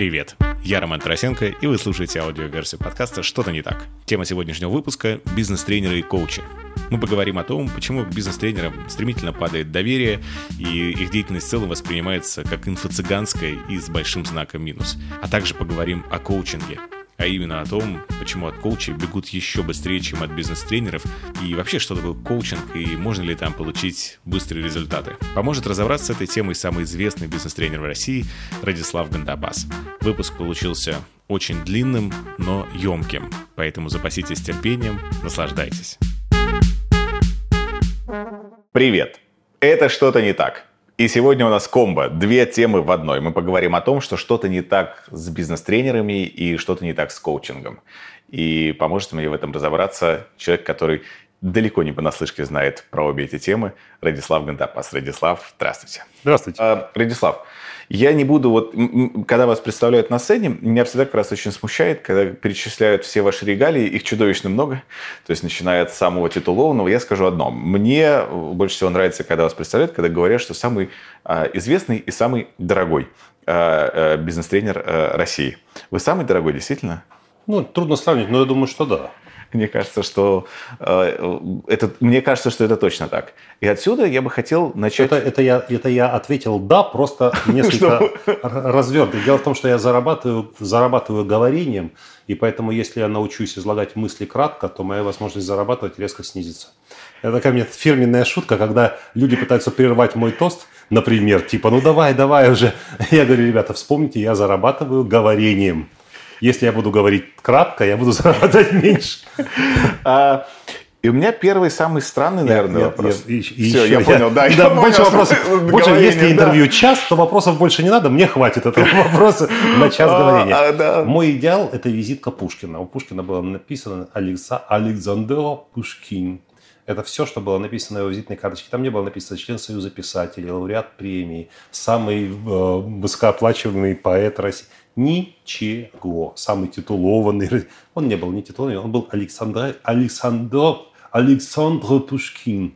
Привет! Я Роман Тарасенко, и вы слушаете аудиоверсию подкаста «Что-то не так». Тема сегодняшнего выпуска – бизнес-тренеры и коучи. Мы поговорим о том, почему бизнес-тренерам стремительно падает доверие, и их деятельность в целом воспринимается как инфо-цыганская и с большим знаком минус. А также поговорим о коучинге – а именно о том, почему от коучей бегут еще быстрее, чем от бизнес-тренеров, и вообще, что такое коучинг, и можно ли там получить быстрые результаты. Поможет разобраться с этой темой самый известный бизнес-тренер в России Радислав Гандапас. Выпуск получился очень длинным, но емким, поэтому запаситесь терпением, наслаждайтесь. Привет! Это что-то не так. И сегодня у нас комбо. Две темы в одной. Мы поговорим о том, что что-то не так с бизнес-тренерами и что-то не так с коучингом. И поможет мне в этом разобраться человек, который далеко не понаслышке знает про обе эти темы, Радислав Гантапас. Радислав, здравствуйте. Здравствуйте. А, Радислав, я не буду, вот, когда вас представляют на сцене, меня всегда как раз очень смущает, когда перечисляют все ваши регалии, их чудовищно много, то есть начиная от самого титулованного, я скажу одно. Мне больше всего нравится, когда вас представляют, когда говорят, что самый а, известный и самый дорогой а, а, бизнес-тренер России. Вы самый дорогой, действительно? Ну, трудно сравнить, но я думаю, что да. Мне кажется, что э, это, мне кажется, что это точно так. И отсюда я бы хотел начать. Это, это, я, это я ответил да, просто несколько развернут. Дело в том, что я зарабатываю, зарабатываю говорением, и поэтому, если я научусь излагать мысли кратко, то моя возможность зарабатывать резко снизится. Это такая мне фирменная шутка, когда люди пытаются прервать мой тост, например, типа, ну давай, давай уже. Я говорю, ребята, вспомните, я зарабатываю говорением. Если я буду говорить кратко, я буду зарабатывать меньше. А, и у меня первый, самый странный, наверное, нет, вопрос. Нет, Все, я, я понял, да. Я больше понял, вопросов. Больше, если интервью час, то вопросов больше не надо. Мне хватит этого вопроса на час а, говорения. А, да. Мой идеал – это визитка Пушкина. У Пушкина было написано Александр Пушкин. Это все, что было написано на его визитной карточке. Там не было написано член Союза писателей, лауреат премии, самый э, высокооплачиваемый поэт России. Ничего. Самый титулованный. Он не был не титулованный, он был Александр, Александр, Александр Пушкин.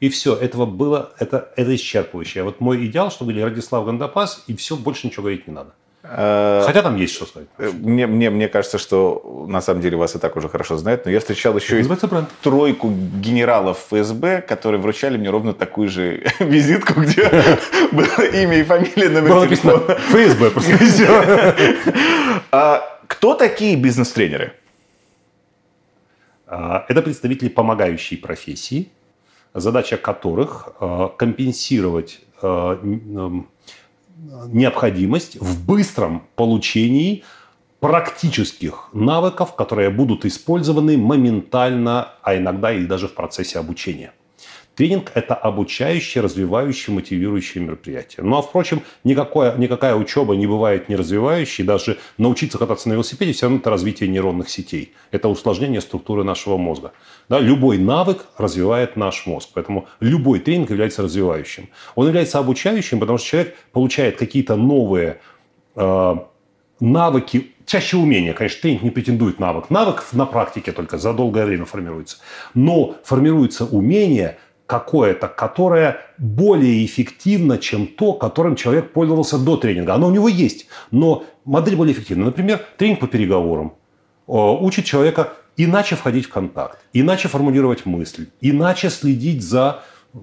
И все, этого было, это, это исчерпывающее. Вот мой идеал, что были Радислав Гандапас, и все, больше ничего говорить не надо. Э, Хотя там есть что сказать. Э, мне, мне, мне кажется, что на самом деле вас и так уже хорошо знают, но я встречал еще и тройку генералов ФСБ, которые вручали мне ровно такую же визитку, где было имя и фамилия, номер было написано ФСБ, просто а Кто такие бизнес-тренеры? А, это представители помогающей профессии, задача которых а, компенсировать необходимость в быстром получении практических навыков, которые будут использованы моментально, а иногда и даже в процессе обучения. Тренинг – это обучающее, развивающее, мотивирующее мероприятие. Ну а, впрочем, никакое, никакая учеба не бывает не развивающей. Даже научиться кататься на велосипеде – все равно это развитие нейронных сетей. Это усложнение структуры нашего мозга. Да, любой навык развивает наш мозг. Поэтому любой тренинг является развивающим. Он является обучающим, потому что человек получает какие-то новые э, навыки, чаще умения. Конечно, тренинг не претендует навык. Навык на практике только за долгое время формируется. Но формируется умение – какое-то, которое более эффективно, чем то, которым человек пользовался до тренинга. Оно у него есть, но модель более эффективна. Например, тренинг по переговорам учит человека иначе входить в контакт, иначе формулировать мысль, иначе следить за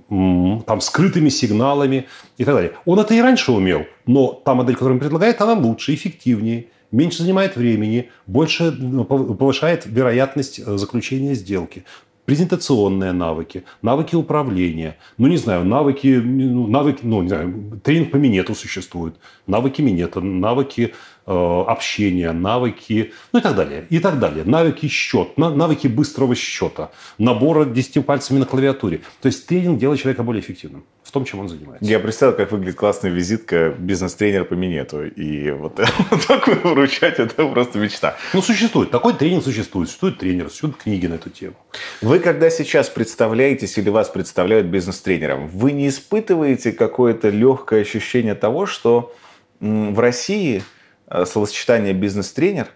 там, скрытыми сигналами и так далее. Он это и раньше умел, но та модель, которую он предлагает, она лучше, эффективнее, меньше занимает времени, больше ну, повышает вероятность э, заключения сделки презентационные навыки, навыки управления, ну, не знаю, навыки, ну, навыки, ну, не знаю, тренинг по минету существует, навыки минета, навыки общения, навыки, ну и так далее. И так далее. Навыки счет, навыки быстрого счета, набора 10 пальцами на клавиатуре. То есть тренинг делает человека более эффективным в том, чем он занимается. Я представил, как выглядит классная визитка бизнес-тренер по минету. И вот, такую вручать, это просто мечта. Ну, существует. Такой тренинг существует. Существует тренер, существуют книги на эту тему. Вы, когда сейчас представляетесь или вас представляют бизнес-тренером, вы не испытываете какое-то легкое ощущение того, что в России – Э, словосочетание «бизнес-тренер»,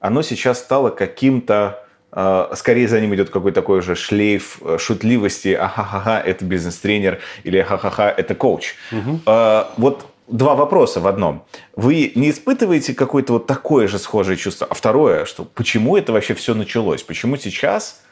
оно сейчас стало каким-то э, скорее за ним идет какой-то такой же шлейф э, шутливости, ахахаха, это бизнес-тренер, или ахахаха, это коуч. Угу. Вот два вопроса в одном. Вы не испытываете какое-то вот такое же схожее чувство? А второе, что почему это вообще все началось? Почему сейчас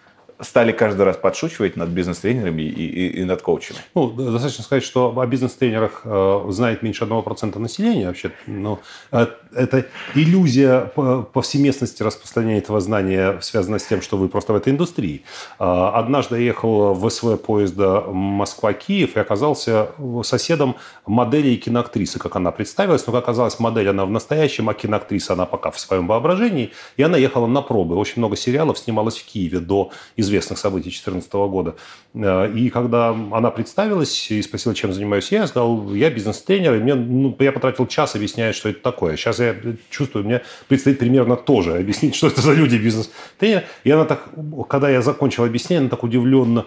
стали каждый раз подшучивать над бизнес-тренерами и, и, и над коучами? Ну, достаточно сказать, что о бизнес-тренерах э, знает меньше 1% населения вообще. Но э, это иллюзия повсеместности распространения этого знания связана с тем, что вы просто в этой индустрии. Э, однажды я ехал в СВ поезда Москва-Киев и оказался соседом модели и киноактрисы, как она представилась. Но, как оказалось, модель она в настоящем, а киноактриса она пока в своем воображении. И она ехала на пробы. Очень много сериалов снималось в Киеве до известных событий 2014 года. Э, и когда она представилась и спросила, чем занимаюсь я, я сказал, я бизнес-тренер, и мне, ну, я потратил час, объясняя, что это такое. Сейчас я чувствую, мне предстоит примерно тоже объяснить, что это за люди бизнес-тренер. И она так, когда я закончил объяснение, она так удивленно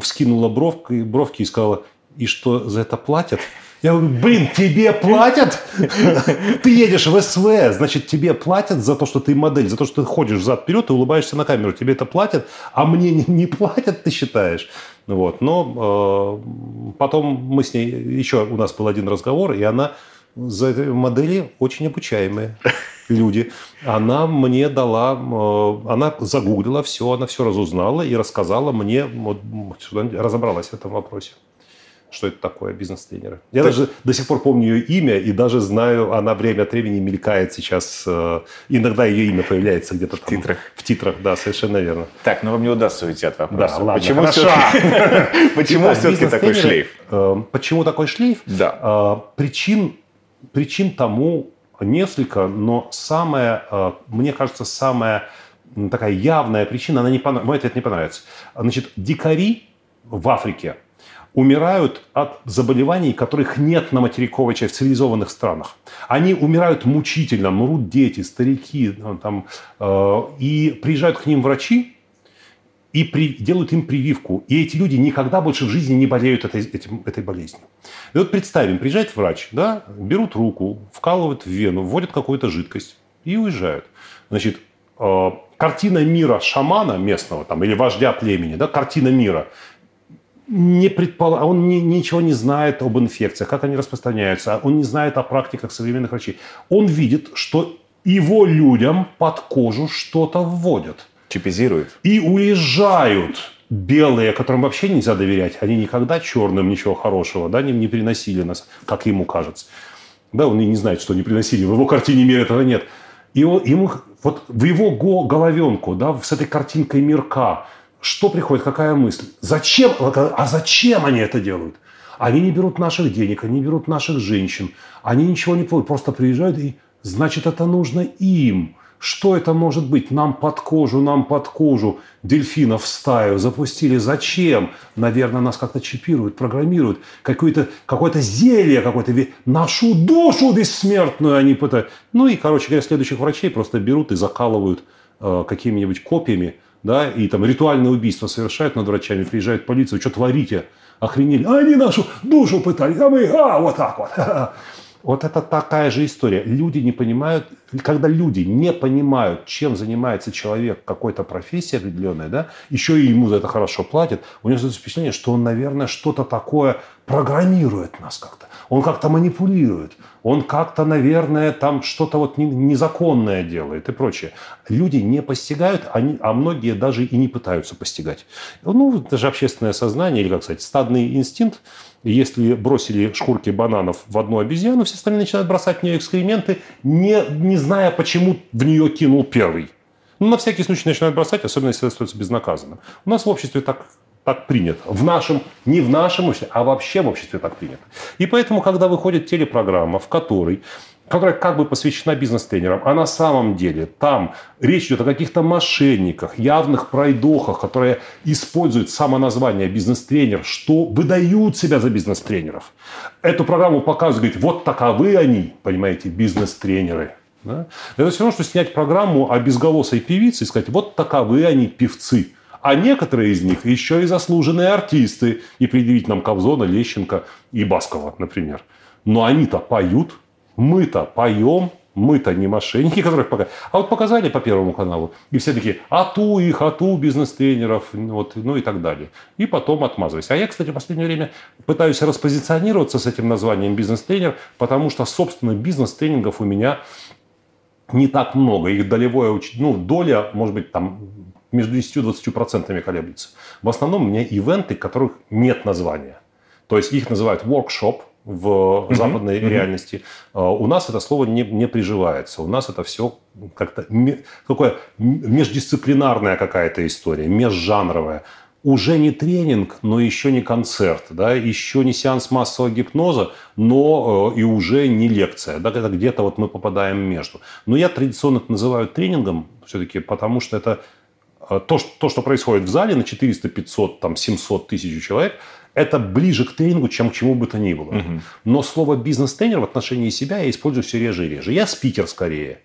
вскинула бровки, бровки и сказала, и что за это платят? Я говорю, блин, тебе платят? Ты едешь в СВ, значит, тебе платят за то, что ты модель, за то, что ты ходишь взад-вперед и улыбаешься на камеру. Тебе это платят, а мне не платят, ты считаешь? Вот. Но э, потом мы с ней, еще у нас был один разговор, и она за этой модели очень обучаемые люди. Она мне дала, э, она загуглила все, она все разузнала и рассказала мне, вот, разобралась в этом вопросе что это такое бизнес-тренеры. Я так... даже до сих пор помню ее имя и даже знаю, она время от времени мелькает сейчас. Э, иногда ее имя появляется где-то в там, титрах. В титрах, да, совершенно верно. Так, но вам не удастся уйти от вопроса. Да, ладно, почему все-таки, почему все-таки такой шлейф? Э, почему такой шлейф? Да. Э, причин, причин тому несколько, но самая, мне кажется, самая такая явная причина, она не понравится, мой ответ не понравится. Значит, дикари в Африке – умирают от заболеваний, которых нет на материковой части, в цивилизованных странах. Они умирают мучительно, мрут дети, старики, ну, там, э, и приезжают к ним врачи, и при, делают им прививку. И эти люди никогда больше в жизни не болеют этой, этим, этой болезнью. И вот представим, приезжает врач, да, берут руку, вкалывают в вену, вводят какую-то жидкость и уезжают. Значит, э, картина мира шамана местного там, или вождя племени, да, картина мира – не предпол... он не, ничего не знает об инфекциях, как они распространяются, он не знает о практиках современных врачей. Он видит, что его людям под кожу что-то вводят. Чипизируют. И уезжают белые, которым вообще нельзя доверять. Они никогда черным ничего хорошего да, не, не приносили нас, как ему кажется. Да, он и не знает, что не приносили. В его картине мира этого нет. И он, ему, вот в его головенку, да, с этой картинкой мирка, что приходит, какая мысль? Зачем? А зачем они это делают? Они не берут наших денег, они берут наших женщин, они ничего не платят, просто приезжают и значит это нужно им. Что это может быть? Нам под кожу, нам под кожу дельфинов в стаю запустили. Зачем? Наверное, нас как-то чипируют, программируют. Какое-то какое зелье, какое-то нашу душу бессмертную они пытают. Ну и, короче говоря, следующих врачей просто берут и закалывают э, какими-нибудь копьями да, и там ритуальное убийство совершают над врачами, приезжает полиция, что творите? Охренели. А они нашу душу пытали, а мы, а, вот так вот. Вот это такая же история. Люди не понимают, когда люди не понимают, чем занимается человек, какой-то профессии определенной, да, еще и ему за это хорошо платят, у него создается впечатление, что он, наверное, что-то такое программирует нас как-то. Он как-то манипулирует. Он как-то, наверное, там что-то вот незаконное делает и прочее. Люди не постигают, они, а многие даже и не пытаются постигать. Ну, это же общественное сознание, или, как сказать, стадный инстинкт. Если бросили шкурки бананов в одну обезьяну, все остальные начинают бросать в нее экскременты, не, не зная, почему в нее кинул первый. Ну, на всякий случай начинают бросать, особенно если остается безнаказанным. У нас в обществе так так принято. В нашем, не в нашем обществе, а вообще в обществе так принято. И поэтому, когда выходит телепрограмма, в которой которая как бы посвящена бизнес-тренерам, а на самом деле там речь идет о каких-то мошенниках, явных пройдохах, которые используют само название бизнес-тренер, что выдают себя за бизнес-тренеров. Эту программу показывают, говорит, вот таковы они, понимаете, бизнес-тренеры. Да? Это все равно, что снять программу о безголосой певице и сказать, вот таковы они, певцы. А некоторые из них еще и заслуженные артисты. И предъявить нам Кобзона, Лещенко и Баскова, например. Но они-то поют, мы-то поем, Мы-то не мошенники, которых пока... А вот показали по Первому каналу, и все такие, а ту их, а ту бизнес-тренеров, вот, ну и так далее. И потом отмазывайся. А я, кстати, в последнее время пытаюсь распозиционироваться с этим названием бизнес-тренер, потому что, собственно, бизнес-тренингов у меня не так много. Их долевое, ну, доля, может быть, там между 10 и 20 процентами колеблется. В основном у меня ивенты, которых нет названия. То есть их называют workshop в mm-hmm. западной mm-hmm. реальности. А, у нас это слово не, не приживается. У нас это все как-то такое междисциплинарная какая-то история, межжанровая. Уже не тренинг, но еще не концерт, да, еще не сеанс массового гипноза, но э, и уже не лекция. Да, где-то вот мы попадаем между. Но я традиционно это называю тренингом все-таки, потому что это э, то, то, что происходит в зале на 400, 500, там, 700 тысяч человек – это ближе к тренингу, чем к чему бы то ни было. Угу. Но слово бизнес-тренер в отношении себя я использую все реже и реже. Я спикер скорее.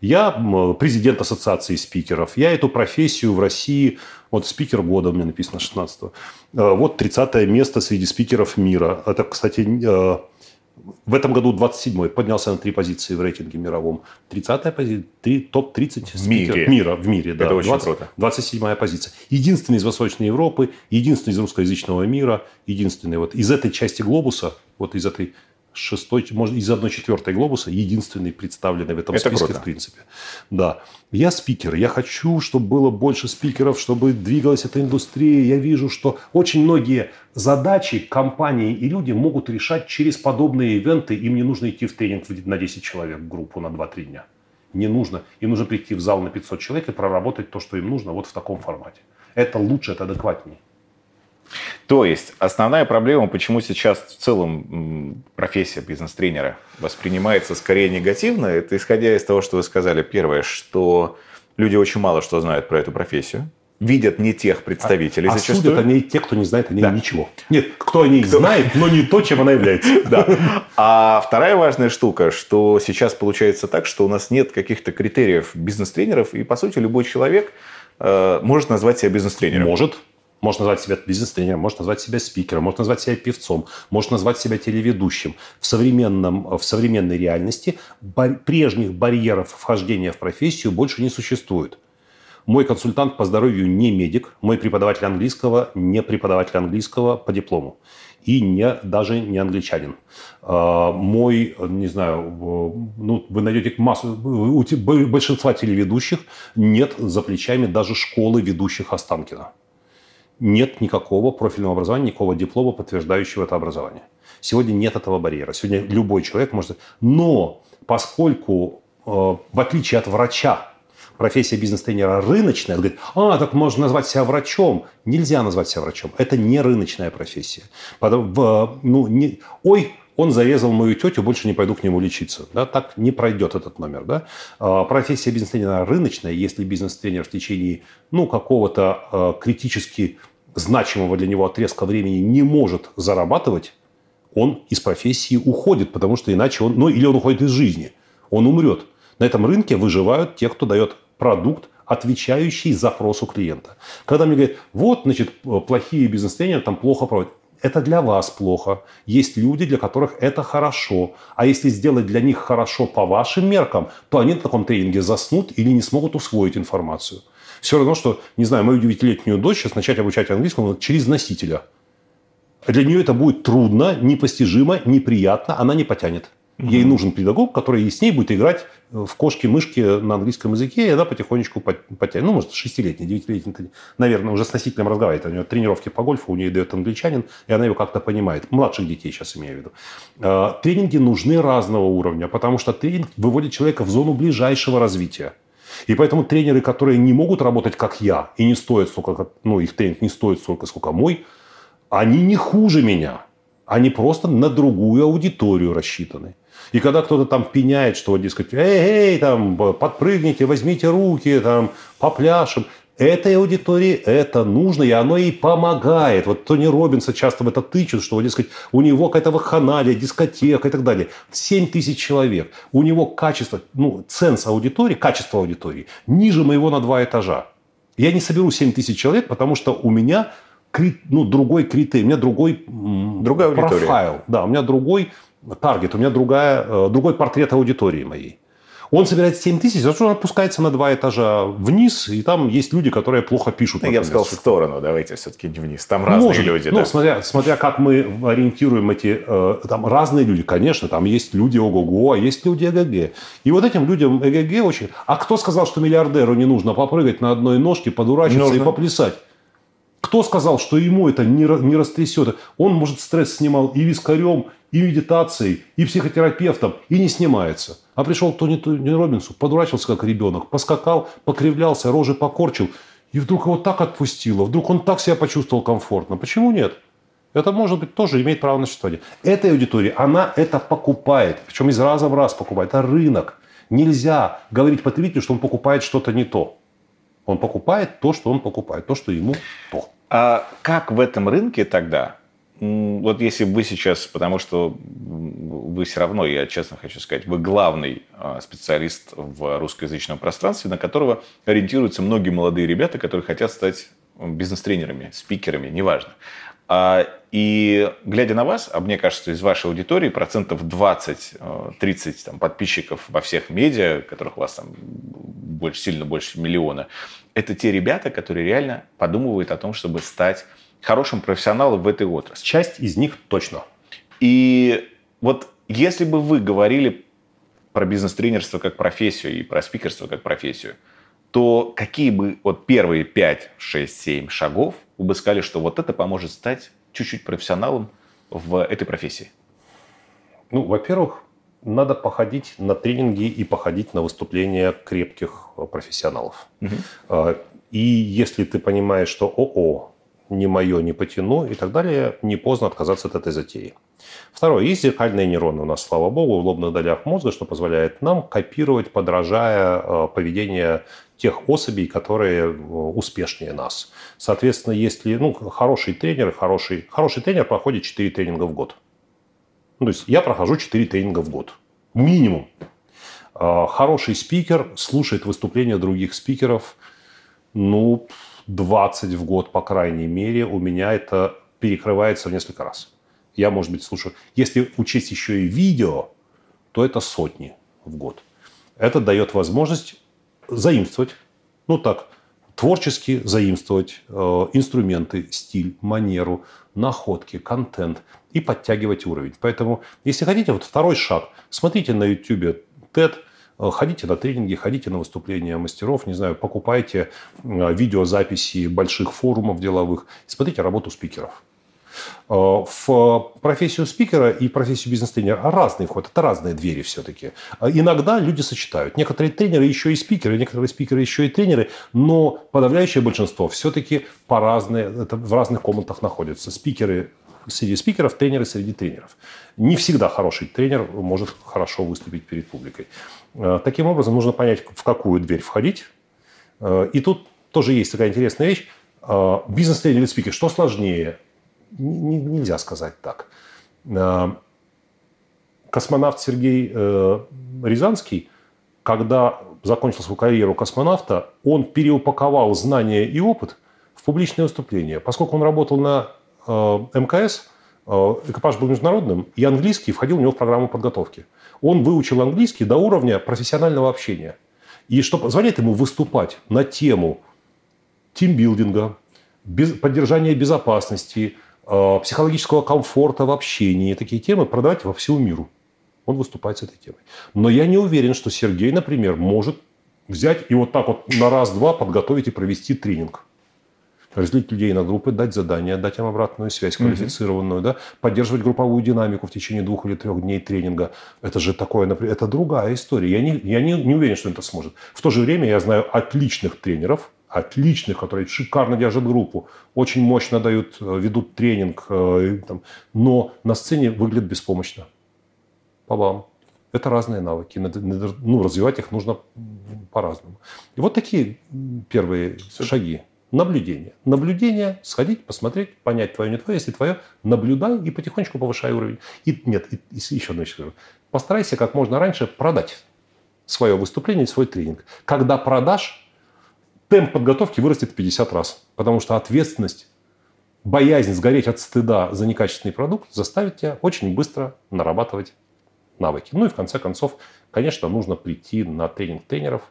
Я президент ассоциации спикеров. Я эту профессию в России, вот спикер года у меня написано 16 -го. Э, вот 30 место среди спикеров мира. Это, кстати, э, в этом году 27-й, поднялся на три позиции в рейтинге мировом. 30-я позиция, топ-30 в мире. мира в мире. Да. Это очень 20, круто. 27-я позиция. Единственный из Восточной Европы, единственный из русскоязычного мира, единственный вот из этой части глобуса, вот из этой шестой, может, из одной четвертой глобуса, единственный представленный в этом Это списке, круто. в принципе. Да. Я спикер, я хочу, чтобы было больше спикеров, чтобы двигалась эта индустрия. Я вижу, что очень многие задачи компании и люди могут решать через подобные ивенты. Им не нужно идти в тренинг на 10 человек в группу на 2-3 дня. Не нужно. Им нужно прийти в зал на 500 человек и проработать то, что им нужно вот в таком формате. Это лучше, это адекватнее. То есть основная проблема, почему сейчас в целом профессия бизнес-тренера воспринимается скорее негативно, это исходя из того, что вы сказали. Первое, что люди очень мало что знают про эту профессию видят не тех представителей. А, а судят они те, кто не знает о ней да. ничего. Нет, кто о ней кто... знает, но не то, чем она является. Да. А вторая важная штука, что сейчас получается так, что у нас нет каких-то критериев бизнес-тренеров, и, по сути, любой человек э, может назвать себя бизнес-тренером. Может. Может назвать себя бизнес-тренером, может назвать себя спикером, может назвать себя певцом, может назвать себя телеведущим. В, современном, в современной реальности бар, прежних барьеров вхождения в профессию больше не существует. Мой консультант по здоровью не медик, мой преподаватель английского не преподаватель английского по диплому и не, даже не англичанин. А, мой, не знаю, ну, вы найдете массу, у большинства телеведущих нет за плечами даже школы ведущих Останкина нет никакого профильного образования, никакого диплома, подтверждающего это образование. Сегодня нет этого барьера. Сегодня любой человек может... Но поскольку, э, в отличие от врача, профессия бизнес-тренера рыночная, говорит, а, так можно назвать себя врачом. Нельзя назвать себя врачом. Это не рыночная профессия. Ну, не, ой, он зарезал мою тетю, больше не пойду к нему лечиться. Да? Так не пройдет этот номер. Да? А, профессия бизнес-тренера рыночная. Если бизнес-тренер в течение ну, какого-то э, критически значимого для него отрезка времени не может зарабатывать, он из профессии уходит, потому что иначе он, ну или он уходит из жизни, он умрет. На этом рынке выживают те, кто дает продукт, отвечающий запросу клиента. Когда мне говорят, вот, значит, плохие бизнес-тренеры там плохо проводят. Это для вас плохо. Есть люди, для которых это хорошо. А если сделать для них хорошо по вашим меркам, то они на таком тренинге заснут или не смогут усвоить информацию. Все равно, что, не знаю, мою девятилетнюю дочь сейчас начать обучать английскому через носителя. Для нее это будет трудно, непостижимо, неприятно, она не потянет. Ей нужен педагог, который с ней будет играть в кошки-мышки на английском языке, и она потихонечку потянет. Ну, может, шестилетний, девятилетний, наверное, уже с носителем разговаривает. У нее тренировки по гольфу, у нее дает англичанин, и она его как-то понимает. Младших детей сейчас имею в виду. А, тренинги нужны разного уровня, потому что тренинг выводит человека в зону ближайшего развития. И поэтому тренеры, которые не могут работать как я, и не стоят столько, ну, их тренинг не стоит столько, сколько мой, они не хуже меня. Они просто на другую аудиторию рассчитаны. И когда кто-то там пеняет, что, дескать, эй, эй, там, подпрыгните, возьмите руки, там, попляшем, этой аудитории это нужно, и оно ей помогает. Вот Тони Робинса часто в это тычут, что, дескать, у него какая-то вакханалия, дискотека и так далее. 7 тысяч человек. У него качество, ну, ценс аудитории, качество аудитории ниже моего на два этажа. Я не соберу 7 тысяч человек, потому что у меня ну, другой критерий, у меня другой Другая профайл. Да, у меня другой таргет, у меня другая, э, другой портрет аудитории моей. Он собирает 7 тысяч, зато он опускается на два этажа вниз, и там есть люди, которые плохо пишут. Ну, я бы сказал, в сторону, давайте все-таки не вниз. Там разные Может, люди. Ну, да? смотря, смотря как мы ориентируем эти... Э, там разные люди, конечно, там есть люди ого-го, а есть люди ЭГГ. И вот этим людям ЭГГ очень... А кто сказал, что миллиардеру не нужно попрыгать на одной ножке, подурачиться нужно. и поплясать? Кто сказал, что ему это не, не растрясет? Он, может, стресс снимал и вискарем, и медитацией, и психотерапевтом, и не снимается. А пришел Тони, Тони Робинсу, подурачился как ребенок, поскакал, покривлялся, рожи покорчил, и вдруг его так отпустило, вдруг он так себя почувствовал комфортно. Почему нет? Это, может быть, тоже имеет право на существование. Этой аудитории, она это покупает. Причем из раза в раз покупает. Это рынок. Нельзя говорить потребителю, что он покупает что-то не то. Он покупает то, что он покупает, то, что ему то. А как в этом рынке тогда вот если вы сейчас, потому что вы все равно, я честно хочу сказать, вы главный а, специалист в русскоязычном пространстве, на которого ориентируются многие молодые ребята, которые хотят стать бизнес-тренерами, спикерами, неважно. А, и глядя на вас, а мне кажется, из вашей аудитории процентов 20-30 а, подписчиков во всех медиа, которых у вас там больше, сильно больше миллиона, это те ребята, которые реально подумывают о том, чтобы стать хорошим профессионалом в этой отрасли. Часть из них точно. И вот если бы вы говорили про бизнес-тренерство как профессию и про спикерство как профессию, то какие бы вот первые 5, 6, 7 шагов вы бы сказали, что вот это поможет стать чуть-чуть профессионалом в этой профессии? Ну, во-первых, надо походить на тренинги и походить на выступления крепких профессионалов. Угу. И если ты понимаешь, что ООО, не мое, не потяну и так далее, не поздно отказаться от этой затеи. Второе. Есть зеркальные нейроны у нас, слава богу, в лобных долях мозга, что позволяет нам копировать, подражая э, поведение тех особей, которые э, успешнее нас. Соответственно, если ну, хороший тренер, хороший, хороший тренер проходит 4 тренинга в год. Ну, то есть я прохожу 4 тренинга в год. Минимум. Э, хороший спикер слушает выступления других спикеров. Ну, 20 в год, по крайней мере, у меня это перекрывается в несколько раз. Я, может быть, слушаю. Если учесть еще и видео, то это сотни в год. Это дает возможность заимствовать, ну так, творчески заимствовать э, инструменты, стиль, манеру, находки, контент и подтягивать уровень. Поэтому, если хотите, вот второй шаг. Смотрите на YouTube TED, ходите на тренинги, ходите на выступления мастеров, не знаю, покупайте э, видеозаписи больших форумов деловых, смотрите работу спикеров. Э, в профессию спикера и профессию бизнес-тренера разный вход, это разные двери все-таки. Иногда люди сочетают. Некоторые тренеры еще и спикеры, некоторые спикеры еще и тренеры, но подавляющее большинство все-таки по разные, это в разных комнатах находятся. Спикеры среди спикеров, тренеры среди тренеров. Не всегда хороший тренер может хорошо выступить перед публикой. Э, таким образом, нужно понять, в какую дверь входить. Э, и тут тоже есть такая интересная вещь. Э, бизнес-тренер или спикер, что сложнее? Нельзя сказать так. Космонавт Сергей Рязанский, когда закончил свою карьеру космонавта, он переупаковал знания и опыт в публичное выступление. Поскольку он работал на МКС, экипаж был международным, и английский входил у него в программу подготовки – он выучил английский до уровня профессионального общения. И что позволяет ему выступать на тему тимбилдинга, поддержания безопасности, э, психологического комфорта в общении, такие темы продавать во всему миру. Он выступает с этой темой. Но я не уверен, что Сергей, например, может взять и вот так вот на раз-два подготовить и провести тренинг разделить людей на группы, дать задания, дать им обратную связь квалифицированную, mm-hmm. да, поддерживать групповую динамику в течение двух или трех дней тренинга. Это же такое, например, это другая история. Я не, я не, не уверен, что он это сможет. В то же время я знаю отличных тренеров, отличных, которые шикарно держат группу, очень мощно дают, э, ведут тренинг, э, там, но на сцене выглядят беспомощно. По вам. Это разные навыки. Ну, развивать их нужно по-разному. И вот такие первые шаги. Наблюдение. Наблюдение, сходить, посмотреть, понять твое, не твое. Если твое, наблюдай и потихонечку повышай уровень. И нет, и, и еще одно еще Постарайся как можно раньше продать свое выступление, свой тренинг. Когда продашь, темп подготовки вырастет в 50 раз. Потому что ответственность, боязнь сгореть от стыда за некачественный продукт заставит тебя очень быстро нарабатывать навыки. Ну и в конце концов, конечно, нужно прийти на тренинг тренеров,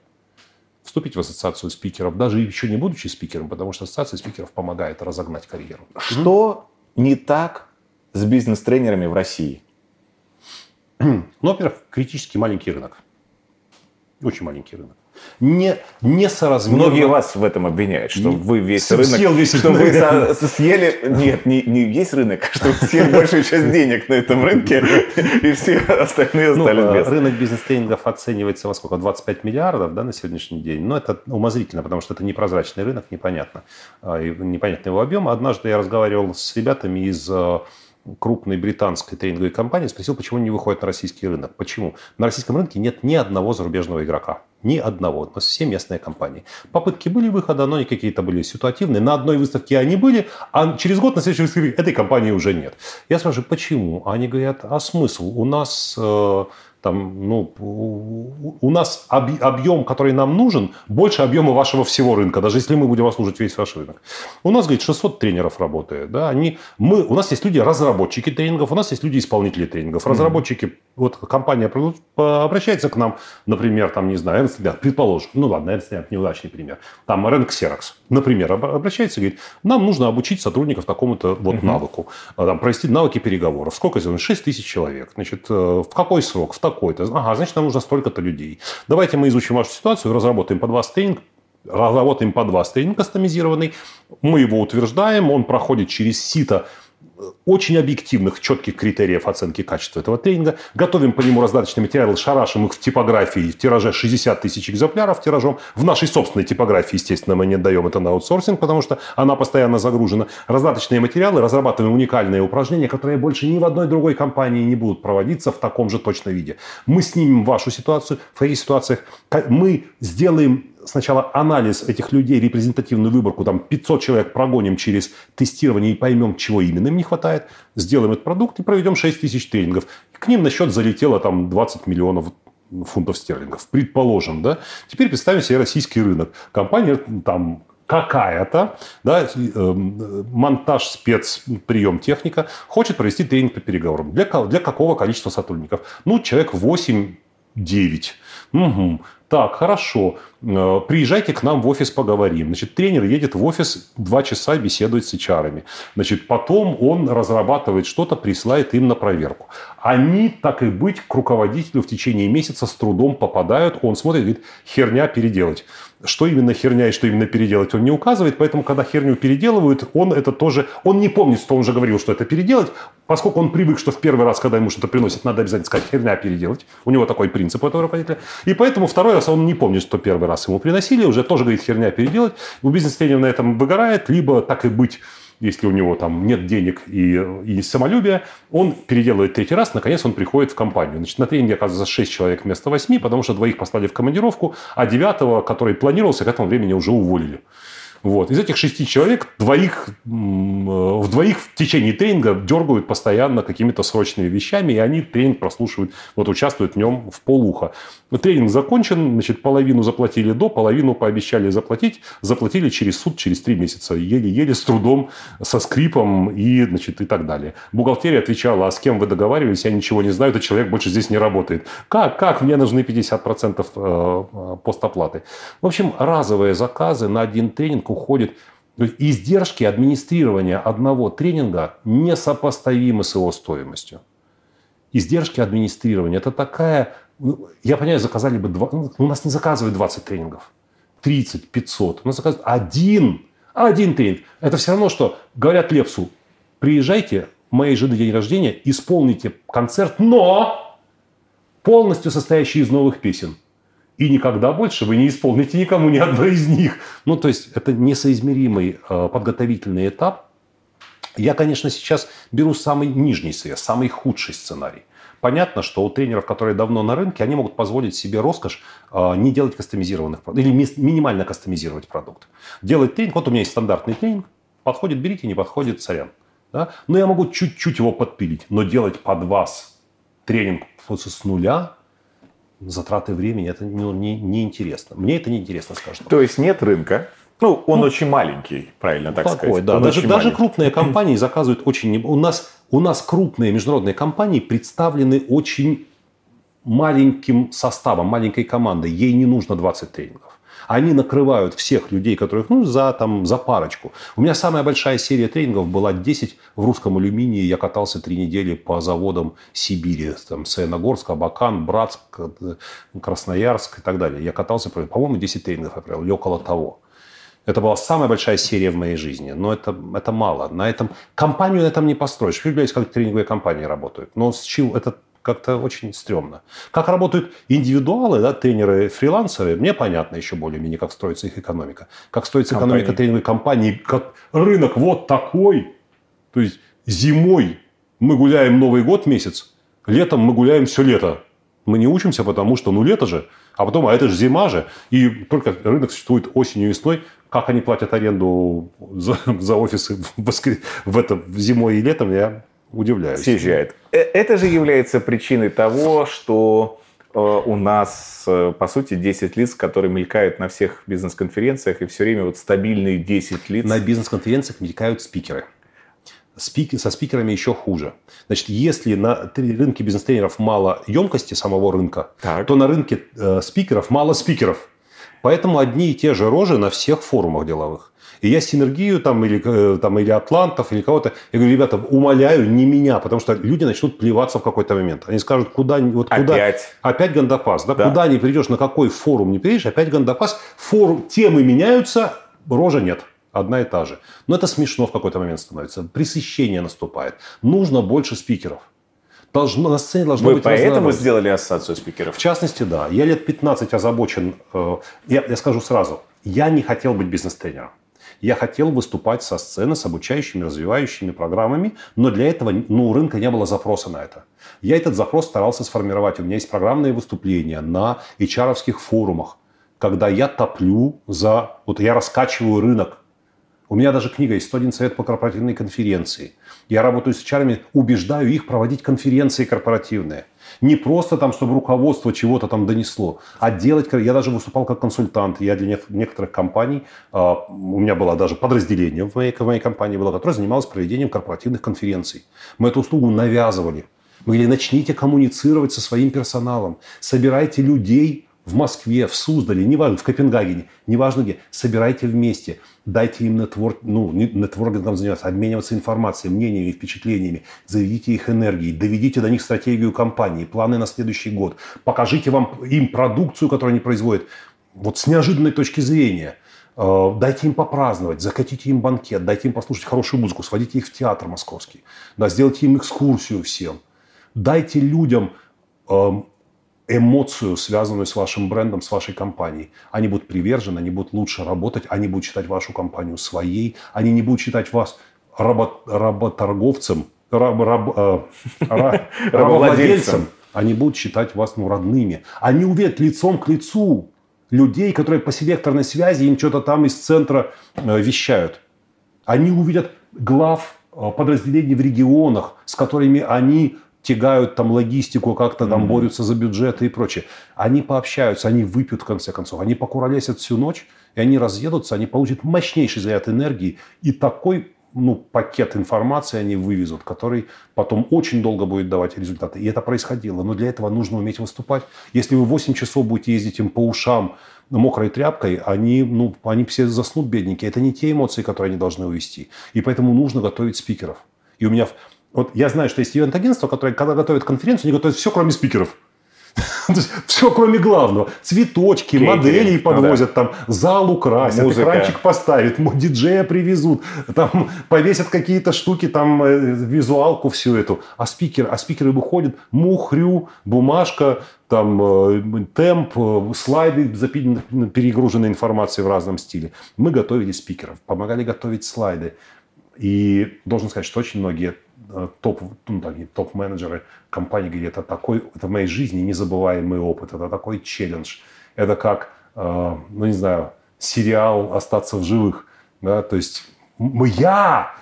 вступить в ассоциацию спикеров, даже еще не будучи спикером, потому что ассоциация спикеров помогает разогнать карьеру. Что не так с бизнес-тренерами в России? Ну, во-первых, критически маленький рынок. Очень маленький рынок не, несоразмерно. Многие вас в этом обвиняют, что не, вы весь рынок... Съел весь что вы съели... Нет, не, не весь рынок, а что вы съели большую часть денег на этом рынке, и все остальные ну, остались без. Рынок бизнес-тренингов оценивается во сколько? 25 миллиардов да, на сегодняшний день. Но это умозрительно, потому что это непрозрачный рынок, непонятно. А, непонятный его объем. Однажды я разговаривал с ребятами из э, крупной британской тренинговой компании, спросил, почему не выходит на российский рынок. Почему? На российском рынке нет ни одного зарубежного игрока. Ни одного. У нас все местные компании. Попытки были выхода, но они какие-то были ситуативные. На одной выставке они были, а через год на следующей выставке этой компании уже нет. Я спрашиваю, почему? Они говорят, а смысл? У нас э, там, ну, у нас объем, который нам нужен, больше объема вашего всего рынка, даже если мы будем обслуживать весь ваш рынок. У нас, говорит, 600 тренеров работает. Да? Они, мы, у нас есть люди, разработчики тренингов, у нас есть люди, исполнители тренингов. Разработчики, mm-hmm. вот компания обращается к нам, например, там, не знаю, предположим, ну ладно, это неудачный пример, там Ренк Xerox, например, обращается и говорит, нам нужно обучить сотрудников такому-то вот mm-hmm. навыку, там, провести навыки переговоров. Сколько сделано? 6 тысяч человек. Значит, э, в какой срок? В такой-то. Ага, значит, нам нужно столько-то людей. Давайте мы изучим вашу ситуацию, разработаем под вас тренинг, разработаем под вас тренинг кастомизированный, мы его утверждаем, он проходит через сито очень объективных, четких критериев оценки качества этого тренинга. Готовим по нему раздаточные материалы, шарашим их в типографии в тираже 60 тысяч экземпляров тиражом. В нашей собственной типографии, естественно, мы не даем это на аутсорсинг, потому что она постоянно загружена. Раздаточные материалы, разрабатываем уникальные упражнения, которые больше ни в одной другой компании не будут проводиться в таком же точном виде. Мы снимем вашу ситуацию, в каких ситуациях мы сделаем сначала анализ этих людей, репрезентативную выборку, там 500 человек прогоним через тестирование и поймем, чего именно им не хватает, сделаем этот продукт и проведем 6 тысяч тренингов. К ним на счет залетело там 20 миллионов фунтов стерлингов, предположим, да. Теперь представим себе российский рынок. Компания там какая-то, да, э, монтаж, спец, прием техника, хочет провести тренинг по переговорам. Для, для какого количества сотрудников? Ну, человек 8-9. Угу. Так, хорошо. Э, приезжайте к нам в офис, поговорим. Значит, тренер едет в офис, два часа беседует с HR. Значит, потом он разрабатывает что-то, присылает им на проверку. Они, так и быть, к руководителю в течение месяца с трудом попадают. Он смотрит, говорит, херня переделать что именно херня и что именно переделать, он не указывает. Поэтому, когда херню переделывают, он это тоже... Он не помнит, что он уже говорил, что это переделать, поскольку он привык, что в первый раз, когда ему что-то приносят, надо обязательно сказать херня переделать. У него такой принцип у этого руководителя. И поэтому второй раз он не помнит, что первый раз ему приносили, уже тоже говорит херня переделать. У бизнес-тренера на этом выгорает, либо так и быть если у него там нет денег и, и самолюбия, он переделывает третий раз, наконец он приходит в компанию. Значит, на тренинге оказывается 6 человек вместо 8, потому что двоих послали в командировку, а девятого, который планировался, к этому времени уже уволили. Вот. Из этих шести человек двоих, в двоих в течение тренинга дергают постоянно какими-то срочными вещами, и они тренинг прослушивают, вот участвуют в нем в полуха. Тренинг закончен, значит, половину заплатили до, половину пообещали заплатить, заплатили через суд, через три месяца, еле-еле, с трудом, со скрипом и, значит, и так далее. Бухгалтерия отвечала, а с кем вы договаривались, я ничего не знаю, этот человек больше здесь не работает. Как? Как? Мне нужны 50% э, постоплаты. В общем, разовые заказы на один тренинг уходит то есть издержки администрирования одного тренинга несопоставимы с его стоимостью. Издержки администрирования – это такая ну, я понимаю, заказали бы... Два, ну, у нас не заказывают 20 тренингов. 30, 500. У нас заказывают один. Один тренинг. Это все равно, что говорят Лепсу, приезжайте, моей жены день рождения, исполните концерт, но полностью состоящий из новых песен. И никогда больше вы не исполните никому ни одной из них. Ну, то есть, это несоизмеримый э, подготовительный этап. Я, конечно, сейчас беру самый нижний свет, самый худший сценарий – Понятно, что у тренеров, которые давно на рынке, они могут позволить себе роскошь э, не делать кастомизированных продуктов или минимально кастомизировать продукт. Делать тренинг, вот у меня есть стандартный тренинг, подходит, берите, не подходит, сорян. Да? Но я могу чуть-чуть его подпилить, но делать под вас тренинг с нуля, затраты времени, это ну, не, не интересно. Мне это не интересно, скажем. То есть нет рынка, ну, он ну, очень маленький, правильно так такой, сказать. Да. даже, даже крупные компании заказывают очень... У нас, у нас крупные международные компании представлены очень маленьким составом, маленькой командой, ей не нужно 20 тренингов. Они накрывают всех людей, которых ну, за, там, за парочку. У меня самая большая серия тренингов была 10 в русском алюминии. Я катался три недели по заводам Сибири. Там, Саяногорск, Абакан, Братск, Красноярск и так далее. Я катался, по-моему, 10 тренингов я провел, около того. Это была самая большая серия в моей жизни, но это, это мало. На этом компанию на этом не построишь. Представляете, как тренинговые компании работают. Но с чего это как-то очень стрёмно. Как работают индивидуалы, да, тренеры, фрилансеры, мне понятно еще более-менее, как строится их экономика. Как строится Компании. экономика тренинговой компании, как рынок вот такой. То есть зимой мы гуляем Новый год месяц, летом мы гуляем все лето. Мы не учимся, потому что, ну, лето же, а потом, а это же зима же. И только рынок существует осенью и весной. Как они платят аренду за, за офисы в, воскр... в это, зимой и летом, я удивляюсь. Съезжает. Э, это же является причиной того, что э, у нас, э, по сути, 10 лиц, которые мелькают на всех бизнес-конференциях, и все время вот стабильные 10 лиц. На бизнес-конференциях мелькают спикеры. Спик... Со спикерами еще хуже. Значит, если на рынке бизнес-тренеров мало емкости самого рынка, так. то на рынке э, спикеров мало спикеров. Поэтому одни и те же рожи на всех форумах деловых. И я синергию там или, э, там, или атлантов, или кого-то, я говорю, ребята, умоляю, не меня, потому что люди начнут плеваться в какой-то момент. Они скажут, куда... Вот опять. Куда, опять гандапас. Да? Да. Куда не придешь, на какой форум не придешь, опять гандапас. Форум, темы меняются, рожа нет одна и та же. Но это смешно в какой-то момент становится. Пресыщение наступает. Нужно больше спикеров. Должно, на сцене должно Вы быть поэтому сделали ассоциацию спикеров? В частности, да. Я лет 15 озабочен. Э, я, я скажу сразу. Я не хотел быть бизнес-тренером. Я хотел выступать со сцены с обучающими, развивающими программами, но для этого ну, у рынка не было запроса на это. Я этот запрос старался сформировать. У меня есть программные выступления на hr форумах, когда я топлю за... Вот я раскачиваю рынок. У меня даже книга есть «101 совет по корпоративной конференции». Я работаю с HR, убеждаю их проводить конференции корпоративные – не просто там, чтобы руководство чего-то там донесло, а делать... Я даже выступал как консультант. Я для некоторых компаний... А, у меня было даже подразделение в моей, в моей компании, было, которое занималось проведением корпоративных конференций. Мы эту услугу навязывали. Мы говорили, начните коммуницировать со своим персоналом, собирайте людей в Москве, в Суздале, неважно, в Копенгагене, неважно где, собирайте вместе, дайте им нетворк, ну, нетворкингом заниматься, обмениваться информацией, мнениями, впечатлениями, заведите их энергией, доведите до них стратегию компании, планы на следующий год, покажите вам, им продукцию, которую они производят, вот с неожиданной точки зрения – э, Дайте им попраздновать, закатите им банкет, дайте им послушать хорошую музыку, сводите их в театр московский, да, сделайте им экскурсию всем. Дайте людям эм, эмоцию, связанную с вашим брендом, с вашей компанией. Они будут привержены, они будут лучше работать, они будут считать вашу компанию своей, они не будут считать вас работ, работорговцем, раб, раб, э, рабовладельцем. Они будут считать вас ну, родными. Они увидят лицом к лицу людей, которые по селекторной связи им что-то там из центра э, вещают. Они увидят глав э, подразделений в регионах, с которыми они тягают там логистику, как-то там mm-hmm. борются за бюджеты и прочее. Они пообщаются, они выпьют в конце концов, они покуролесят всю ночь, и они разъедутся, они получат мощнейший заряд энергии, и такой ну, пакет информации они вывезут, который потом очень долго будет давать результаты. И это происходило. Но для этого нужно уметь выступать. Если вы 8 часов будете ездить им по ушам мокрой тряпкой, они, ну, они все заснут, бедненькие. Это не те эмоции, которые они должны увести. И поэтому нужно готовить спикеров. И у меня вот я знаю, что есть ивент-агентство, которое, когда готовят конференцию, они готовят все, кроме спикеров. все, кроме главного. Цветочки, Кейтеринг, моделей подвозят, ну, да. там зал украсят, Музыка. экранчик поставят, диджея привезут, там повесят какие-то штуки, там э, визуалку всю эту. А спикер, а спикеры выходят, мухрю, бумажка, там э, темп, э, слайды, перегруженной информацией в разном стиле. Мы готовили спикеров, помогали готовить слайды. И должен сказать, что очень многие топ, ну, так, топ-менеджеры компании говорят, это такой, это в моей жизни незабываемый опыт, это такой челлендж. Это как, э, ну не знаю, сериал «Остаться в живых». Да? То есть я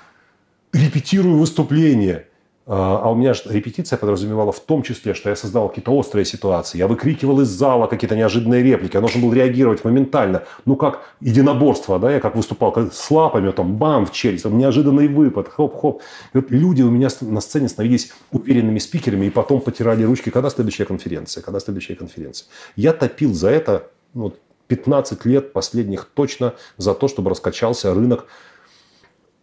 репетирую выступление, А, а у меня же репетиция подразумевала в том числе, что я создавал какие-то острые ситуации. Я выкрикивал из зала какие-то неожиданные реплики. Я должен был реагировать моментально. Ну, как единоборство, да, я как выступал как с лапами, там, бам, в челюсть, там, неожиданный выпад, хоп-хоп. Вот люди у меня на сцене становились уверенными спикерами и потом потирали ручки, когда следующая конференция, когда следующая конференция. Я топил за это ну, 15 лет последних точно за то, чтобы раскачался рынок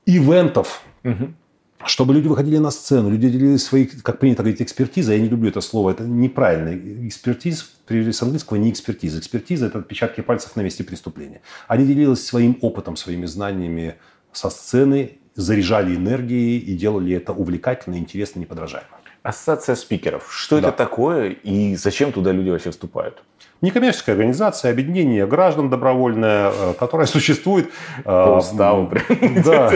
ивентов. Угу чтобы люди выходили на сцену, люди делились свои, как принято говорить, экспертизой. Я не люблю это слово, это неправильно. Экспертиз, прежде с английского, не экспертиза. Экспертиза – это отпечатки пальцев на месте преступления. Они делились своим опытом, своими знаниями со сцены, заряжали энергией и делали это увлекательно, интересно, неподражаемо. Ассоциация спикеров. Что да. это такое и зачем туда люди вообще вступают? Некоммерческая организация, объединение граждан добровольное, э, которое существует... Э, По уставу. Да.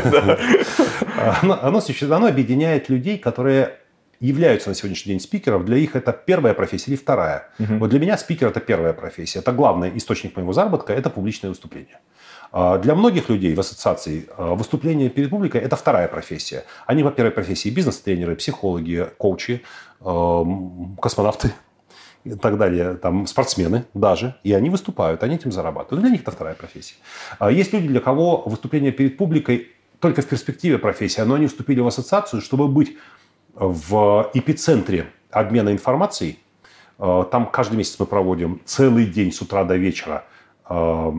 Оно, объединяет людей, которые являются на сегодняшний день спикером, для них это первая профессия или вторая. Угу. Вот для меня спикер это первая профессия. Это главный источник моего заработка, это публичное выступление. А для многих людей в ассоциации э, выступление перед публикой – это вторая профессия. Они по первой профессии бизнес-тренеры, психологи, коучи, космонавты, и так далее, там, спортсмены даже, и они выступают, они этим зарабатывают. Для них это вторая профессия. А есть люди, для кого выступление перед публикой только в перспективе профессия, но они вступили в ассоциацию, чтобы быть в эпицентре обмена информацией. А, там каждый месяц мы проводим целый день с утра до вечера а,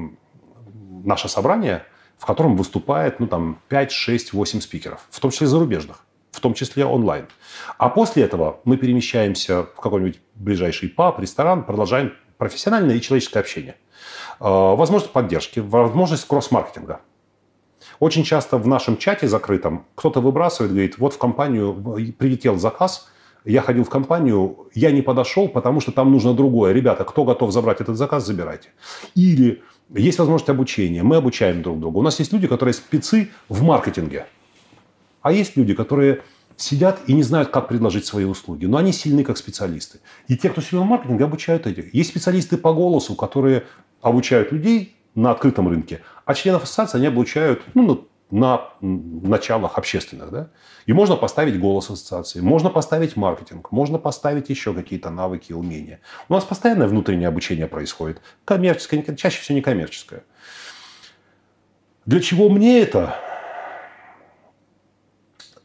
наше собрание, в котором выступает ну, там, 5, 6, 8 спикеров, в том числе зарубежных в том числе онлайн. А после этого мы перемещаемся в какой-нибудь ближайший паб, ресторан, продолжаем профессиональное и человеческое общение. А, возможность поддержки, возможность кросс-маркетинга. Очень часто в нашем чате закрытом кто-то выбрасывает, говорит, вот в компанию прилетел заказ, я ходил в компанию, я не подошел, потому что там нужно другое. Ребята, кто готов забрать этот заказ, забирайте. Или есть возможность обучения, мы обучаем друг друга. У нас есть люди, которые спецы в маркетинге – а есть люди, которые сидят и не знают, как предложить свои услуги. Но они сильны как специалисты. И те, кто силен в маркетинге, обучают этих. Есть специалисты по голосу, которые обучают людей на открытом рынке, а членов ассоциации они обучают ну, на началах общественных. Да? И можно поставить голос ассоциации, можно поставить маркетинг, можно поставить еще какие-то навыки и умения. У нас постоянное внутреннее обучение происходит. Коммерческое, чаще всего некоммерческое. Для чего мне это?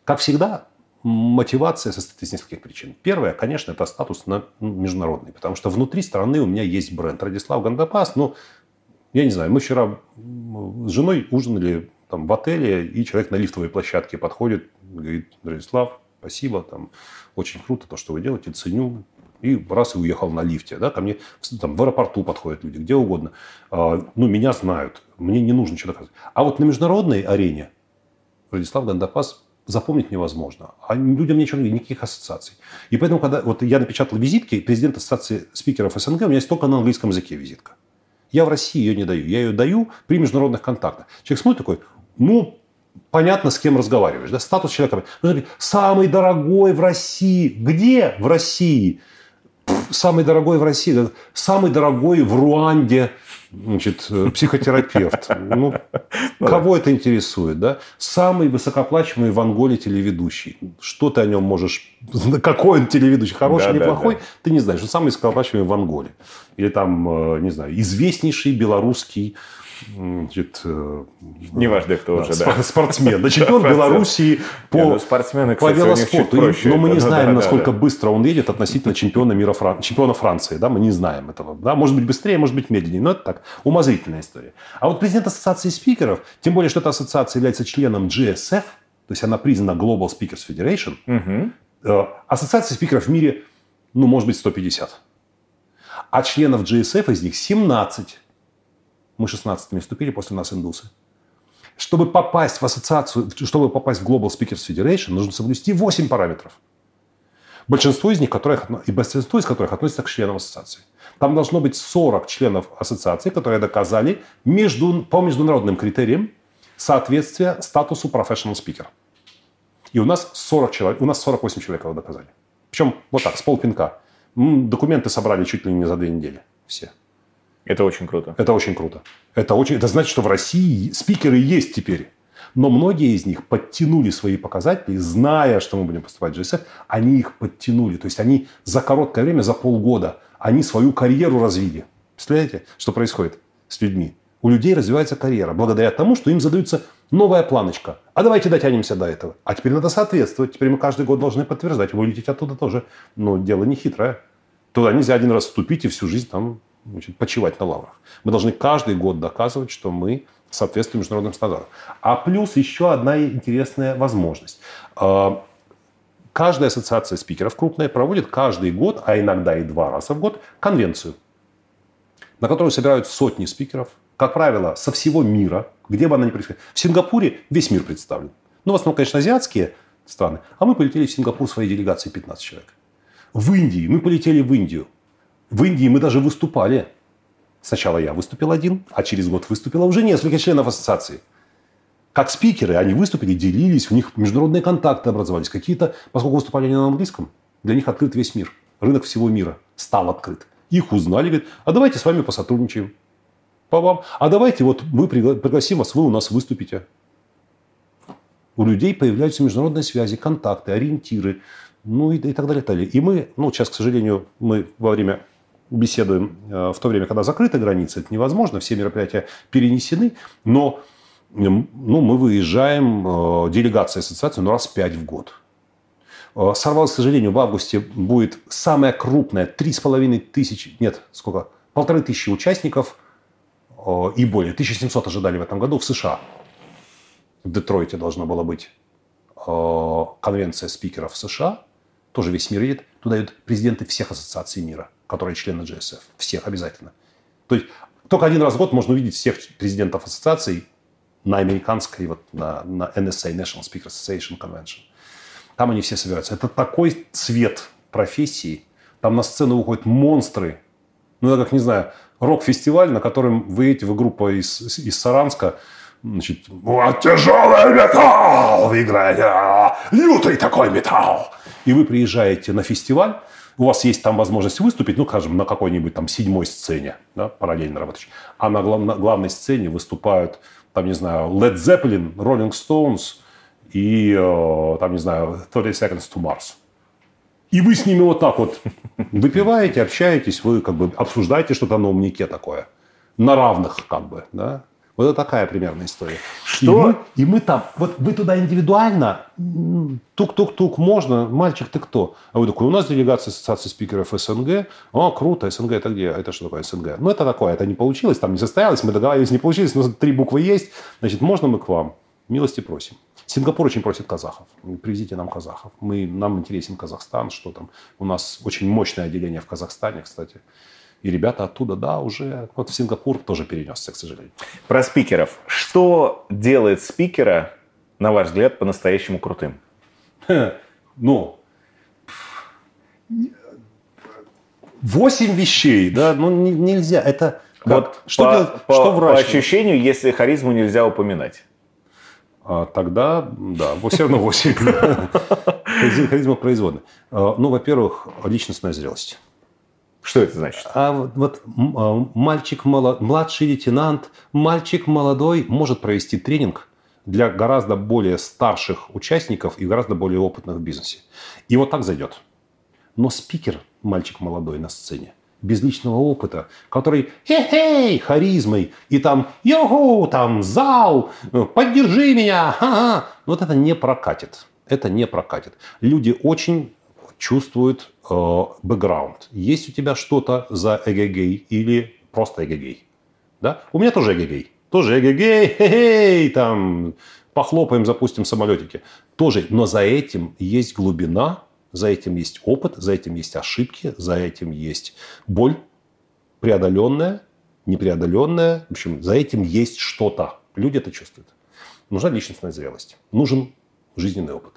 Как всегда, мотивация состоит из нескольких причин. Первое, конечно, это статус на международный, потому что внутри страны у меня есть бренд. Радислав Гандапас, ну, я не знаю, мы вчера с женой ужинали там, в отеле, и человек на лифтовой площадке подходит, говорит, Радислав, спасибо, там, очень круто то, что вы делаете, ценю. И раз и уехал на лифте. Да, ко мне там, в аэропорту подходят люди, где угодно. А, ну, меня знают, мне не нужно доказывать. А вот на международной арене Радислав Гандапас запомнить невозможно. А людям ничего, никаких ассоциаций. И поэтому, когда вот я напечатал визитки, президент ассоциации спикеров СНГ, у меня есть только на английском языке визитка. Я в России ее не даю. Я ее даю при международных контактах. Человек смотрит такой, ну, понятно, с кем разговариваешь. Да? Статус человека. Самый дорогой в России. Где в России? Самый дорогой в России, самый дорогой в Руанде значит, э, психотерапевт. Ну, ну кого это интересует, да? Самый высокоплачиваемый в Анголе телеведущий. Что ты о нем можешь... Какой он телеведущий? Хороший, да, неплохой? Да, да. Ты не знаешь. Он самый высокоплачиваемый в Анголе. Или там, э, не знаю, известнейший белорусский значит, э, неважно кто да, уже, да. спортсмен, да, чемпион Белоруссии по, не, ну, спортсмены, кстати, по велоспорту. Проще но мы не знаем, да, насколько да, быстро он едет относительно чемпиона мира, чемпиона Франции, да, мы не знаем этого, да, может быть быстрее, может быть медленнее, но это так, умозрительная история. А вот президент ассоциации спикеров, тем более, что эта ассоциация является членом GSF, то есть она признана Global Speakers Federation, угу. ассоциация спикеров в мире, ну, может быть, 150. А членов GSF из них 17. Мы 16-ми вступили, после нас индусы. Чтобы попасть в ассоциацию, чтобы попасть в Global Speakers Federation, нужно соблюсти 8 параметров. Большинство из них, которых, и большинство из которых относятся к членам ассоциации. Там должно быть 40 членов ассоциации, которые доказали между, по международным критериям соответствие статусу professional speaker. И у нас 40 человек, у нас 48 человек его доказали. Причем вот так, с полпинка. Документы собрали чуть ли не за две недели. Все. Это очень круто. Это очень круто. Это, очень, это значит, что в России спикеры есть теперь. Но многие из них подтянули свои показатели, зная, что мы будем поступать в GSF, они их подтянули. То есть они за короткое время, за полгода, они свою карьеру развили. Представляете, что происходит с людьми? У людей развивается карьера благодаря тому, что им задаются новая планочка. А давайте дотянемся до этого. А теперь надо соответствовать. Теперь мы каждый год должны подтверждать. Вылететь оттуда тоже. Но дело не хитрое. Туда нельзя один раз вступить и всю жизнь там значит, почивать на лаврах. Мы должны каждый год доказывать, что мы соответствуем международным стандартам. А плюс еще одна интересная возможность. А, каждая ассоциация спикеров крупная проводит каждый год, а иногда и два раза в год, конвенцию, на которую собирают сотни спикеров, как правило, со всего мира, где бы она ни происходила. В Сингапуре весь мир представлен. Ну, в основном, конечно, азиатские страны. А мы полетели в Сингапур своей делегацией 15 человек. В Индии мы полетели в Индию. В Индии мы даже выступали. Сначала я выступил один, а через год выступило уже несколько членов ассоциации. Как спикеры они выступили, делились, у них международные контакты образовались. Какие-то, поскольку выступали они на английском, для них открыт весь мир. Рынок всего мира стал открыт. Их узнали, говорят, а давайте с вами посотрудничаем. По вам. А давайте вот мы пригласим вас, вы у нас выступите. У людей появляются международные связи, контакты, ориентиры, ну и, и так далее, и так далее. И мы, ну сейчас, к сожалению, мы во время беседуем э, в то время, когда закрыты границы, это невозможно, все мероприятия перенесены, но ну, мы выезжаем, э, делегация ассоциации, ну, раз пять в год. Э, сорвалось, к сожалению, в августе будет самая крупная, три с половиной тысячи, нет, сколько, полторы тысячи участников и более. 1700 ожидали в этом году в США. В Детройте должна была быть конвенция спикеров США. Тоже весь мир едет. Туда идут президенты всех ассоциаций мира – которые члены GSF. Всех обязательно. То есть только один раз в год можно увидеть всех президентов ассоциаций на американской, вот на, на NSA, National Speaker Association Convention. Там они все собираются. Это такой цвет профессии. Там на сцену выходят монстры. Ну, я как, не знаю, рок-фестиваль, на котором вы эти, вы группа из, из Саранска, значит, вот тяжелый металл вы играете, а, лютый такой металл. И вы приезжаете на фестиваль, у вас есть там возможность выступить, ну, скажем, на какой-нибудь там седьмой сцене, да, параллельно работающей. А на, глав, на главной сцене выступают, там, не знаю, Led Zeppelin, Rolling Stones и, э, там, не знаю, 30 Seconds to Mars. И вы с ними вот так вот выпиваете, общаетесь, вы как бы обсуждаете что-то на умнике такое. На равных, как бы, да. Вот это такая примерная история. Что? И мы, и мы там, вот вы туда индивидуально, тук-тук-тук, можно, мальчик, ты кто? А вы такой, у нас делегация Ассоциации спикеров СНГ. О, круто, СНГ это где? Это что такое СНГ? Ну, это такое, это не получилось, там не состоялось, мы договаривались, не получилось, но три буквы есть, значит, можно мы к вам? Милости просим. Сингапур очень просит казахов. Привезите нам казахов. Мы, нам интересен Казахстан, что там. У нас очень мощное отделение в Казахстане, кстати. И ребята оттуда, да, уже вот в Сингапур тоже перенесся, к сожалению. Про спикеров. Что делает спикера, на ваш взгляд, по-настоящему крутым? Ну, восемь вещей, да, ну нельзя. Это как? вот что, по, делать, по, что врач? По ощущению, если харизму нельзя упоминать. А, тогда, да, все равно 8. Харизма производная. А, ну, во-первых, личностная зрелость. Что это значит? А вот а, мальчик, младший лейтенант, мальчик молодой может провести тренинг для гораздо более старших участников и гораздо более опытных в бизнесе. И вот так зайдет. Но спикер, мальчик молодой на сцене, без личного опыта, который хе-хей, харизмой, и там йоу, там зал, поддержи меня, ха-ха. Вот это не прокатит. Это не прокатит. Люди очень чувствует э, бэкграунд. Есть у тебя что-то за эгегей или просто эгегей. Да? У меня тоже эгегей. Тоже эгегей, хе-хей, там, похлопаем, запустим самолетики. Тоже, но за этим есть глубина, за этим есть опыт, за этим есть ошибки, за этим есть боль преодоленная, непреодоленная. В общем, за этим есть что-то. Люди это чувствуют. Нужна личностная зрелость. Нужен жизненный опыт.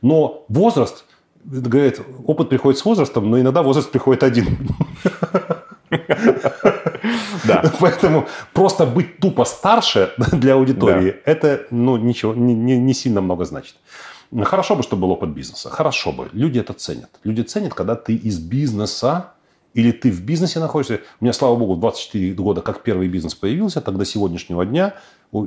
Но возраст говорит, опыт приходит с возрастом, но иногда возраст приходит один. Да. Поэтому просто быть тупо старше для аудитории, да. это ну, ничего, не, не, сильно много значит. Хорошо бы, чтобы был опыт бизнеса. Хорошо бы. Люди это ценят. Люди ценят, когда ты из бизнеса или ты в бизнесе находишься. У меня, слава богу, 24 года, как первый бизнес появился, так до сегодняшнего дня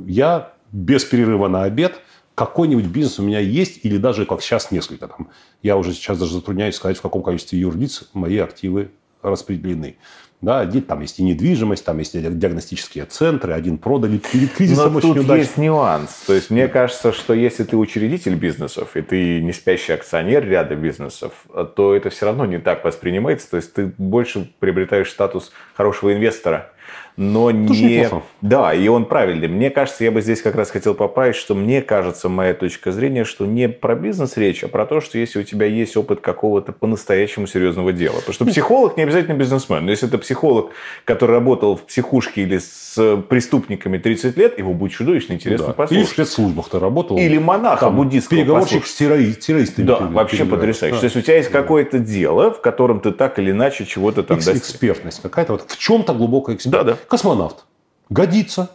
я без перерыва на обед, какой-нибудь бизнес у меня есть, или даже, как сейчас, несколько. Там, я уже сейчас даже затрудняюсь сказать, в каком количестве юрлиц мои активы распределены. Да, там есть и недвижимость, там есть диагностические центры, один продали перед кризисом Но очень тут удачно. есть нюанс. То есть мне кажется, что если ты учредитель бизнесов, и ты не спящий акционер ряда бизнесов, то это все равно не так воспринимается. То есть ты больше приобретаешь статус хорошего инвестора но Тоже не... неплохо. Да, и он правильный. Мне кажется, я бы здесь как раз хотел поправить, что мне кажется, моя точка зрения, что не про бизнес речь, а про то, что если у тебя есть опыт какого-то по-настоящему серьезного дела. Потому что психолог не обязательно бизнесмен. Но если это психолог, который работал в психушке или с преступниками 30 лет, его будет чудовищно интересно Да. послушать. Или в спецслужбах ты работал. Или монаха Там буддийского Переговорщик послушать. с террори- террористами. Да, вообще потрясающе. Да. То есть у тебя есть какое-то дело, в котором ты так или иначе чего-то там достиг. экспертность какая-то. Вот в чем-то глубокая экспертность. Да, да. Космонавт. Годится.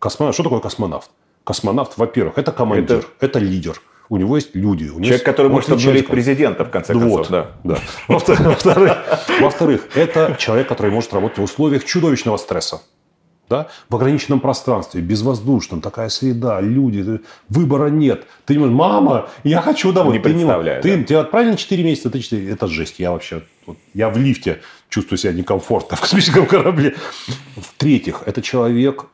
Космонавт. Что такое космонавт? Космонавт, во-первых, это командир, это, лидер. У него есть люди. У него Человек, есть- который он может обнулить президента, в конце Ну концов. вот, Да. да. Во-вторых, это человек, который может работать в условиях чудовищного стресса. Да? В ограниченном пространстве, безвоздушном, такая среда, люди, ты- выбора нет. Ты не можешь, мама, я хочу домой. Не Ты представляю, Ты, да. тебя отправили на 4 месяца, ты 4. Это жесть. Я вообще, вот, я в лифте чувствую себя некомфортно в космическом корабле. В-третьих, это человек,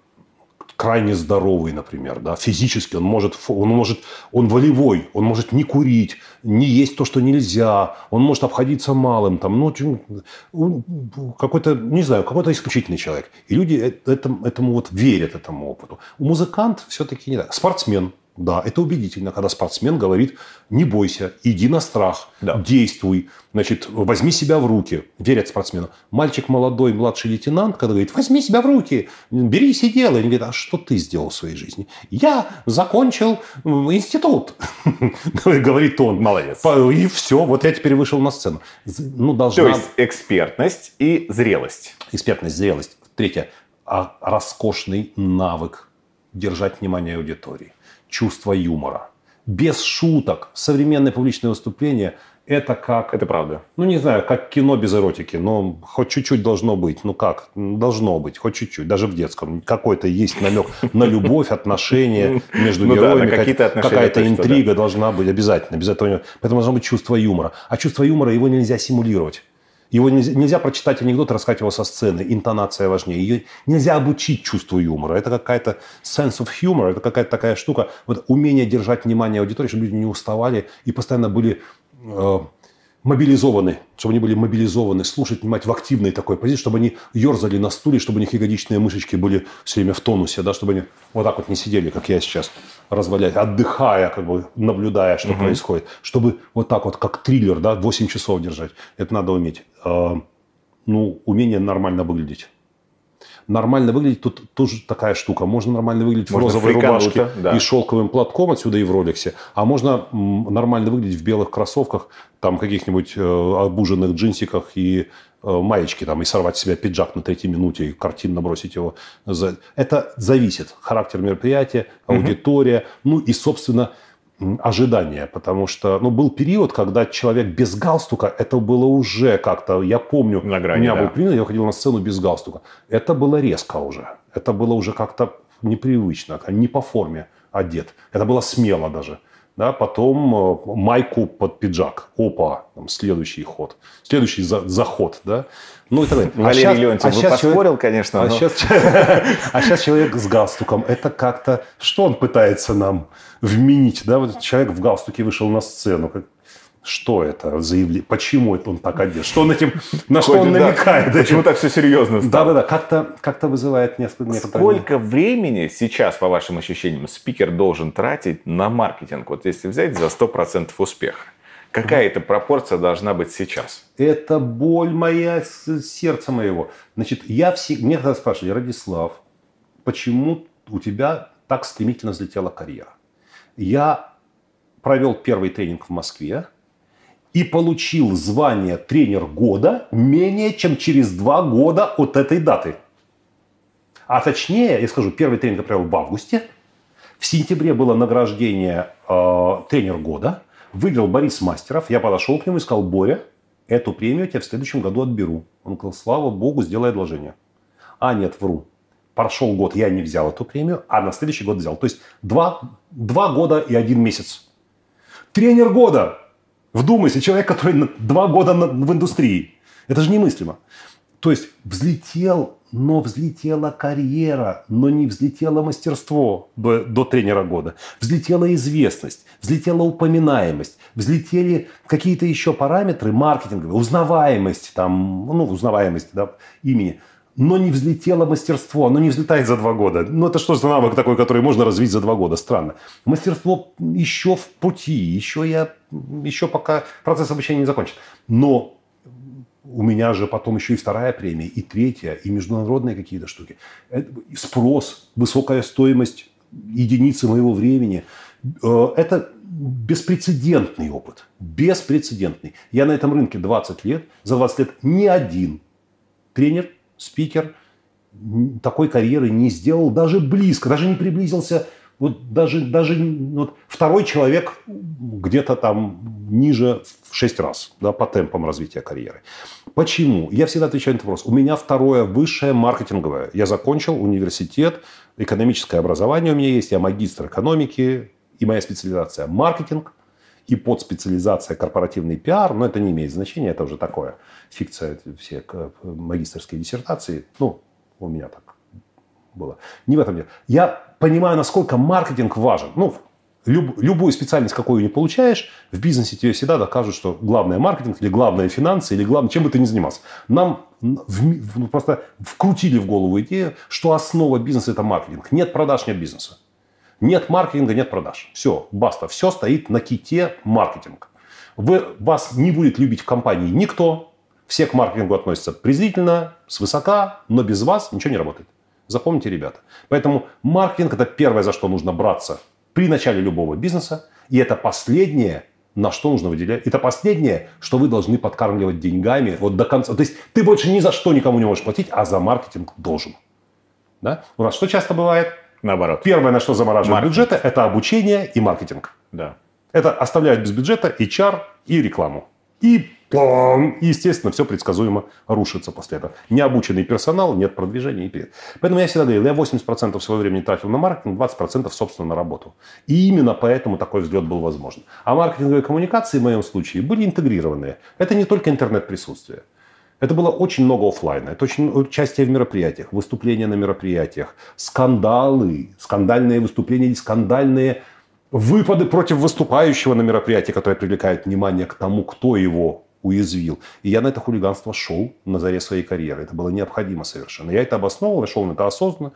крайне здоровый, например, да, физически, он может, он может, он волевой, он может не курить, не есть то, что нельзя, он может обходиться малым, там, ну, какой-то, не знаю, какой-то исключительный человек. И люди э- этому, этому вот верят, этому опыту. У музыкант все-таки не так. Спортсмен, да, это убедительно, когда спортсмен говорит, не бойся, иди на страх, Да. действуй, значит, возьми себя в руки, верят спортсмену. Мальчик молодой, младший лейтенант, когда говорит, возьми себя в руки, берись и делай. Они говорят, а что ты сделал в своей жизни? Я закончил институт, говорит он. Молодец. И все, вот я теперь вышел на сцену. Ну, должна То есть экспертность и зрелость. экспертность, зрелость. Третье, а роскошный навык держать внимание аудитории, чувство юмора. Без шуток. Современное публичное выступление – это как Это правда. ну, не знаю, как кино без эротики, но хоть чуть-чуть должно быть. Ну как? Должно быть, хоть чуть-чуть, даже в детском. Какой-то есть намек на любовь, отношения между Ну героями. Какая-то интрига должна быть обязательно. Поэтому должно быть чувство юмора. А чувство юмора, его нельзя симулировать. Его нельзя, нельзя прочитать анекдот и рассказать его со сцены. Интонация важнее. Ее нельзя обучить чувству юмора. Это какая-то sense of humor, это какая-то такая штука. Вот умение держать внимание аудитории, чтобы люди не уставали и постоянно были э, мобилизованы, чтобы они были мобилизованы, слушать, внимать в активной такой позиции, чтобы они ерзали на стуле, чтобы у них ягодичные мышечки были все время в тонусе, да, чтобы они вот так вот не сидели, как я сейчас, развалясь, отдыхая, как бы наблюдая, что происходит. Чтобы вот так вот, как триллер, да, 8 часов держать. Это надо уметь. А, Ну, умение нормально выглядеть. Нормально выглядеть, тут тоже такая штука. Можно нормально выглядеть Можно в розовой рубашке да. и шелковым платком отсюда и в роликсе. А можно нормально выглядеть в белых кроссовках, там каких-нибудь э, обуженных джинсиках и э, маечке, там, и сорвать с себя пиджак на третьей минуте и картинно бросить его. за- Это зависит. Характер мероприятия, аудитория, ну и, собственно, ожидания. Потому что ну, был период, когда человек без галстука, это было уже как-то, я помню, На грани, у меня да. был пример, я выходил на сцену без галстука. Это было резко уже. Это было уже как-то непривычно, не по форме одет. Это было смело даже. Да, потом э, майку под пиджак. Опа, там, следующий ход. Следующий за- заход. Да? Ну и так далее. Валерий щас- Леонтьев, вы щас человек- поспорил, конечно, а но- сейчас, а сейчас человек с галстуком. Это как-то... Что он пытается нам вменить? Да? Вот человек в галстуке вышел на сцену. Как- Что это заявление? Почему это он так одет? Что он этим... На что он да. намекает? Почему так все серьезно стало? Да-да-да. Как-то как вызывает несколько... Сколько времени сейчас, по вашим ощущениям, спикер должен тратить на маркетинг? Вот если взять за 100% успеха, какая эта пропорция должна быть сейчас? Это боль моя, с- сердца моего. Значит, я все... Мне когда спрашивали, Радислав, почему у тебя так стремительно взлетела карьера? Я провел первый тренинг в Москве и получил звание тренер года менее чем через два года от этой даты. А точнее, я скажу, первый тренинг я провел в августе. В сентябре было награждение э, тренер года. Выиграл Борис Мастеров. Я подошел к нему и сказал, Боря, эту премию я тебе в следующем году отберу. Он сказал, слава богу, сделай одолжение. А, нет, вру. Прошел год, я не взял эту премию, а на следующий год взял. То есть два, два года и один месяц. Тренер года! Вдумайся, человек, который два года в индустрии. Это же немыслимо. То есть взлетел, но взлетела карьера, но не взлетело мастерство до, до тренера года. Взлетела известность, взлетела упоминаемость, взлетели какие-то еще параметры маркетинговые, узнаваемость, там, ну, узнаваемость да, имени. Но не взлетело мастерство, оно не взлетает за два года. Ну, это что за навык такой, который можно развить за два года? Странно. Мастерство еще в пути, еще я, еще пока процесс обучения не закончен. Но у меня же потом еще и вторая премия, и третья, и международные какие-то штуки. Спрос, высокая стоимость единицы моего времени. Э, это беспрецедентный опыт. Беспрецедентный. Я на этом рынке 20 лет. За 20 лет ни один тренер, спикер такой карьеры не сделал даже близко, даже не приблизился вот даже, даже вот второй человек где-то там ниже в 6 раз да, по темпам развития карьеры. Почему? Я всегда отвечаю на этот вопрос. У меня второе высшее маркетинговое. Я закончил университет, экономическое образование у меня есть, я магистр экономики, и моя специализация маркетинг, и подспециализация корпоративный пиар, но это не имеет значения, это уже такое, фикция все магистрские диссертации, ну, у меня так было. Не в этом дело. Я понимаю, насколько маркетинг важен. Ну, люб, любую специальность, какую не получаешь, в бизнесе тебе всегда докажут, что главное маркетинг, или главное финансы, или главное, чем бы ты ни занимался. Нам в, ну, просто вкрутили в голову идею, что основа бизнеса – это маркетинг. Нет продаж, нет бизнеса. Нет маркетинга, нет продаж. Все, баста. Все стоит на ките маркетинг. Вы, вас не будет любить в компании никто. Все к маркетингу относятся презрительно, свысока, но без вас ничего не работает. Запомните, ребята. Поэтому маркетинг – это первое, за что нужно браться при начале любого бизнеса. И это последнее, на что нужно выделять. Это последнее, что вы должны подкармливать деньгами вот до конца. То есть ты больше ни за что никому не можешь платить, а за маркетинг должен. Да? У нас что часто бывает? Наоборот. Первое, на что замораживают бюджеты, это обучение и маркетинг. Да. Это оставляют без бюджета HR и рекламу. И и, естественно, все предсказуемо рушится после этого. Необученный персонал, нет продвижения и вперед. Поэтому я всегда говорил, я 80% своего времени тратил на маркетинг, 20% собственно на работу. И именно поэтому такой взлет был возможен. А маркетинговые коммуникации в моем случае были интегрированные. Это не только интернет-присутствие. Это было очень много офлайна. Это очень участие в мероприятиях, выступления на мероприятиях, скандалы, скандальные выступления скандальные выпады против выступающего на мероприятии, которое привлекает внимание к тому, кто его уязвил. И я на это хулиганство шел на заре своей карьеры. Это было необходимо совершенно. Я это обосновывал, я шел на это осознанно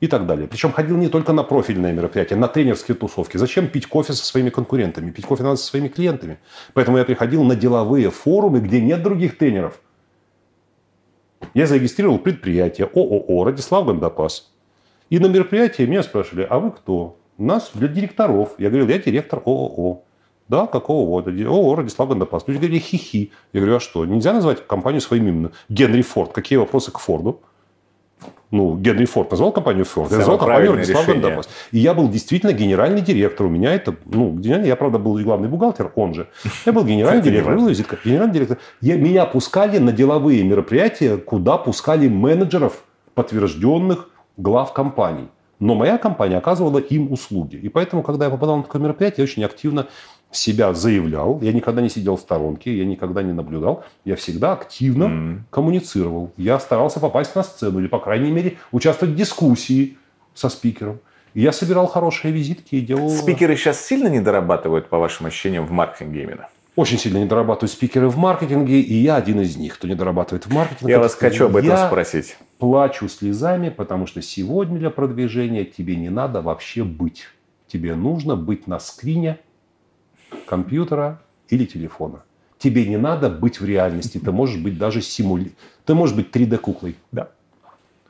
и так далее. Причем ходил не только на профильные мероприятия, на тренерские тусовки. Зачем пить кофе со своими конкурентами? Пить кофе надо со своими клиентами. Поэтому я приходил на деловые форумы, где нет других тренеров. Я зарегистрировал предприятие ООО «Радислав Гандапас». И на мероприятии меня спрашивали, а вы кто? Нас для директоров. Я говорил, я директор ООО. Да, какого года? О, Радислав Гандапас. Люди говорили, хихи. Я говорю, а что, нельзя назвать компанию своим именем? Генри Форд. Какие вопросы к Форду? Ну, Генри Форд назвал компанию Форд, я назвал компанию Радислав Гандапас. И я был действительно генеральный директор. У меня это, ну, я, правда, был главный бухгалтер, он же. Я был генеральный директор. Генеральный директор. Я, меня пускали на деловые мероприятия, куда пускали менеджеров, подтвержденных глав компаний. Но моя компания оказывала им услуги. И поэтому, когда я попадал на такое мероприятие, я очень активно себя заявлял, я никогда не сидел в сторонке, я никогда не наблюдал, я всегда активно mm. коммуницировал. Я старался попасть на сцену или, по крайней мере, участвовать в дискуссии со спикером. я собирал хорошие визитки и делал... Спикеры сейчас сильно не дорабатывают, по вашим ощущениям, в маркетинге именно? Очень сильно не дорабатывают спикеры в маркетинге, и я один из них, кто не дорабатывает в маркетинге. Я вас хочу об этом спросить. плачу слезами, потому что сегодня для продвижения тебе не надо вообще быть. Тебе нужно быть на скрине компьютера или телефона. Тебе не надо быть в реальности, ты можешь быть даже симули... Ты можешь быть 3D-куклой. Да.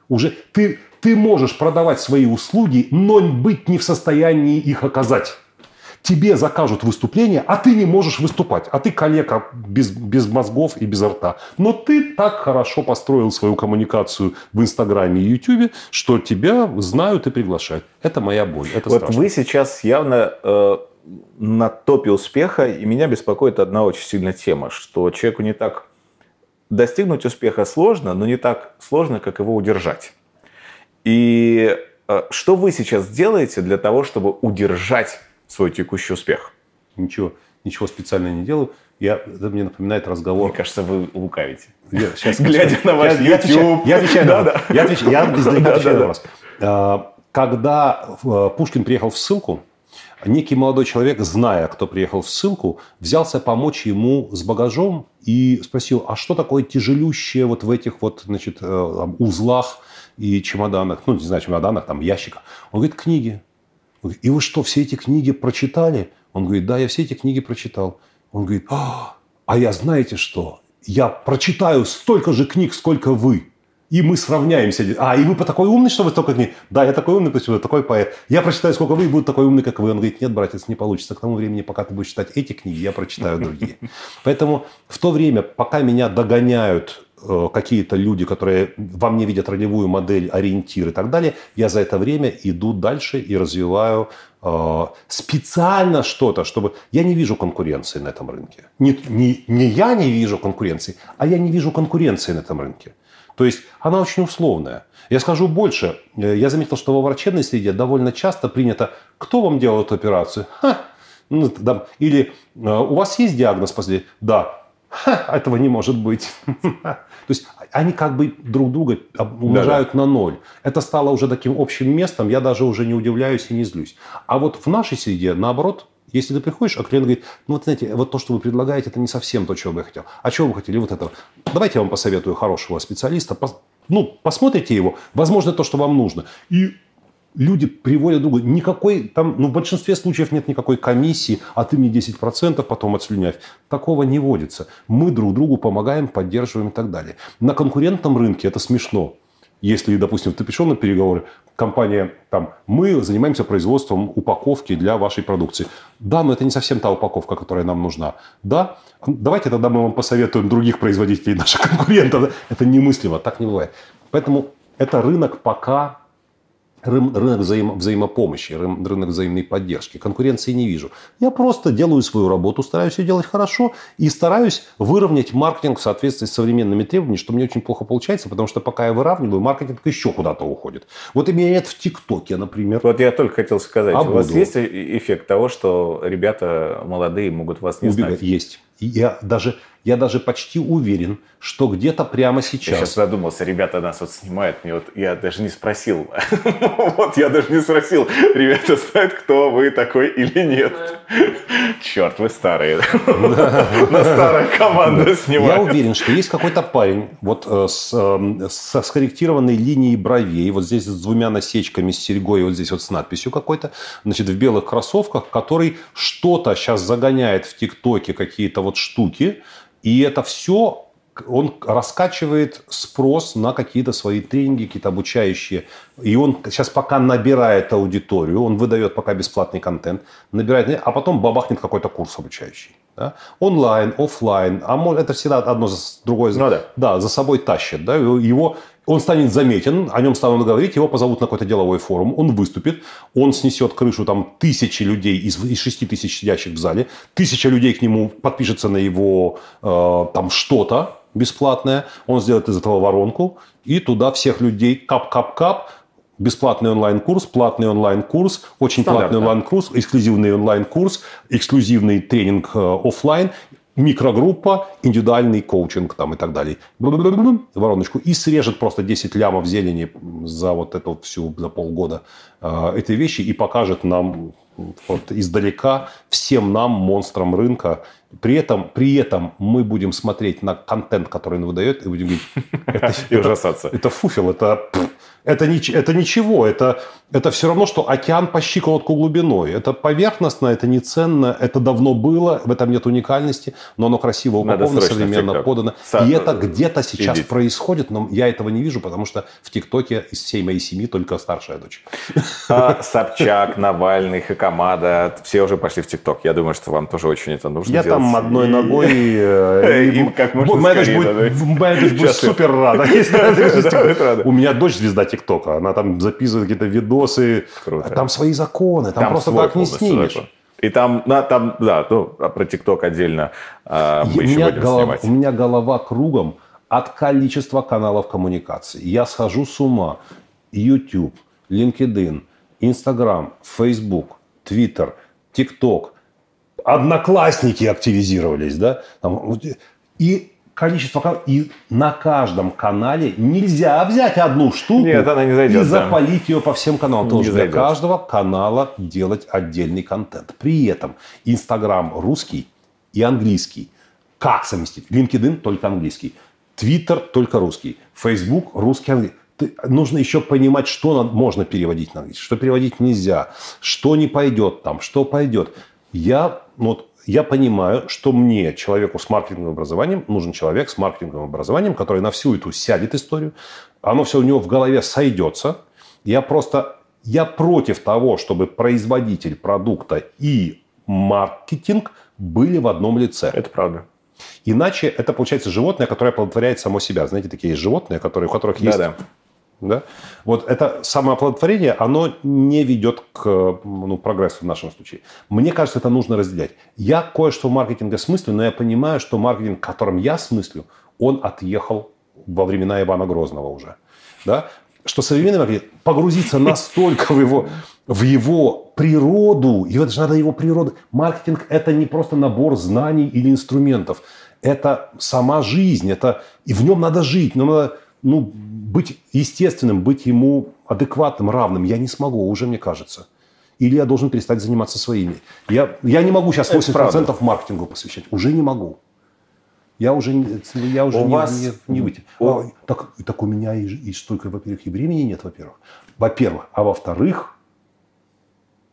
Уже ты, ты можешь продавать свои услуги, но быть не в состоянии их оказать. Тебе закажут выступление, а ты не можешь выступать. А ты коллега без, без мозгов и без рта. Но ты так хорошо построил свою коммуникацию в Инстаграме и Ютубе, что тебя знают и приглашают. Это моя боль. Это вот страшно. вы сейчас явно э, на топе успеха, и меня беспокоит одна очень сильная тема, что человеку не так достигнуть успеха сложно, но не так сложно, как его удержать. И э, что вы сейчас делаете для того, чтобы удержать свой текущий успех? Ничего, ничего специально не делаю. Я, это мне напоминает разговор. Мне кажется, вы лукавите. Я, сейчас, Глядя на ваш я, YouTube. Я отвечаю, на, да. я отвечаю, я отвечаю на вас. Когда Пушкин приехал в ссылку, некий молодой человек, зная, кто приехал в ссылку, взялся помочь ему с багажом и спросил, а что такое тяжелющее вот в этих вот, значит, э, узлах и чемоданах, ну, не знаю, чемоданах, там, ящиках. Он говорит, книги. И вы что, все эти книги прочитали? Он говорит, да, я все эти книги прочитал. Он говорит, а, а я знаете что? Я прочитаю столько же книг, сколько вы. И мы сравняемся. А, и вы по такой умный, что вы столько книг? Да, я такой умный, вы такой поэт. Я прочитаю, сколько вы, и буду такой умный, как вы. Он говорит, нет, братец, не получится. К тому времени, пока ты будешь читать эти книги, я прочитаю другие. Поэтому в то время, пока меня догоняют э, какие-то люди, которые во мне видят ролевую модель, ориентир и так далее, я за это время иду дальше и развиваю э, специально что-то, чтобы... Я не вижу конкуренции на этом рынке. Не, не, не я не вижу конкуренции, а я не вижу конкуренции на этом рынке. То есть она очень условная. Я скажу больше. Э, Я заметил, что во врачебной среде довольно часто принято, кто вам делал эту операцию? Ха! Ну, там, или э, у вас есть диагноз после? Да. Ха, этого не может быть. То есть они как бы друг друга умножают на ноль. Это стало уже таким общим местом, я даже уже не удивляюсь и не злюсь. А вот в нашей среде, наоборот, если ты приходишь, а клиент говорит, ну вот знаете, вот то, что вы предлагаете, это не совсем то, чего бы я хотел. А чего вы хотели? Вот этого. Давайте я вам посоветую хорошего специалиста. Ну, посмотрите его. Возможно, то, что вам нужно. И люди приводят друг друга. Никакой там, ну, в большинстве случаев нет никакой комиссии, а ты мне 10% потом отслюнявь. Такого не водится. Мы друг другу помогаем, поддерживаем и так далее. На конкурентном рынке это смешно. Если, допустим, ты пришел на переговоры, компания, там, мы занимаемся производством упаковки для вашей продукции. Да, но это не совсем та упаковка, которая нам нужна. Да, давайте тогда мы вам посоветуем других производителей наших конкурентов. Это немыслимо, так не бывает. Поэтому это рынок пока рынок взаимо- взаимопомощи, рын- рынок взаимной поддержки. Конкуренции не вижу. Я просто делаю свою работу, стараюсь ее делать хорошо и стараюсь выровнять маркетинг в соответствии с современными требованиями, что мне очень плохо получается, потому что пока я выравниваю, маркетинг еще куда-то уходит. Вот и меня нет в ТикТоке, например. Вот я только хотел сказать, А у вас буду. есть э- эффект того, что ребята молодые могут вас не Убегать. знать? Есть. Я даже, я даже почти уверен, что где-то прямо Я сейчас... сейчас задумался, ребята нас вот снимают, мне вот я даже не спросил. Вот я даже не спросил, ребята знают, кто вы такой или нет. Черт, вы старые. На старая команда Я снимает. уверен, что есть какой-то парень вот э, с, э, со скорректированной линией бровей, вот здесь с двумя насечками, с серьгой, вот здесь вот с надписью какой-то, значит, в белых кроссовках, который что-то сейчас загоняет в ТикТоке, какие-то вот штуки, и это все он раскачивает спрос на какие-то свои тренинги, какие-то обучающие. И он сейчас пока набирает аудиторию, он выдает пока бесплатный контент, набирает, а потом бабахнет какой-то курс обучающий. да. Онлайн, офлайн, а может, это всегда одно за другое за- Ну да. да, за собой тащит. Да, его, он станет заметен, о нем станут говорить, его позовут на какой-то деловой форум, он выступит, он снесет крышу там тысячи людей из, из 6 тысяч сидящих в зале, тысяча людей к нему подпишется на его э, там что-то бесплатное, он сделает из этого воронку, и туда всех людей кап-кап-кап, бесплатный онлайн-курс, платный онлайн-курс, очень Стандартно. платный онлайн-курс, эксклюзивный онлайн-курс, эксклюзивный тренинг э, офлайн, микрогруппа, индивидуальный коучинг там и так далее. Вороночку. И срежет просто 10 лямов зелени за вот эту всю, за полгода э, этой вещи и покажет нам вот издалека всем нам, монстрам рынка. При этом, при этом мы будем смотреть на контент, который он выдает, и будем говорить, это, И это- ужасаться. это фуфел, это, это, нич- это ничего, это, это все равно, что океан по щиколотку глубиной. Это поверхностно, это не ценно, это давно было, в этом нет уникальности, но оно красиво упаковано, современно TikTok. подано. Са- И это где-то сейчас Идите. происходит, но я этого не вижу, потому что в ТикТоке из всей моей семьи только старшая дочь. А Собчак, Навальный, Хакамада, все уже пошли в ТикТок. Я думаю, что вам тоже очень это нужно Я делать. там одной ногой... э, Им как можно Моя дочь скорее будет, супер рада. У меня дочь звезда ТикТока. Она там записывает какие-то видосы. Круто. Там свои законы. Там, просто свой так не снимешь. закон. И там, на, там, да, ну, а про ТикТок отдельно а, мы у, еще меня будем голова, снимать. у меня голова кругом от количества каналов коммуникации. Я схожу с ума. YouTube, LinkedIn, Instagram, Facebook, Twitter, TikTok, одноклассники активизировались, да, там, и количество и на каждом канале нельзя взять одну штуку Нет, она не зайдет, и запалить ее по всем каналам. Тоже для каждого канала делать отдельный контент. При этом Инстаграм русский и английский. Как совместить? LinkedIn только английский. Твиттер только русский. Facebook русский, английский. Ты- нужно еще понимать, что можно переводить на английский, что переводить нельзя, что не пойдет там, что пойдет. Я, ну вот, я понимаю, что мне, человеку с маркетинговым образованием, нужен человек с маркетинговым образованием, который на всю эту сядет историю, оно все у него в голове сойдется. Я просто, я против того, чтобы производитель продукта и маркетинг были в одном лице. Это правда. Иначе это получается животное, которое оплодотворяет само себя. Знаете, такие есть животные, которые, у которых есть... Да-да. Да? Вот это самооплодотворение, оно не ведет к ну, прогрессу в нашем случае. Мне кажется, это нужно разделять. Я кое-что в маркетинге смыслю, но я понимаю, что маркетинг, которым я смыслю, он отъехал во времена Ивана Грозного уже. Да? Что современный маркетинг погрузиться настолько в его, в его природу, и это же надо его природу. Маркетинг – это не просто набор знаний или инструментов. Это сама жизнь, это, и в нем надо жить, но надо ну, быть естественным, быть ему адекватным, равным. Я не смогу, уже мне кажется. Или я должен перестать заниматься своими. Я, я не могу сейчас Это 80% правда. маркетингу посвящать. Уже не могу. Я уже, не- я уже У не, вас- не, не выйти. у- А, так, так у меня и, и столько, во-первых, и времени нет, во-первых. Во-первых. А во-вторых,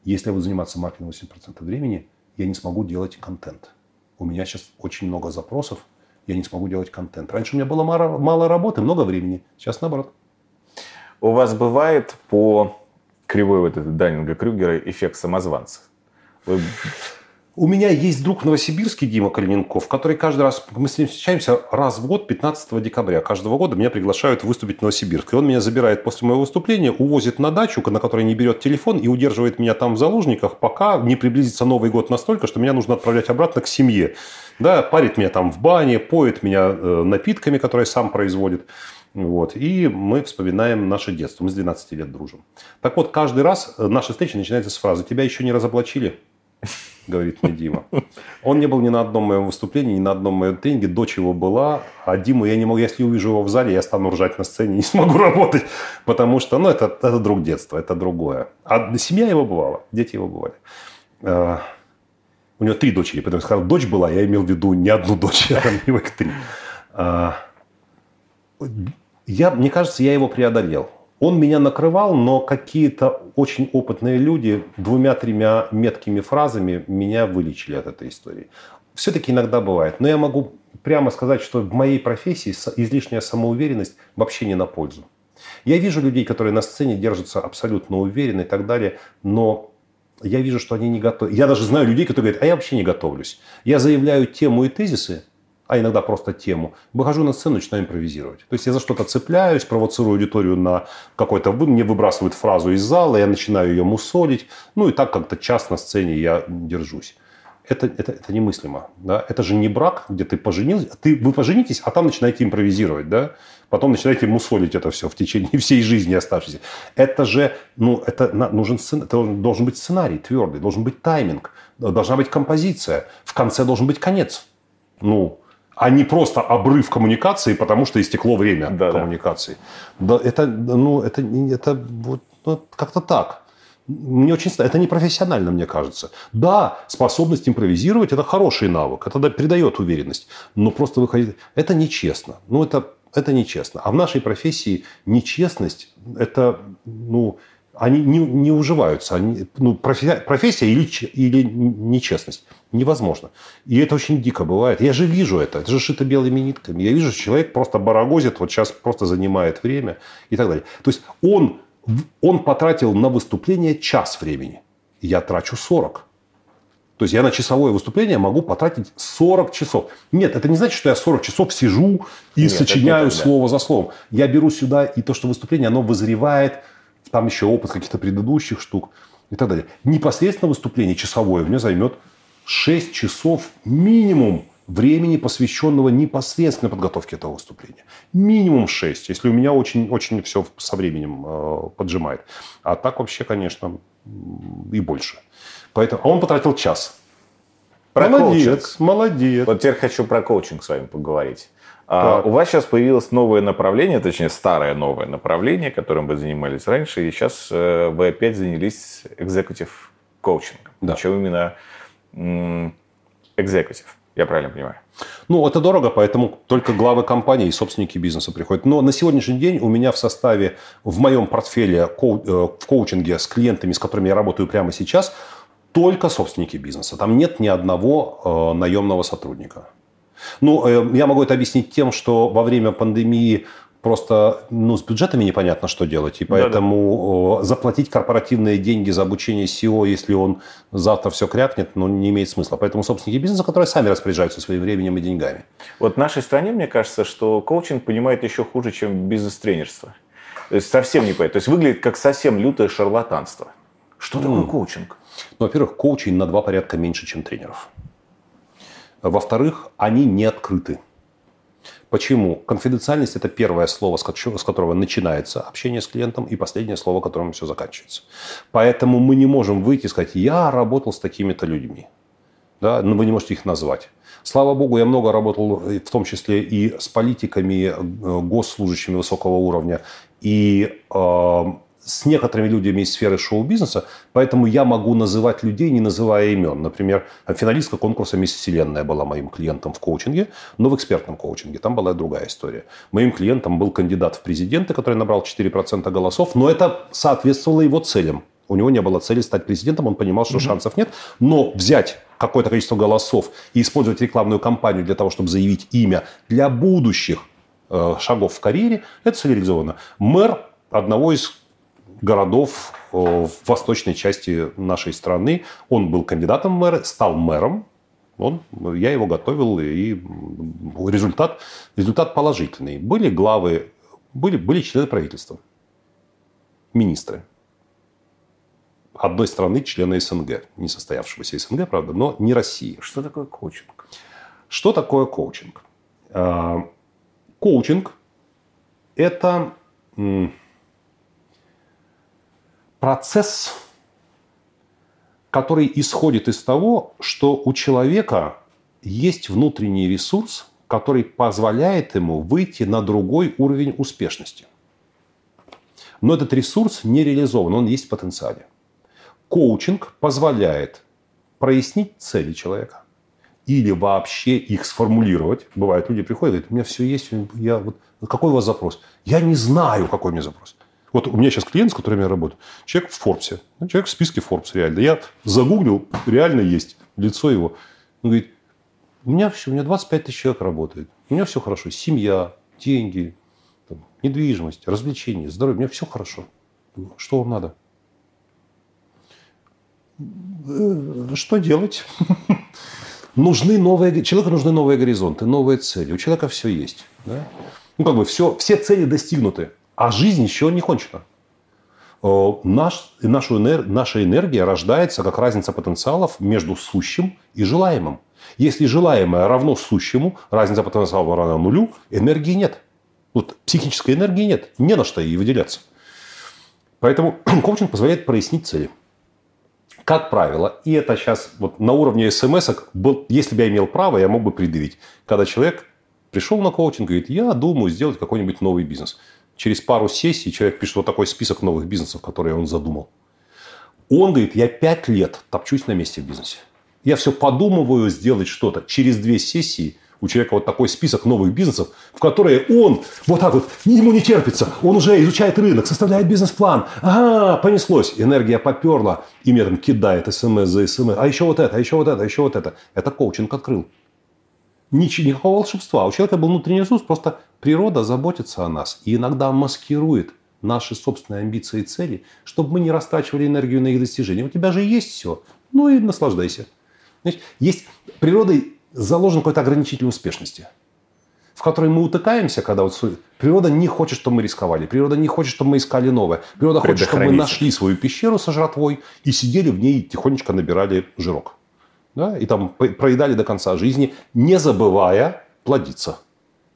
если я буду заниматься маркетингом 80% времени, я не смогу делать контент. У меня сейчас очень много запросов, я не смогу делать контент. Раньше у меня было мало, мало работы, много времени. Сейчас наоборот. У вас бывает по кривой вот этой Даннинга Крюгера эффект самозванца? Вы- У меня есть друг новосибирский Дима Калиненков, который каждый раз, мы с ним встречаемся раз в год, 15 декабря. Каждого года меня приглашают выступить в Новосибирск. И он меня забирает после моего выступления, увозит на дачу, на которой не берет телефон, и удерживает меня там в заложниках, пока не приблизится Новый год настолько, что меня нужно отправлять обратно к семье. Да, парит меня там в бане, поет меня э, напитками, которые сам производит. Вот. И мы вспоминаем наше детство. Мы с 12 лет дружим. Так вот, каждый раз э, наша встреча начинается с фразы «Тебя еще не разоблачили?» Говорит мне Дима. Он не был ни на одном моем выступлении, ни на одном моем тренинге. Дочь его была, а Диму я не могу, если увижу его в зале, я стану ржать на сцене, не смогу работать, потому что, ну, это, это друг детства, это другое. А семья его бывала, дети его бывали. Э, У него три дочери, поэтому я сказал, дочь была, я имел в виду не одну дочь, а него их три. А, я, мне кажется, я его преодолел. Он меня накрывал, но какие-то очень опытные люди двумя-тремя меткими фразами меня вылечили от этой истории. Все-таки иногда бывает. Но я могу прямо сказать, что в моей профессии излишняя самоуверенность вообще не на пользу. Я вижу людей, которые на сцене держатся абсолютно уверенно и так далее, но я вижу, что они не готовы. Я даже знаю людей, которые говорят, а я вообще не готовлюсь. Я заявляю тему и тезисы, а иногда просто тему, выхожу на сцену начинаю импровизировать. То есть я за что-то цепляюсь, провоцирую аудиторию на какой-то... Мне выбрасывают фразу из зала, я начинаю ее мусолить. Ну и так как-то час на сцене я держусь. Это, это, это немыслимо. Да? Это же не брак, где ты поженился. Ты, вы поженитесь, а там начинаете импровизировать. Да? Потом начинаете мусолить это все в течение всей жизни оставшейся. Это же ну, это нужен это должен быть сценарий твердый, должен быть тайминг, должна быть композиция. В конце должен быть конец. Ну, а не просто обрыв коммуникации, потому что истекло время Да-да. коммуникации. Да, это, ну, это, это вот, ну, как-то так. Мне очень это не профессионально, мне кажется. Да, способность импровизировать – это хороший навык, это да- придает уверенность. Но просто выходить – это нечестно. Ну, это, это нечестно. А в нашей профессии нечестность – это, ну, они не, не уживаются. Они, ну, профессия, профессия или, или нечестность. Невозможно. И это очень дико бывает. Я же вижу это. Это же шито белыми нитками. Я вижу, что человек просто барагозит, вот сейчас просто занимает время и так далее. То есть он, он потратил на выступление час времени. Я трачу 40. То есть я на часовое выступление могу потратить 40 часов. Нет, это не значит, что я 40 часов сижу и Нет, сочиняю слово за словом. Я беру сюда и то, что выступление, оно вызревает, там еще опыт каких-то предыдущих штук и так далее. Непосредственно выступление часовое мне займет 6 часов минимум. времени, посвященного непосредственно подготовке этого выступления. Минимум 6, если у меня очень, очень все со временем э, поджимает. А так вообще, конечно, и больше. Поэтому, а он потратил час. Про молодец, коучинг. молодец. Вот теперь хочу про коучинг с вами поговорить. А, у вас сейчас появилось новое направление, точнее старое новое направление, которым вы занимались раньше, и сейчас э, вы опять занялись экзекутив коучингом. Да. Причем именно экзекутив. Я правильно понимаю? Ну, это дорого, поэтому только главы компании и собственники бизнеса приходят. Но на сегодняшний день у меня в составе, в моем портфеле коу- э, в коучинге с клиентами, с которыми я работаю прямо сейчас, только собственники бизнеса. Там нет ни одного э, наемного сотрудника. Ну, э, я могу это объяснить тем, что во время пандемии просто ну, с бюджетами непонятно, что делать. И поэтому э, заплатить корпоративные деньги за обучение SEO, если он завтра все крякнет, ну, не имеет смысла. Поэтому собственники бизнеса, которые сами распоряжаются своим временем и деньгами. Вот в нашей стране, мне кажется, что коучинг понимает еще хуже, чем бизнес-тренерство. То есть совсем не понимает. То есть выглядит как совсем лютое шарлатанство. Что такое коучинг? Ну, во-первых, коучей на два порядка меньше, чем тренеров. Во-вторых, они не открыты. Почему? Конфиденциальность – это первое слово, с ко- с которого начинается общение с клиентом, и последнее слово, которым все заканчивается. Поэтому мы не можем выйти и сказать, я работал с такими-то людьми. Да? Но вы не можете их назвать. Слава богу, я много работал, в том числе и с политиками, э, госслужащими высокого уровня, и э, с некоторыми людьми из сферы шоу-бизнеса, поэтому я могу называть людей, не называя имен. Например, финалистка конкурса «Мисс Вселенная» была моим клиентом в коучинге, но в экспертном коучинге. Там была другая история. Моим клиентом был кандидат в президенты, который набрал 4% голосов, но это соответствовало его целям. У него не было цели стать президентом, он понимал, что шансов нет. Но взять какое-то количество голосов и использовать рекламную кампанию для того, чтобы заявить имя для будущих э, шагов в карьере, это все реализовано. Мэр одного из городов э, в восточной части нашей страны. Он был кандидатом в мэра, стал мэром. Он, я его готовил, и результат, результат положительный. Были главы, были, были члены правительства, министры. Одной страны, члены СНГ, не состоявшегося СНГ, правда, но не России. Что такое коучинг? Что такое коучинг? А, Коучинг – это процесс, который исходит из того, что у человека есть внутренний ресурс, который позволяет ему выйти на другой уровень успешности. Но этот ресурс не реализован, он есть в потенциале. Коучинг позволяет прояснить цели человека или вообще их сформулировать. Бывает, люди приходят и говорят, у меня все есть, я вот, какой у вас запрос? Я не знаю, какой у меня запрос. Вот у меня сейчас клиент, с которым я работаю, человек в Форбсе, ну, человек в списке Forbes реально. Я загуглил, реально есть лицо его. Он говорит, у меня все, у меня 25 тысяч человек работает, у меня все хорошо, семья, деньги, там, недвижимость, развлечения, здоровье, у меня все хорошо. Что вам надо? «Э, Что делать? Нужны новые, человеку нужны новые горизонты, новые цели. У человека все есть. Да? Ну, как бы все, все цели достигнуты, а жизнь еще не кончена. Э, Наш, нашу наша энергия рождается как разница потенциалов между сущим и желаемым. Если желаемое равно сущему, разница потенциала равна нулю, энергии нет. Вот психической энергии нет, не на что ей выделяться. Поэтому коучинг позволяет прояснить цели. Как правило, и это сейчас вот на уровне смс, если бы я имел право, я мог бы предъявить. Когда человек пришел на коучинг и говорит, я думаю сделать какой-нибудь новый бизнес. Через пару сессий человек пишет вот такой список новых бизнесов, которые он задумал. Он говорит, я пять лет топчусь на месте в бизнесе. Я все подумываю сделать что-то. Через две сессии у человека вот такой список новых бизнесов, в которые он вот так вот, ему не терпится, он уже изучает рынок, составляет бизнес-план. Ага, понеслось. Энергия поперла, и мне там кидает смс за смс. А еще вот это, а еще вот это, а еще вот это. Это коучинг открыл. Ничего, никакого волшебства. У человека был внутренний ресурс, просто природа заботится о нас и иногда маскирует наши собственные амбиции и цели, чтобы мы не растрачивали энергию на их достижение. У тебя же есть все, ну и наслаждайся. Значит, есть природой заложен какой-то ограничитель успешности, в который мы утыкаемся, когда вот природа не хочет, чтобы мы рисковали, природа не хочет, чтобы мы искали новое, природа хочет, чтобы мы нашли свою пещеру со жратвой и сидели в ней и тихонечко набирали жирок. Да, и там проедали до конца жизни, не забывая плодиться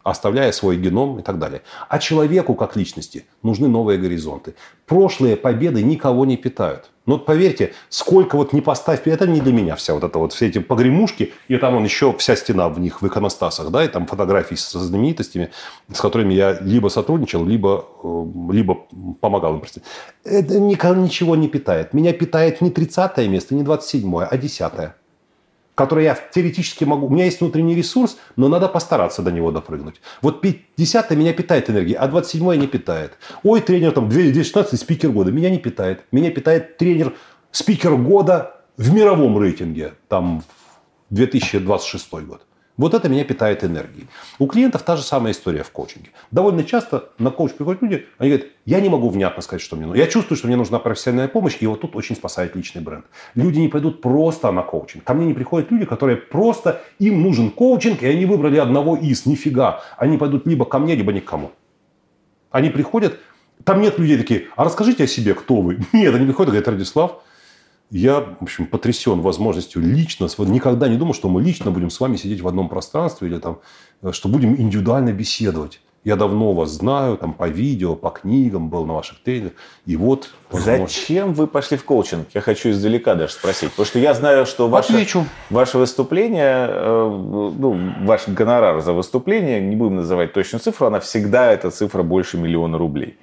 оставляя свой геном и так далее. А человеку, как личности, нужны новые горизонты. Прошлые победы никого не питают. Но вот поверьте, сколько вот не поставь, это не для меня вся вот это вот, все эти погремушки, и там он еще вся стена в них, в иконостасах, да, и там фотографии со знаменитостями, с которыми я либо сотрудничал, либо, э, либо помогал им. Это никого ничего не питает. Меня питает не 30 место, не 27, а 10 который я теоретически могу... У меня есть внутренний ресурс, но надо постараться до него допрыгнуть. Вот 50 меня питает энергией, а 27 не питает. Ой, тренер там 2016 спикер года. Меня не питает. Меня питает тренер спикер года в мировом рейтинге. Там 2026 год. Вот это меня питает энергией. У клиентов та же самая история в коучинге. Довольно часто на коуч приходят люди, они говорят, я не могу внятно сказать, что мне нужно. Я чувствую, что мне нужна профессиональная помощь, и вот тут очень спасает личный бренд. Люди не пойдут просто на коучинг. Ко мне не приходят люди, которые просто, им нужен коучинг, и они выбрали одного из, нифига. Они пойдут либо ко мне, либо никому. Они приходят, там нет людей такие, а расскажите о себе, кто вы. Нет, они приходят говорят, Радислав, я, в общем, потрясен возможностью лично, никогда не думал, что мы лично будем с вами сидеть в одном пространстве или там, э, что будем индивидуально беседовать. Я давно вас знаю, там по видео, по книгам был на ваших тренерах. И вот... Возможно... Зачем вы пошли в коучинг? Я хочу издалека даже спросить. Потому что я знаю, что ваше, Отвечу. ваше выступление, э, ну, ваш гонорар за выступление, не будем называть точную цифру, она всегда, эта цифра больше миллиона рублей.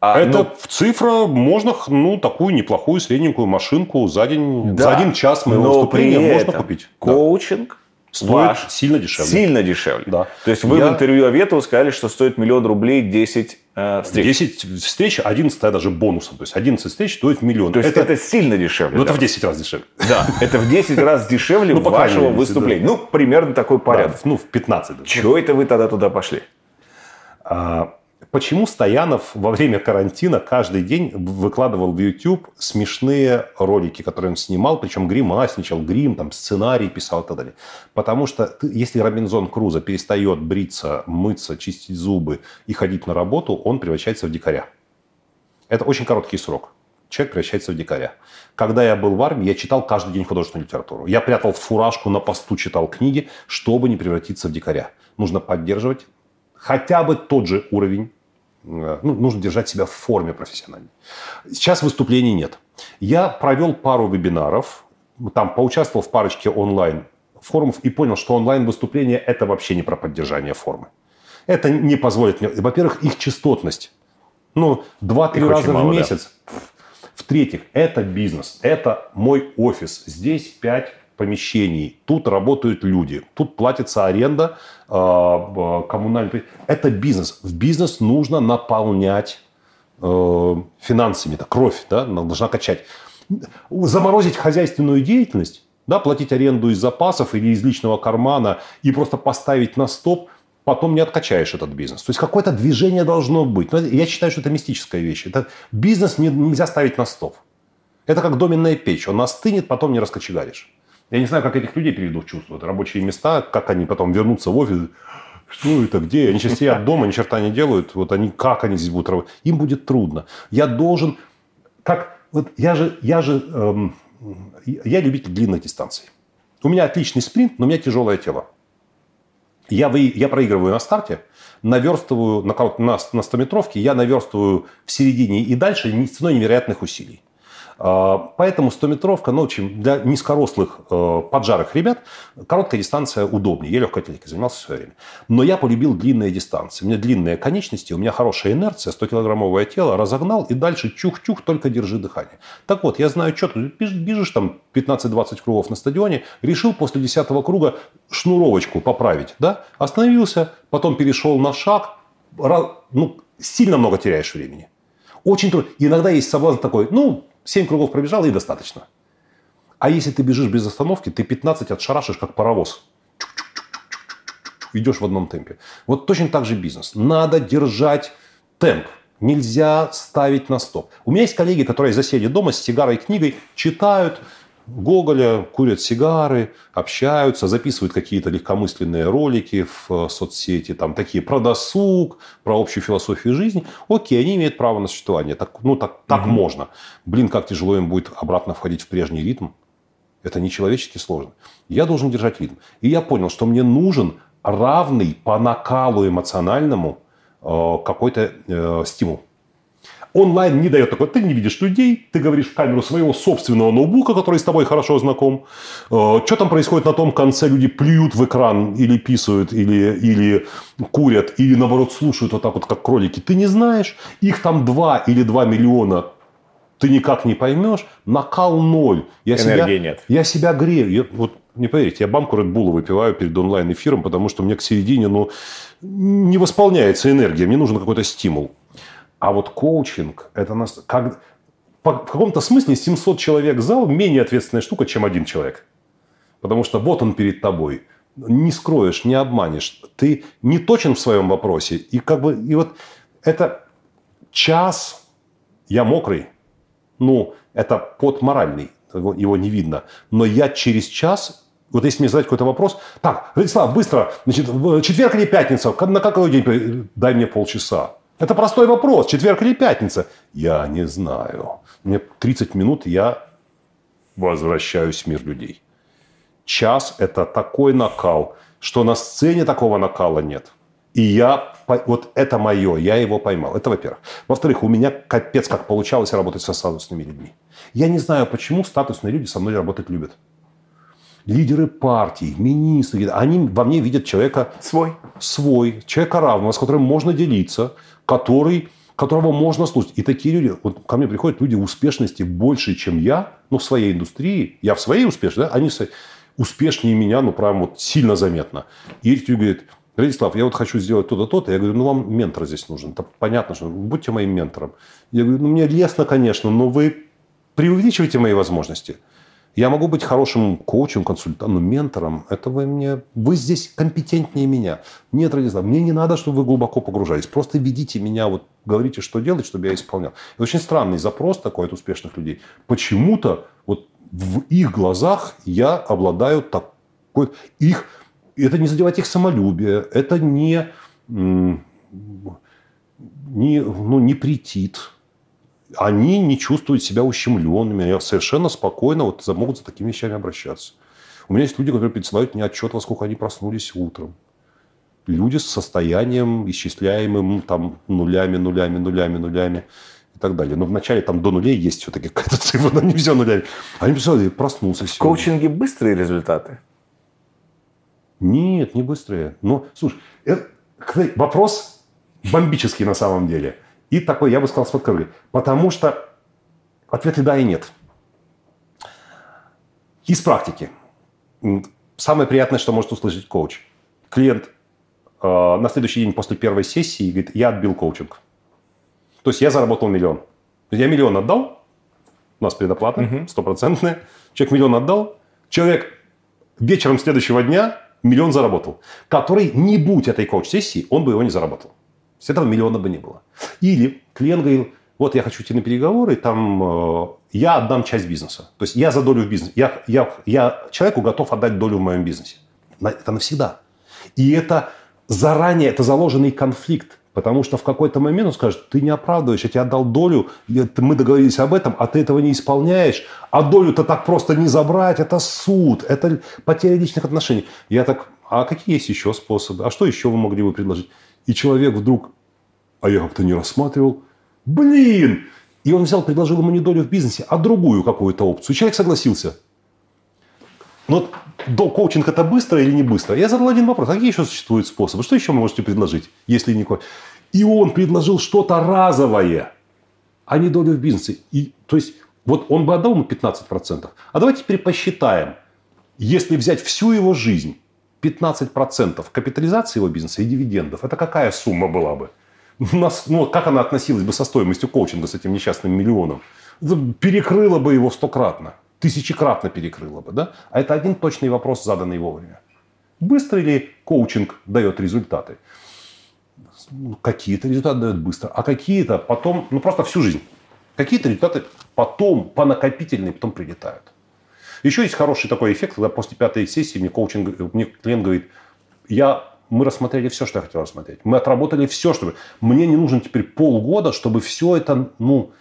А, это ну, цифра, можно ну, такую неплохую средненькую машинку за день, да, за один час моего выступления можно купить. Коучинг да. стоит ваш сильно дешевле. Сильно дешевле. Да. То есть вы Я... в интервью Аветову сказали, что стоит миллион рублей 10 э, встреч. 10 встреч, 11 даже бонусом. То есть 11 встреч стоит миллион. То есть это, это сильно дешевле. Ну, это в 10 раз дешевле. Да, это в 10 раз дешевле ну, вашего выступления. Ну, примерно такой порядок. Ну, в 15. Чего это вы тогда туда пошли? Почему Стоянов во время карантина каждый день выкладывал в YouTube смешные ролики, которые он снимал, причем гримасничал, грим, там, сценарий писал и так далее? Потому что ты, если Робинзон Крузо перестает бриться, мыться, чистить зубы и ходить на работу, он превращается в дикаря. Это очень короткий срок. Человек превращается в дикаря. Когда я был в армии, я читал каждый день художественную литературу. Я прятал фуражку на посту, читал книги, чтобы не превратиться в дикаря. Нужно поддерживать хотя бы тот же уровень ну, нужно держать себя в форме профессиональной. Сейчас выступлений нет. Я провел пару вебинаров, там поучаствовал в парочке онлайн форумов и понял, что онлайн выступления это вообще не про поддержание формы. Это не позволит мне, во-первых, их частотность. Ну, два-три раза мало, в месяц. Да. В-третьих, это бизнес, это мой офис. Здесь пять помещений, тут работают люди, тут платится аренда, э, коммунальный... Это бизнес. В бизнес нужно наполнять э, финансами, это кровь, да, должна качать. Заморозить хозяйственную деятельность, да, платить аренду из запасов или из личного кармана и просто поставить на стоп, потом не откачаешь этот бизнес. То есть какое-то движение должно быть. Но я считаю, что это мистическая вещь. Это бизнес нельзя ставить на стоп. Это как доменная печь. Он остынет, потом не раскочегаришь. Я не знаю, как этих людей перейдут в чувство. Это рабочие места, как они потом вернутся в офис. Что это, где? Они сейчас сидят дома, ни черта не делают. Вот они, как они здесь будут работать? Им будет трудно. Я должен, как, вот я же, я же, эм, я любитель длинных дистанций. У меня отличный спринт, но у меня тяжелое тело. Я, вы, я проигрываю на старте, наверстываю на, на, на 100-метровке, я наверстываю в середине и дальше ценой невероятных усилий. А, поэтому 100-метровка, ну, для низкорослых э, поджарых ребят, короткая дистанция удобнее. Я легкой атлетикой занимался в свое время. Но я полюбил длинные дистанции. У меня длинные конечности, у меня хорошая инерция, 100-килограммовое тело, разогнал и дальше чух-чух, только держи дыхание. Так вот, я знаю, ты бежишь там 15-20 кругов на стадионе, решил после 10 круга шнуровочку поправить, да? Остановился, потом перешел на шаг, ну, сильно много теряешь времени. Очень трудно. Иногда есть соблазн такой, ну, 7 кругов пробежал и достаточно. А если ты бежишь без остановки, ты 15 отшарашишь, как паровоз. Идешь в одном темпе. Вот точно так же бизнес. Надо держать темп. Нельзя ставить на стоп. У меня есть коллеги, которые засели дома с сигарой и книгой, читают, Гоголя, курят сигары, общаются, записывают какие-то легкомысленные ролики в э, соцсети, там такие про досуг, про общую философию жизни. Окей, они имеют право на существование. Так, ну, так, так угу. можно. Блин, как тяжело им будет обратно входить в прежний ритм. Это нечеловечески сложно. Я должен держать ритм. И я понял, что мне нужен равный по накалу эмоциональному э, какой-то э, стимул. Онлайн не дает такого. Ты не видишь людей, ты говоришь в камеру своего собственного ноутбука, который с тобой хорошо знаком. Э, что там происходит на том конце? Люди плюют в экран или писают, или, или курят, или наоборот слушают вот так вот, как кролики. Ты не знаешь. Их там 2 или 2 миллиона ты никак не поймешь, накал ноль. Я Энергии себя, нет. Я себя грею. Я, вот не поверите, я банку Red Bull выпиваю перед онлайн-эфиром, потому что мне к середине ну, не восполняется энергия, мне нужен какой-то стимул. А вот коучинг, это нас, как, в каком-то смысле 700 человек зал менее ответственная штука, чем один человек. Потому что вот он перед тобой. Не скроешь, не обманешь. Ты не точен в своем вопросе. И как бы, и вот это час, я мокрый, ну, это под моральный, его не видно. Но я через час вот если мне задать какой-то вопрос, так, Владислав, быстро, значит, четверг или пятница, на какой день? Дай мне полчаса. Это простой вопрос, четверг или пятница? Я не знаю. Мне 30 минут, я возвращаюсь в мир людей. Час – это такой накал, что на сцене такого накала нет. И я, вот это мое, я его поймал. Это во-первых. Во-вторых, у меня капец как получалось работать со статусными людьми. Я не знаю, почему статусные люди со мной работать любят. Лидеры партий, министры, они во мне видят человека... Свой. Свой. Человека равного, с которым можно делиться, который, которого можно слушать. И такие люди, вот ко мне приходят люди успешности больше, чем я, ну, в своей индустрии. Я в своей успешности, да? они успешнее меня, ну, прям вот сильно заметно. И эти люди говорят, Владислав, я вот хочу сделать то-то, то-то. Я говорю, ну, вам ментор здесь нужен. Это понятно, что будьте моим ментором. Я говорю, ну, мне лестно, конечно, но вы преувеличиваете мои возможности. Я могу быть хорошим коучем, консультантом, ментором. Это вы мне... Вы здесь компетентнее меня. Нет, Владислав, мне не надо, чтобы вы глубоко погружались. Просто ведите меня, вот говорите, что делать, чтобы я исполнял. Это очень странный запрос такой от успешных людей. Почему-то вот в их глазах я обладаю такой... Их это не задевать их самолюбие, это не, не, ну, не претит. Они не чувствуют себя ущемленными, они совершенно спокойно вот могут за такими вещами обращаться. У меня есть люди, которые присылают мне отчет, во сколько они проснулись утром. Люди с состоянием, исчисляемым там нулями, нулями, нулями, нулями и так далее. Но вначале там до нулей есть все-таки какая-то цифра, но не все нулями. Они писали, проснулся В сегодня. коучинге быстрые результаты? Нет, не быстрее. Ну, слушай, это, вопрос бомбический на самом деле. И такой, я бы сказал, с подкоркой. Потому что ответы да и нет. Из практики. Самое приятное, что может услышать коуч. Клиент э, на следующий день после первой сессии говорит, я отбил коучинг. То есть я заработал миллион. Я миллион отдал, у нас предоплата стопроцентная. Угу. Человек миллион отдал. Человек вечером следующего дня миллион заработал, который, не будь этой коуч-сессии, он бы его не заработал. С этого миллиона бы не было. Или клиент говорил, вот я хочу идти на переговоры, там э, я отдам часть бизнеса. То есть я за долю в бизнесе. Я, я, я человеку готов отдать долю в моем бизнесе. Это навсегда. И это заранее, это заложенный конфликт. Потому что в какой-то момент он скажет, ты не оправдываешь, я тебе отдал долю, мы договорились об этом, а ты этого не исполняешь, а долю-то так просто не забрать, это суд, это потеря личных отношений. Я так, а какие есть еще способы, а что еще вы могли бы предложить? И человек вдруг, а я как-то не рассматривал, блин! И он взял, предложил ему не долю в бизнесе, а другую какую-то опцию. И человек согласился. Но до коучинг это быстро или не быстро? Я задал один вопрос. А какие еще существуют способы? Что еще вы можете предложить, если не И он предложил что-то разовое, а не долю в бизнесе. И, то есть, вот он бы отдал ему 15%. А давайте теперь посчитаем. Если взять всю его жизнь, 15% капитализации его бизнеса и дивидендов, это какая сумма была бы? Нас, ну, как она относилась бы со стоимостью коучинга, с этим несчастным миллионом? Перекрыла бы его стократно тысячекратно перекрыло бы. Да? А это один точный вопрос, заданный вовремя. Быстро ли коучинг дает результаты? Какие-то результаты дают быстро, а какие-то потом, ну просто всю жизнь. Какие-то результаты потом, по накопительной, потом прилетают. Еще есть хороший такой эффект, когда после пятой сессии мне коучинг, мне клиент говорит, я, мы рассмотрели все, что я хотел рассмотреть. Мы отработали все, чтобы... Мне не нужно теперь полгода, чтобы все это, ну,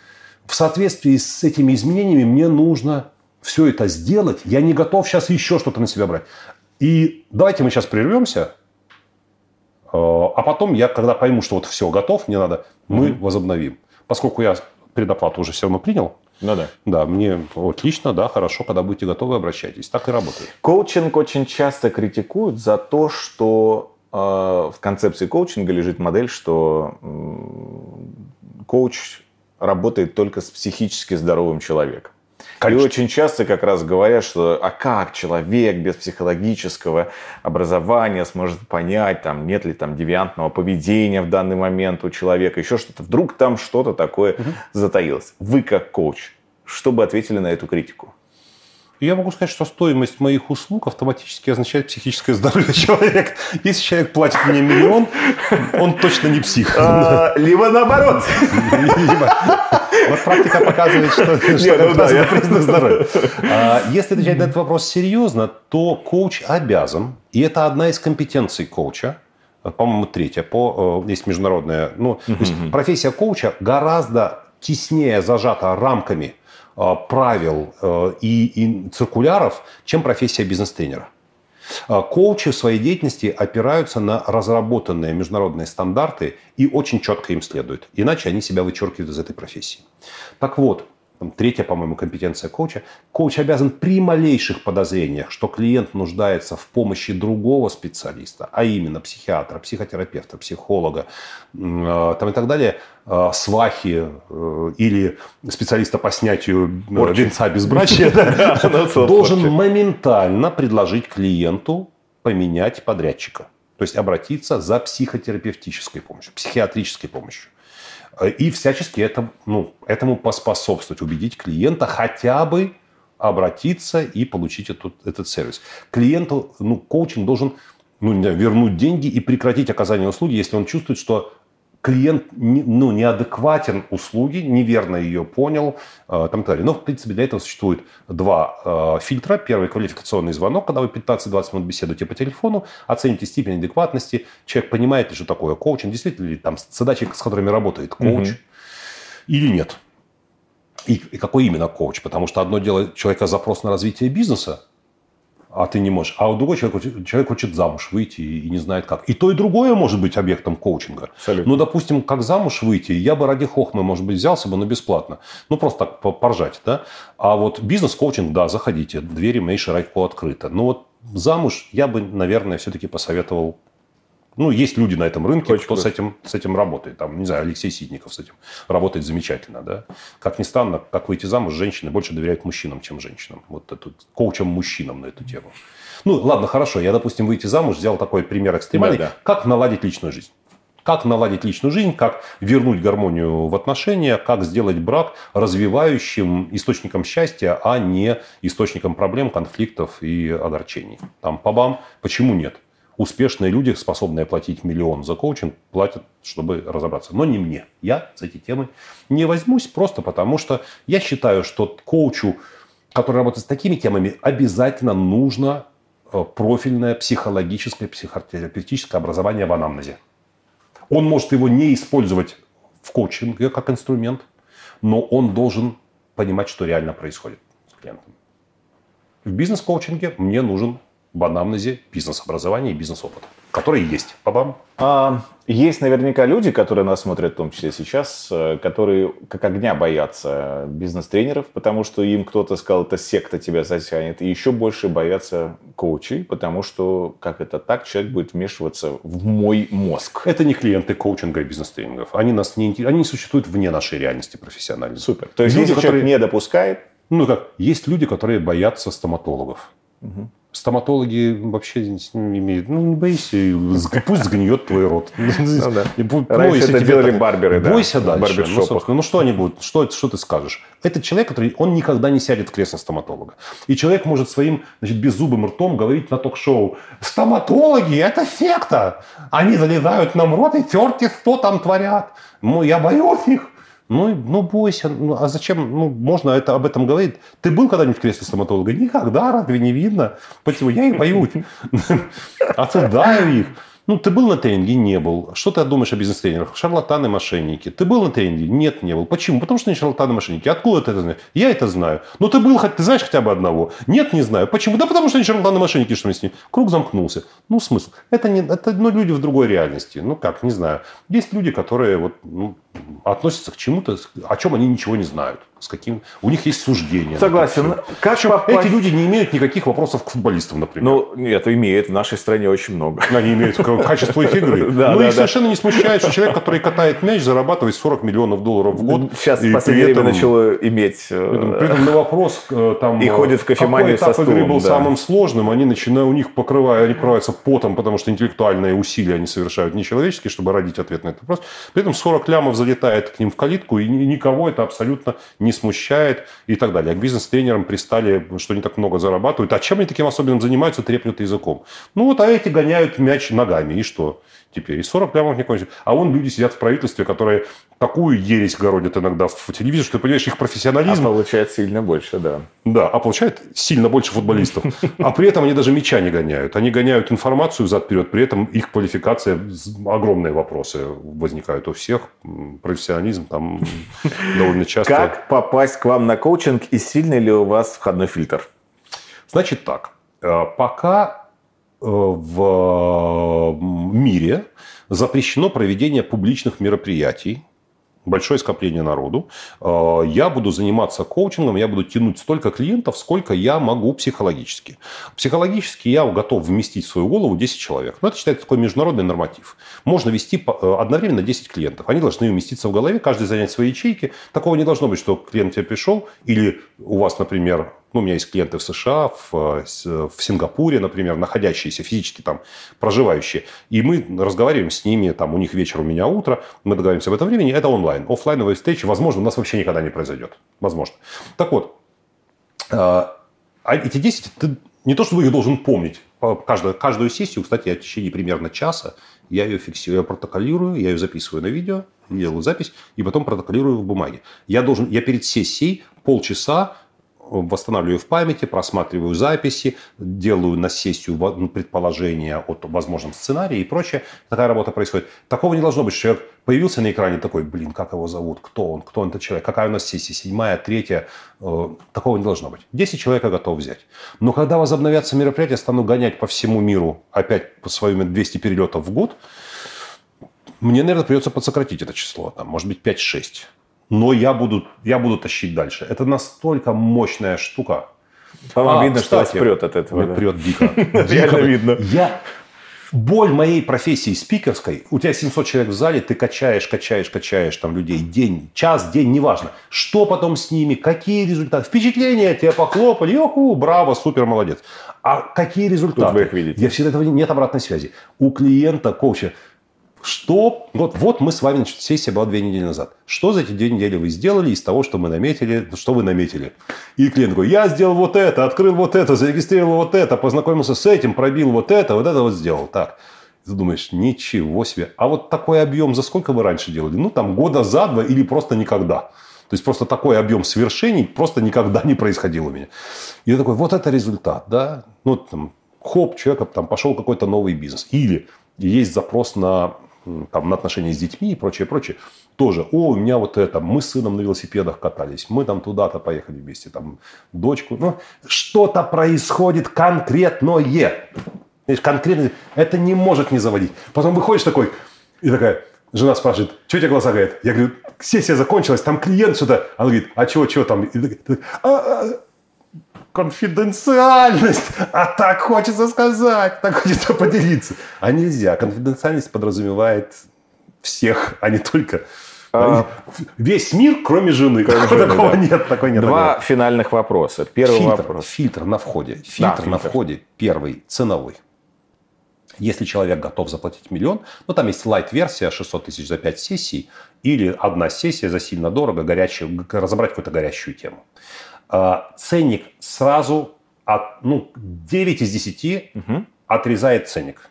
в соответствии с этими изменениями мне нужно все это сделать, я не готов сейчас еще что-то на себя брать. И давайте мы сейчас прервемся, э, а потом я, когда пойму, что вот все готов, мне надо, мы угу. возобновим. Поскольку я предоплату уже все равно принял, ну да. Да, мне отлично, да, хорошо, когда будете готовы, обращайтесь. Так и работает. Коучинг очень часто критикуют за то, что э, в концепции коучинга лежит модель, что э, коуч работает только с психически здоровым человеком. Конечно. И очень часто как раз говорят, что а как человек без психологического образования сможет понять, там, нет ли там девиантного поведения в данный момент у человека, еще что-то. Вдруг там что-то такое угу. затаилось. Вы как коуч, что бы ответили на эту критику? Я могу сказать, что стоимость моих услуг автоматически означает психическое здоровье человека. Если человек платит мне миллион, он точно не псих. А, либо наоборот. Вот практика показывает, что это ну признак здоровья. А, если отвечать на этот вопрос серьезно, то коуч обязан, и это одна из компетенций коуча, по-моему, третья, по, э, есть международная, ну, то есть профессия коуча гораздо теснее зажата рамками правил э, и, и циркуляров, чем профессия бизнес-тренера. Э, коучи в своей деятельности опираются на разработанные международные стандарты и очень четко им следуют. Иначе они себя вычеркивают из этой профессии. Так вот, там, третья, по-моему, компетенция коуча. Коуч обязан при малейших подозрениях, что клиент нуждается в помощи другого специалиста, а именно психиатра, психотерапевта, психолога э, там, и так далее, э, свахи э, или специалиста по снятию э, венца безбрачия, должен моментально предложить клиенту поменять подрядчика. То есть обратиться за психотерапевтической помощью, психиатрической помощью. И всячески это, ну, этому поспособствовать, убедить клиента хотя бы обратиться и получить этот, этот сервис. Клиенту, ну, коучинг должен ну, вернуть деньги и прекратить оказание услуги, если он чувствует, что клиент ну, неадекватен услуги, неверно ее понял, э, там, далее. Но, в принципе, для этого существует два э, фильтра. Первый – квалификационный звонок, когда вы 15-20 минут беседуете по телефону, оцените степень адекватности, человек понимает ли, что такое коучинг, действительно ли там задачи, с которыми работает коуч, угу. или нет. И, и какой именно коуч? Потому что одно дело человека запрос на развитие бизнеса, а ты не можешь. А у другой человек, человек хочет замуж выйти и не знает как. И то, и другое может быть объектом коучинга. Абсолютно. Ну, допустим, как замуж выйти, я бы ради хохмы, может быть, взялся бы, но бесплатно. Ну, просто так поржать, да. А вот бизнес-коучинг, да, заходите, двери моей широко открыты. Но вот замуж я бы, наверное, все-таки посоветовал ну, есть люди на этом рынке, Очень кто с этим, с этим работает. Там, не знаю, Алексей Ситников с этим работает замечательно. Да? Как ни странно, как выйти замуж, женщины больше доверяют мужчинам, чем женщинам. Вот это, коучам-мужчинам на эту тему. Ну, ладно, хорошо. Я, допустим, выйти замуж, взял такой пример экстремальный. Да, да. Как наладить личную жизнь? Как наладить личную жизнь, как вернуть гармонию в отношениях, как сделать брак развивающим источником счастья, а не источником проблем, конфликтов и огорчений. Там, по-бам, почему нет? Успешные люди, способные оплатить миллион за коучинг, платят, чтобы разобраться. Но не мне. Я за эти темы не возьмусь просто потому, что я считаю, что коучу, который работает с такими темами, обязательно нужно э, профильное психологическое, психотерапевтическое образование в анамнезе. Он может его не использовать в коучинге как инструмент, но он должен понимать, что реально происходит с клиентом. В бизнес-коучинге мне нужен в анамнезе бизнес-образования и бизнес-опыта, которые есть. Бабам. А, есть наверняка люди, которые нас смотрят, в том числе сейчас, э, которые как огня боятся бизнес-тренеров, потому что им кто-то сказал, это секта тебя затянет, и еще больше боятся коучей, потому что, как это так, человек будет вмешиваться в мой мозг. Это не клиенты коучинга и бизнес-тренингов. Они, нас не, они не существуют вне нашей реальности профессиональной. Супер. То есть, люди, если которые... человек не допускает... Ну как, есть люди, которые боятся стоматологов. Угу. Стоматологи вообще не имеют... Ну, не бойся, пусть сгниет твой рот. Ну, да. Раньше это делали барберы, да. Бойся дальше. Ну, собственно, ну, что они будут? Что, что ты скажешь? Это человек, который... Он никогда не сядет в кресло стоматолога. И человек может своим значит, беззубым ртом говорить на ток-шоу «Стоматологи – это секта! Они залезают нам в рот и терти, что там творят! Ну, я боюсь их!» Ну, ну бойся, ну, а зачем, ну, можно это, об этом говорить. Ты был когда-нибудь в кресле стоматолога? Никогда, разве не видно? Почему? Я их боюсь. Осуждаю их. Ну, ты был на тренинге? Не был. Что ты думаешь о бизнес-тренерах? Шарлатаны, мошенники. Ты был на тренинге? Нет, не был. Почему? Потому что они шарлатаны, мошенники. Откуда ты это знаешь? Я это знаю. Ну, ты был, ты знаешь хотя бы одного? Нет, не знаю. Почему? Да потому что они шарлатаны, мошенники, что мы с ними. Круг замкнулся. Ну, смысл. Это, не, это ну, люди в другой реальности. Ну, как, не знаю. Есть люди, которые вот, ну, относятся к чему-то, о чем они ничего не знают с каким... У них есть суждение. Согласен. Как Причем попасть... эти люди не имеют никаких вопросов к футболистам, например. Ну, нет, имеют. В нашей стране очень много. Они имеют качество их игры. Да, ну, да, и да. совершенно не смущает, что человек, который катает мяч, зарабатывает 40 миллионов долларов в год. Сейчас в последнее время начало иметь... Э, при этом на вопрос, э, там, и ходит в какой этап игры был да. самым сложным, они начинают, у них покрывают, они покрываются потом, потому что интеллектуальные усилия они совершают нечеловеческие, чтобы родить ответ на этот вопрос. При этом 40 лямов залетает к ним в калитку, и никого это абсолютно не смущает и так далее. А к бизнес-тренерам пристали, что они так много зарабатывают. А чем они таким особенным занимаются, треплют языком. Ну вот, а эти гоняют мяч ногами. И что? Теперь. И 40 лямов не кончится. А вон люди сидят в правительстве, которые такую ересь городят иногда в телевизоре, что ты понимаешь, их профессионализм... А получает сильно больше, да. Да, а получает сильно больше футболистов. А при этом они даже мяча не гоняют. Они гоняют информацию взад-вперед, при этом их квалификация, огромные вопросы возникают у всех. Профессионализм там довольно часто... Как попасть к вам на коучинг и сильный ли у вас входной фильтр? Значит так, э, пока в мире запрещено проведение публичных мероприятий, большое скопление народу. Э, я буду заниматься коучингом, я буду тянуть столько клиентов, сколько я могу психологически. Психологически я готов вместить в свою голову 10 человек. Но это считается такой международный норматив. Можно вести э, одновременно 10 клиентов. Они должны уместиться в голове, каждый занять свои ячейки. Такого не должно быть, что клиент тебе пришел, или у вас, например, ну, у меня есть клиенты в США, в, в Сингапуре, например, находящиеся физически там, проживающие. И мы разговариваем с ними, там, у них вечер, у меня утро, мы договариваемся в этом времени, это онлайн. Оффлайновые встречи, возможно, у нас вообще никогда не произойдет. Возможно. Так вот, а, а эти 10, ты не то, что вы их должен помнить. Каждую, каждую сессию, кстати, я в течение примерно часа я ее фиксирую, я протоколирую, я ее записываю на видео, делаю запись и потом протоколирую в бумаге. Я должен, я перед сессией полчаса восстанавливаю в памяти, просматриваю записи, делаю на сессию ну, предположения о возможном сценарии и прочее. Такая работа происходит. Такого не должно быть, человек появился на экране такой, блин, как его зовут, кто он, кто он этот человек, какая у нас сессия, седьмая, третья. Э, такого не должно быть. Десять человек я готов взять. Но когда возобновятся мероприятия, стану гонять по всему миру опять по своим 200 перелетов в год, мне, наверное, придется подсократить это число. Там, может быть, 5-6 но я буду, я буду тащить дальше. Это настолько мощная штука. По-моему, а, видно, кстати, что вас прет от этого. Да. Прет дико. Реально видно. Я боль моей профессии спикерской, у тебя 700 человек в зале, ты качаешь, качаешь, качаешь там людей день, час, день, неважно. Что потом с ними, какие результаты. Впечатления, тебе похлопали, йоху, браво, супер, молодец. А какие результаты? Тут вы их видите. Я всегда этого нет обратной связи. У клиента, коуча, что, вот, вот мы с вами, значит, сессия была две недели назад. Что за эти две недели вы сделали из того, что мы наметили, что вы наметили? И клиент говорит, я сделал вот это, открыл вот это, зарегистрировал вот это, познакомился с этим, пробил вот это, вот это вот сделал. Так. Ты думаешь, ничего себе. А вот такой объем за сколько вы раньше делали? Ну, там, года за два или просто никогда. То есть просто такой объем свершений просто никогда не происходил у меня. И я такой, вот это результат, да? Ну, там, хоп, человек там пошел какой-то новый бизнес. Или есть запрос на там, на отношения с детьми и прочее, прочее, тоже, о, у меня вот это, мы с сыном на велосипедах катались, мы там туда-то поехали вместе, там, дочку, ну, что-то происходит конкретное. Конкретно, это не может не заводить. Потом выходишь такой, и такая, жена спрашивает, что у тебя глаза горят? Я говорю, сессия закончилась, там клиент что-то. Она говорит, а чего, чего там? А, а, конфиденциальность. А так хочется сказать, так хочется поделиться. А нельзя. Конфиденциальность подразумевает всех, а не только а... Весь мир, кроме жены. Кроме жены такого да. нет, такой нет. Два такого. финальных вопроса. Первый фильтр, вопрос. Фильтр на входе. Фильтр, да, на входе первый ценовой. Если человек готов заплатить миллион, ну там есть лайт-версия 600 тысяч за 5 сессий или одна сессия за сильно дорого, горячую, разобрать какую-то горящую тему. А, ценник сразу от, ну, 9 из 10 угу. отрезает ценник.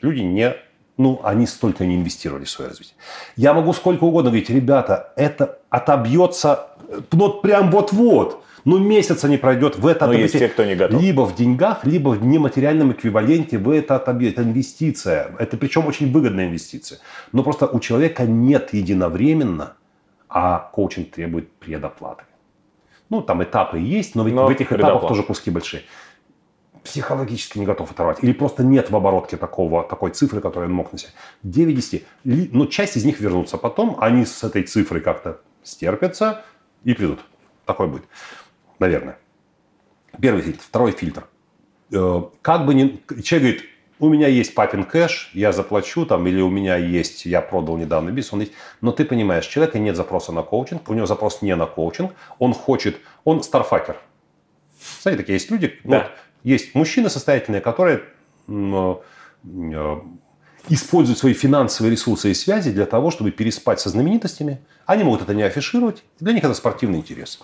Люди не, ну, они столько не инвестировали в свое развитие. Я могу сколько угодно говорить, ребята, это отобьется ну, прям вот-вот. Ну, месяца не пройдет в это. Но есть те, кто не готов. Либо в деньгах, либо в нематериальном эквиваленте в это отобьет. Это инвестиция. Это причем очень выгодная инвестиция. Но просто у человека нет единовременно, а коучинг требует предоплаты. Ну, там этапы есть, но, но в этих этапах тоже куски большие. Психологически не готов оторвать. Или просто нет в оборотке такого, такой цифры, которую он мог носить. 9 10. Но часть из них вернутся потом. Они с этой цифрой как-то стерпятся и придут. Такой будет наверное. Первый фильтр. Второй фильтр. Э, как бы ни... Человек говорит, у меня есть папин кэш, я заплачу там, или у меня есть, я продал недавно бизнес, он есть. Но ты понимаешь, человека нет запроса на коучинг, у него запрос не на коучинг, он хочет, он старфакер. Знаете, такие есть люди, да. вот, есть мужчины состоятельные, которые э, э, используют свои финансовые ресурсы и связи для того, чтобы переспать со знаменитостями. Они могут это не афишировать, для них это спортивный интерес.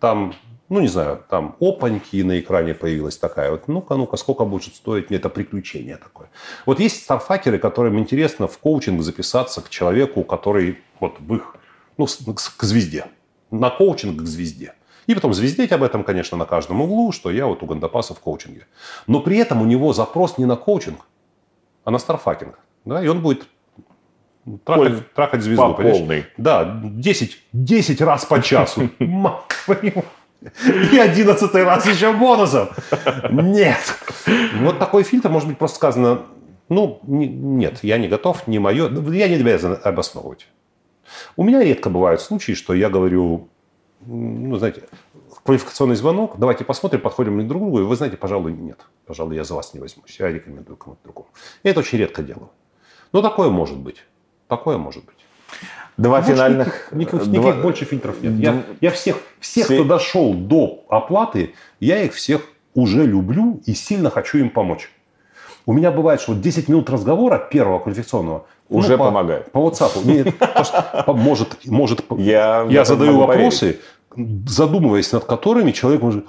Там ну, не знаю, там опаньки на экране появилась такая вот, ну-ка, ну-ка, сколько будет стоить мне это приключение такое. Вот есть старфакеры, которым интересно в коучинг записаться к человеку, который вот в их, ну, к звезде, на коучинг к звезде. И потом звездеть об этом, конечно, на каждом углу, что я вот у Гандапаса в коучинге. Но при этом у него запрос не на коучинг, а на starfucking. Да? И он будет трахать, трахать звезду. По полной. Да, 10, 10 раз по часу. И одиннадцатый раз еще бонусом. Нет. Вот такой фильтр может быть просто сказано, ну, не, нет, я не готов, не мое, я не обязан обосновывать. У меня редко бывают случаи, что я говорю, ну, знаете, квалификационный звонок, давайте посмотрим, подходим ли друг к другу, и вы знаете, пожалуй, нет, пожалуй, я за вас не возьмусь, я рекомендую кому-то другому. Я это очень редко делаю. Но такое может быть. Такое может быть. Два больше финальных... Никаких, никаких, два... больше фильтров нет. Я, я всех, всех, Все... кто дошел до оплаты, я их всех уже люблю и сильно хочу им помочь. У меня бывает, что 10 минут разговора первого квалификационного ну, уже ну, помогает. По, по WhatsApp. Нет, может, может, я, я задаю вопросы, поверить. задумываясь над которыми человек может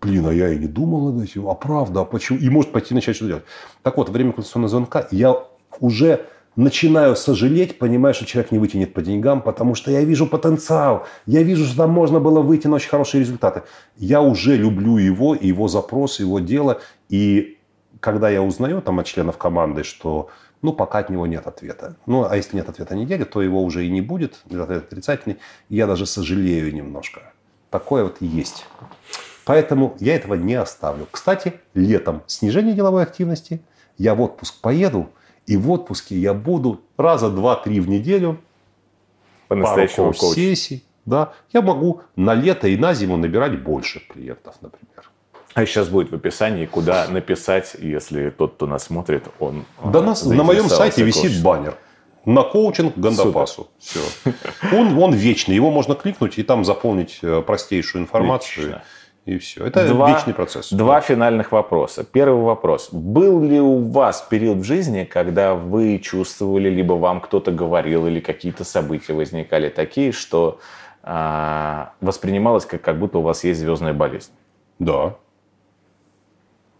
блин, а я и не думал над этим, а правда, а почему? И может пойти начать что-то делать. Так вот, во время конституционного звонка я уже начинаю сожалеть, понимаю, что человек не вытянет по деньгам, потому что я вижу потенциал, я вижу, что там можно было выйти на очень хорошие результаты. Я уже люблю его, его запрос, его дело. И когда я узнаю там от членов команды, что ну, пока от него нет ответа. Ну, а если нет ответа неделю, то его уже и не будет, ответ отрицательный. Я даже сожалею немножко. Такое вот есть. Поэтому я этого не оставлю. Кстати, летом снижение деловой активности. Я в отпуск поеду – и в отпуске я буду раза два-три в неделю по-настоящему пару сессий. Да, я могу на лето и на зиму набирать больше клиентов, например. А сейчас будет в описании, куда написать, если тот, кто нас смотрит, он Да нас, на моем сайте висит баннер. На коучинг Гандапасу. Все. Он, он вечный. Его можно кликнуть и там заполнить э, простейшую информацию. Вечно. И все. Это два, вечный процесс. Два финальных вопроса. Первый вопрос. Был ли у вас период в жизни, когда вы чувствовали, либо вам кто-то говорил, или какие-то события возникали такие, что э, воспринималось как, как будто у вас есть звездная болезнь? Да.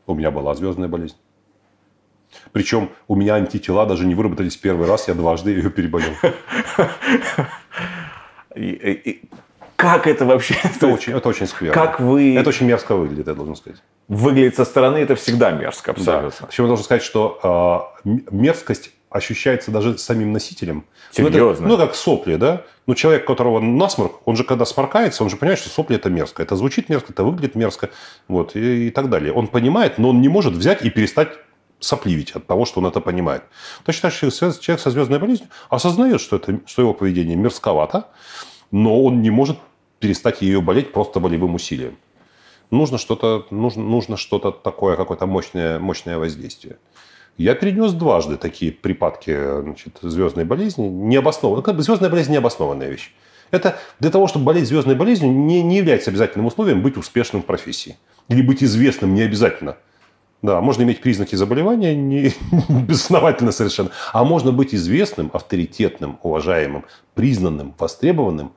У меня была звездная болезнь. Причем у меня антитела даже не выработались первый раз, я дважды ее переболел. Как это вообще? Это очень, это очень скверно. Как вы... Это очень мерзко выглядит, я должен сказать. Выглядит со стороны это всегда мерзко, абсолютно. Да. Причем я должен сказать, что э, мерзкость ощущается даже самим носителем. Серьезно? Ну, это, ну, как сопли, да? Ну, человек, у которого насморк, он же когда сморкается, он же понимает, что сопли это мерзко. Это звучит мерзко, это выглядит мерзко, вот, и, и так далее. Он понимает, но он не может взять и перестать сопливить от того, что он это понимает. Точно так же человек со звездной болезнью осознает, что, это, что его поведение мерзковато, но он не может перестать ее болеть просто болевым усилием. Нужно что-то, нужно, нужно что-то такое, какое-то мощное, мощное воздействие. Я перенес дважды такие припадки значит, звездной болезни, необоснованно. Как бы звездная болезнь необоснованная вещь. Это для того, чтобы болеть звездной болезнью, не, не является обязательным условием быть успешным в профессии. Или быть известным не обязательно. Да, можно иметь признаки заболевания не, безосновательно совершенно. А можно быть известным, авторитетным, уважаемым, признанным, востребованным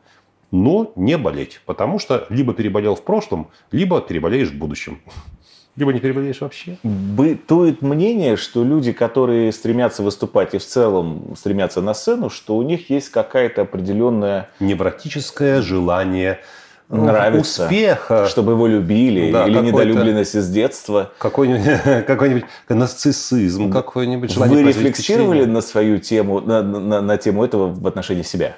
но не болеть. Потому что либо переболел в прошлом, либо переболеешь в будущем. либо не переболеешь вообще. Бытует мнение, что люди, которые стремятся выступать и в целом стремятся на сцену, что у них есть какая-то определенная... Невротическое желание нравится, успеха. Чтобы его любили, да, или недолюбленность из детства. Какой-нибудь, какой-нибудь нарциссизм, какой-нибудь желание Вы рефлексировали на свою тему, на, на, на тему этого в отношении себя?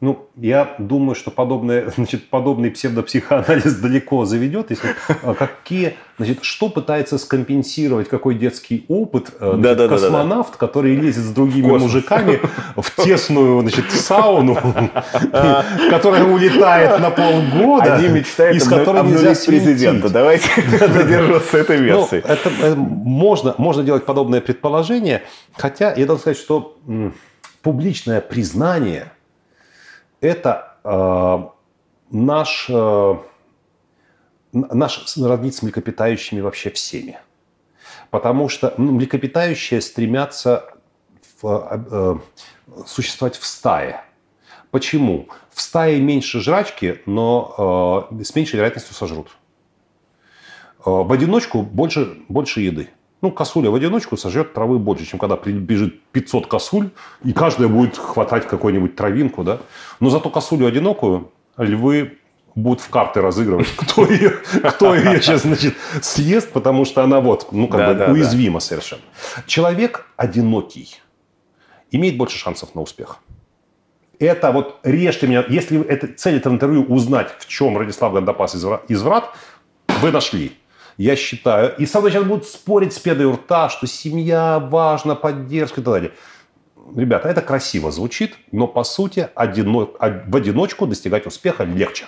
Ну, я думаю, что подобное, значит, подобный псевдопсихоанализ далеко заведет, если а, какие, значит, что пытается скомпенсировать какой детский опыт э, значит, да, да, космонавт, да, да. который лезет с другими мужиками в тесную, значит, сауну, которая улетает на полгода, Они мечтают из которой нельзя президента. Давайте задержаться этой ну, версии. Это можно, можно делать подобное предположение, хотя я должен сказать, что публичное признание – это э, наш, э, наш роднит с млекопитающими вообще всеми. Потому что ну, млекопитающие стремятся в, э, существовать в стае. Почему? В стае меньше жрачки, но с меньшей вероятностью сожрут. В одиночку больше, больше еды. Ну, косуля в одиночку сожрет травы больше, чем когда прибежит 500 косуль, и каждая будет хватать какую-нибудь травинку, да. Но зато косулю одинокую львы будут в карты разыгрывать, кто ее, кто ее сейчас, значит, съест, потому что она вот, ну, как да, бы да, уязвима да. совершенно. Человек одинокий имеет больше шансов на успех. Это вот режьте меня. Если это, цель этого интервью узнать, в чем Радислав Гандапас изврат, вы нашли я считаю, и со мной сейчас будут спорить с педой у рта, что семья важна, поддержка и так далее. Ребята, это красиво звучит, но по сути одино... в одиночку достигать успеха легче.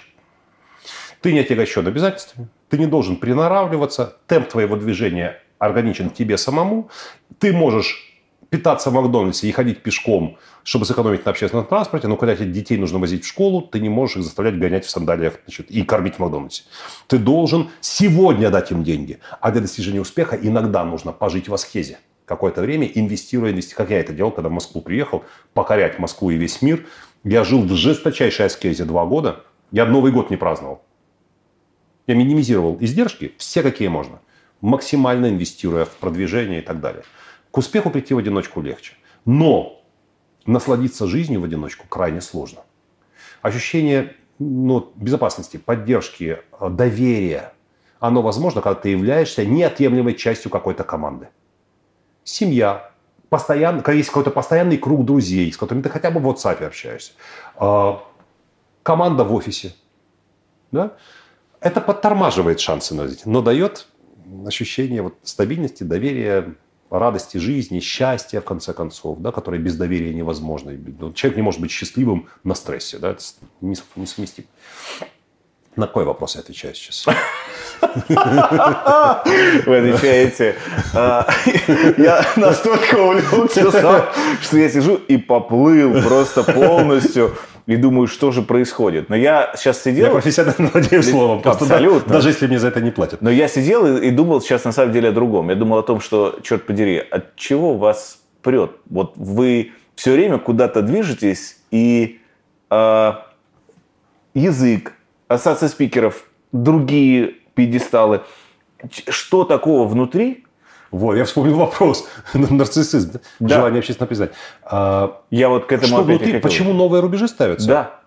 Ты не отягощен обязательствами, ты не должен приноравливаться, темп твоего движения органичен тебе самому, ты можешь питаться в Макдональдсе и ходить пешком, чтобы сэкономить на общественном транспорте, но когда тебе детей нужно возить в школу, ты не можешь их заставлять гонять в сандалиях значит, и кормить в Макдональдсе. Ты должен сегодня дать им деньги. А для достижения успеха иногда нужно пожить в аскезе какое-то время, инвестируя, инвести... как я это делал, когда в Москву приехал, покорять Москву и весь мир. Я жил в жесточайшей аскезе два года. Я Новый год не праздновал. Я минимизировал издержки, все какие можно, максимально инвестируя в продвижение и так далее. К успеху прийти в одиночку легче. Но насладиться жизнью в одиночку крайне сложно. Ощущение ну, безопасности, поддержки, э, доверия, оно возможно, когда ты являешься неотъемлемой частью какой-то команды. Семья, постоянно, когда есть какой-то постоянный круг друзей, с которыми ты хотя бы в WhatsApp общаешься. Э, команда в офисе. Да? Это подтормаживает шансы на жизнь, но дает ощущение вот стабильности, доверия, радости жизни, счастья, в конце концов, да, которое без доверия невозможно. Ну, человек не может быть счастливым на стрессе, да, это несовместимо. На какой вопрос я отвечаю сейчас? Вы отвечаете. А, я настолько увлекся что я сижу и поплыл просто полностью и думаю, что же происходит. Но я сейчас сидел... Я профессионально владею словом. Абсолютно. Даже если мне за это не платят. Но я сидел и, и думал сейчас на самом деле о другом. Я думал о том, что, черт подери, от чего вас прет? Вот вы все время куда-то движетесь, и э, язык, ассоциация спикеров, другие пьедесталы. Что такого внутри, вот, я вспомнил вопрос. Нарциссизм, да. желание общественно признать. А, я вот к этому Что внутри, почему новые рубежи ставятся? Да.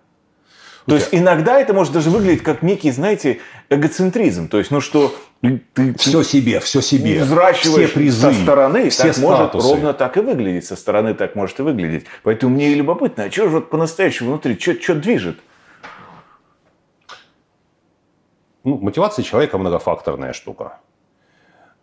То есть иногда это может даже выглядеть как некий, знаете, эгоцентризм. То есть, ну что ты все себе, все себе, взращиваешь все призы, со стороны, все так статусы. может ровно так и выглядеть, со стороны так может и выглядеть. Поэтому мне любопытно, а что же вот по-настоящему внутри, что, что движет? Ну, мотивация человека многофакторная штука.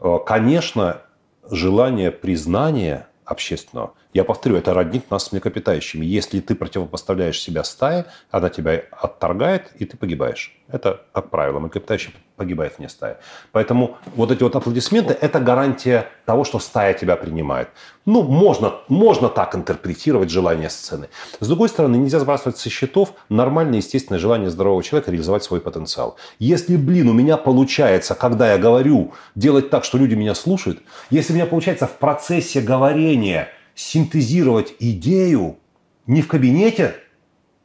Э, конечно, желание признания общественного, я повторю, это роднит нас с млекопитающими. Если ты противопоставляешь себя стае, она тебя отторгает, и ты погибаешь. Это, как правило, млекопитающий погибает вне стаи. Поэтому вот эти вот аплодисменты – это гарантия того, что стая тебя принимает. Ну, можно, можно так интерпретировать желание сцены. С другой стороны, нельзя сбрасывать со счетов нормальное, естественное желание здорового человека реализовать свой потенциал. Если, блин, у меня получается, когда я говорю, делать так, что люди меня слушают, если у меня получается в процессе говорения синтезировать идею не в кабинете,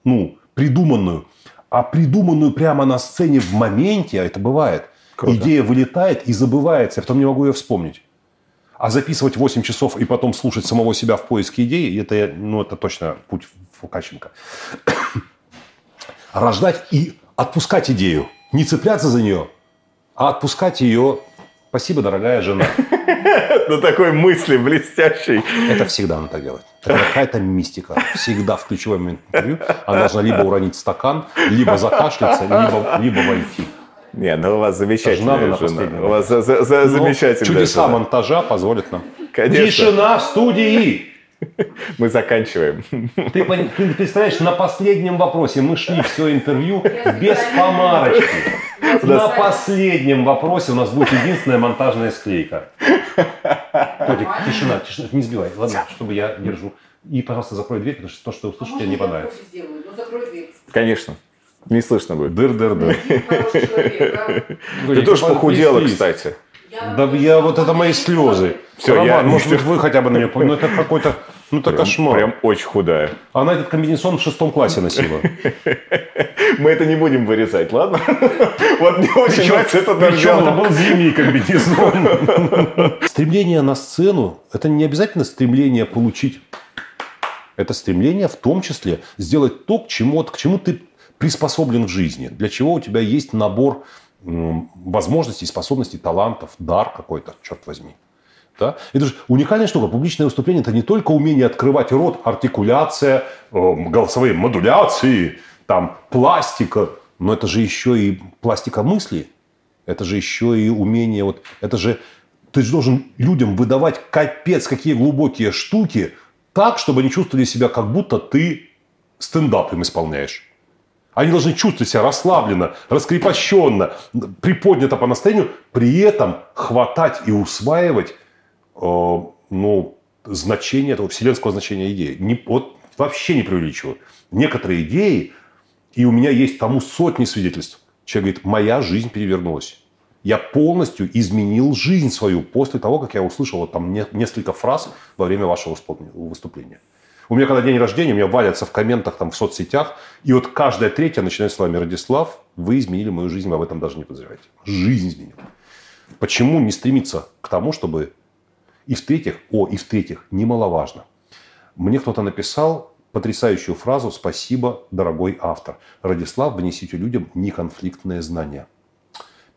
ну, придуманную, а придуманную прямо на сцене в моменте, а это бывает, Круто. Идея вылетает и забывается, я потом не могу ее вспомнить. А записывать 8 часов и потом слушать самого себя в поиске идеи, это, ну, это точно путь Фукаченко. Рождать и отпускать идею. Не цепляться за нее, а отпускать ее. Спасибо, дорогая жена. На такой мысли блестящей. Это всегда она так делает. Это какая-то мистика. Всегда в ключевой момент интервью она должна либо уронить стакан, либо закашляться, либо, либо войти. Не, ну у вас замечательная жена. У вас за, за, за, замечательная Чудеса жена. монтажа позволят нам. Конечно. Тишина в студии! Мы заканчиваем. Ты, ты представляешь, на последнем вопросе мы шли все интервью без помарочки. На последнем вопросе у нас будет единственная монтажная склейка. Котик, тишина, тишина, не сбивай. Ладно, чтобы я держу. И, пожалуйста, закрой дверь, потому что то, что услышишь, тебе не понравится. Конечно. Не слышно будет. Дыр-дыр-дыр. Ты тоже похудела, кстати. Да я вот это мои слезы. Все, Роман, я... может быть, вы хотя бы на нее... Ну, это какой-то... Ну, это прям, кошмар. Прям очень худая. Она этот комбинезон в шестом классе носила. Мы это не будем вырезать, ладно? Вот мне очень нравится этот Причем это был зимний комбинезон. Стремление на сцену – это не обязательно стремление получить. Это стремление в том числе сделать то, к чему, к чему ты приспособлен в жизни. Для чего у тебя есть набор возможностей, способностей, талантов, дар какой-то, черт возьми. Да? Это же уникальная штука. Публичное выступление – это не только умение открывать рот, артикуляция, эм, голосовые модуляции, там, пластика, но это же еще и пластика мысли. Это же еще и умение, вот, это же, ты же должен людям выдавать капец какие глубокие штуки так, чтобы они чувствовали себя, как будто ты стендап им исполняешь. Они должны чувствовать себя расслабленно, раскрепощенно, приподнято по настроению, при этом хватать и усваивать э, ну, значение этого вселенского значения идеи. Не, вот вообще не преувеличиваю. Некоторые идеи, и у меня есть тому сотни свидетельств. Человек говорит, моя жизнь перевернулась. Я полностью изменил жизнь свою после того, как я услышал вот там несколько фраз во время вашего выступления. У меня когда день рождения, у меня валятся в комментах там в соцсетях, и вот каждая третья начинает с вами Радислав, вы изменили мою жизнь, вы об этом даже не подозреваете. Жизнь изменила. Почему не стремиться к тому, чтобы... И в-третьих, о, и в-третьих, немаловажно. Мне кто-то написал потрясающую фразу «Спасибо, дорогой автор». Радислав, внесите людям неконфликтное знание.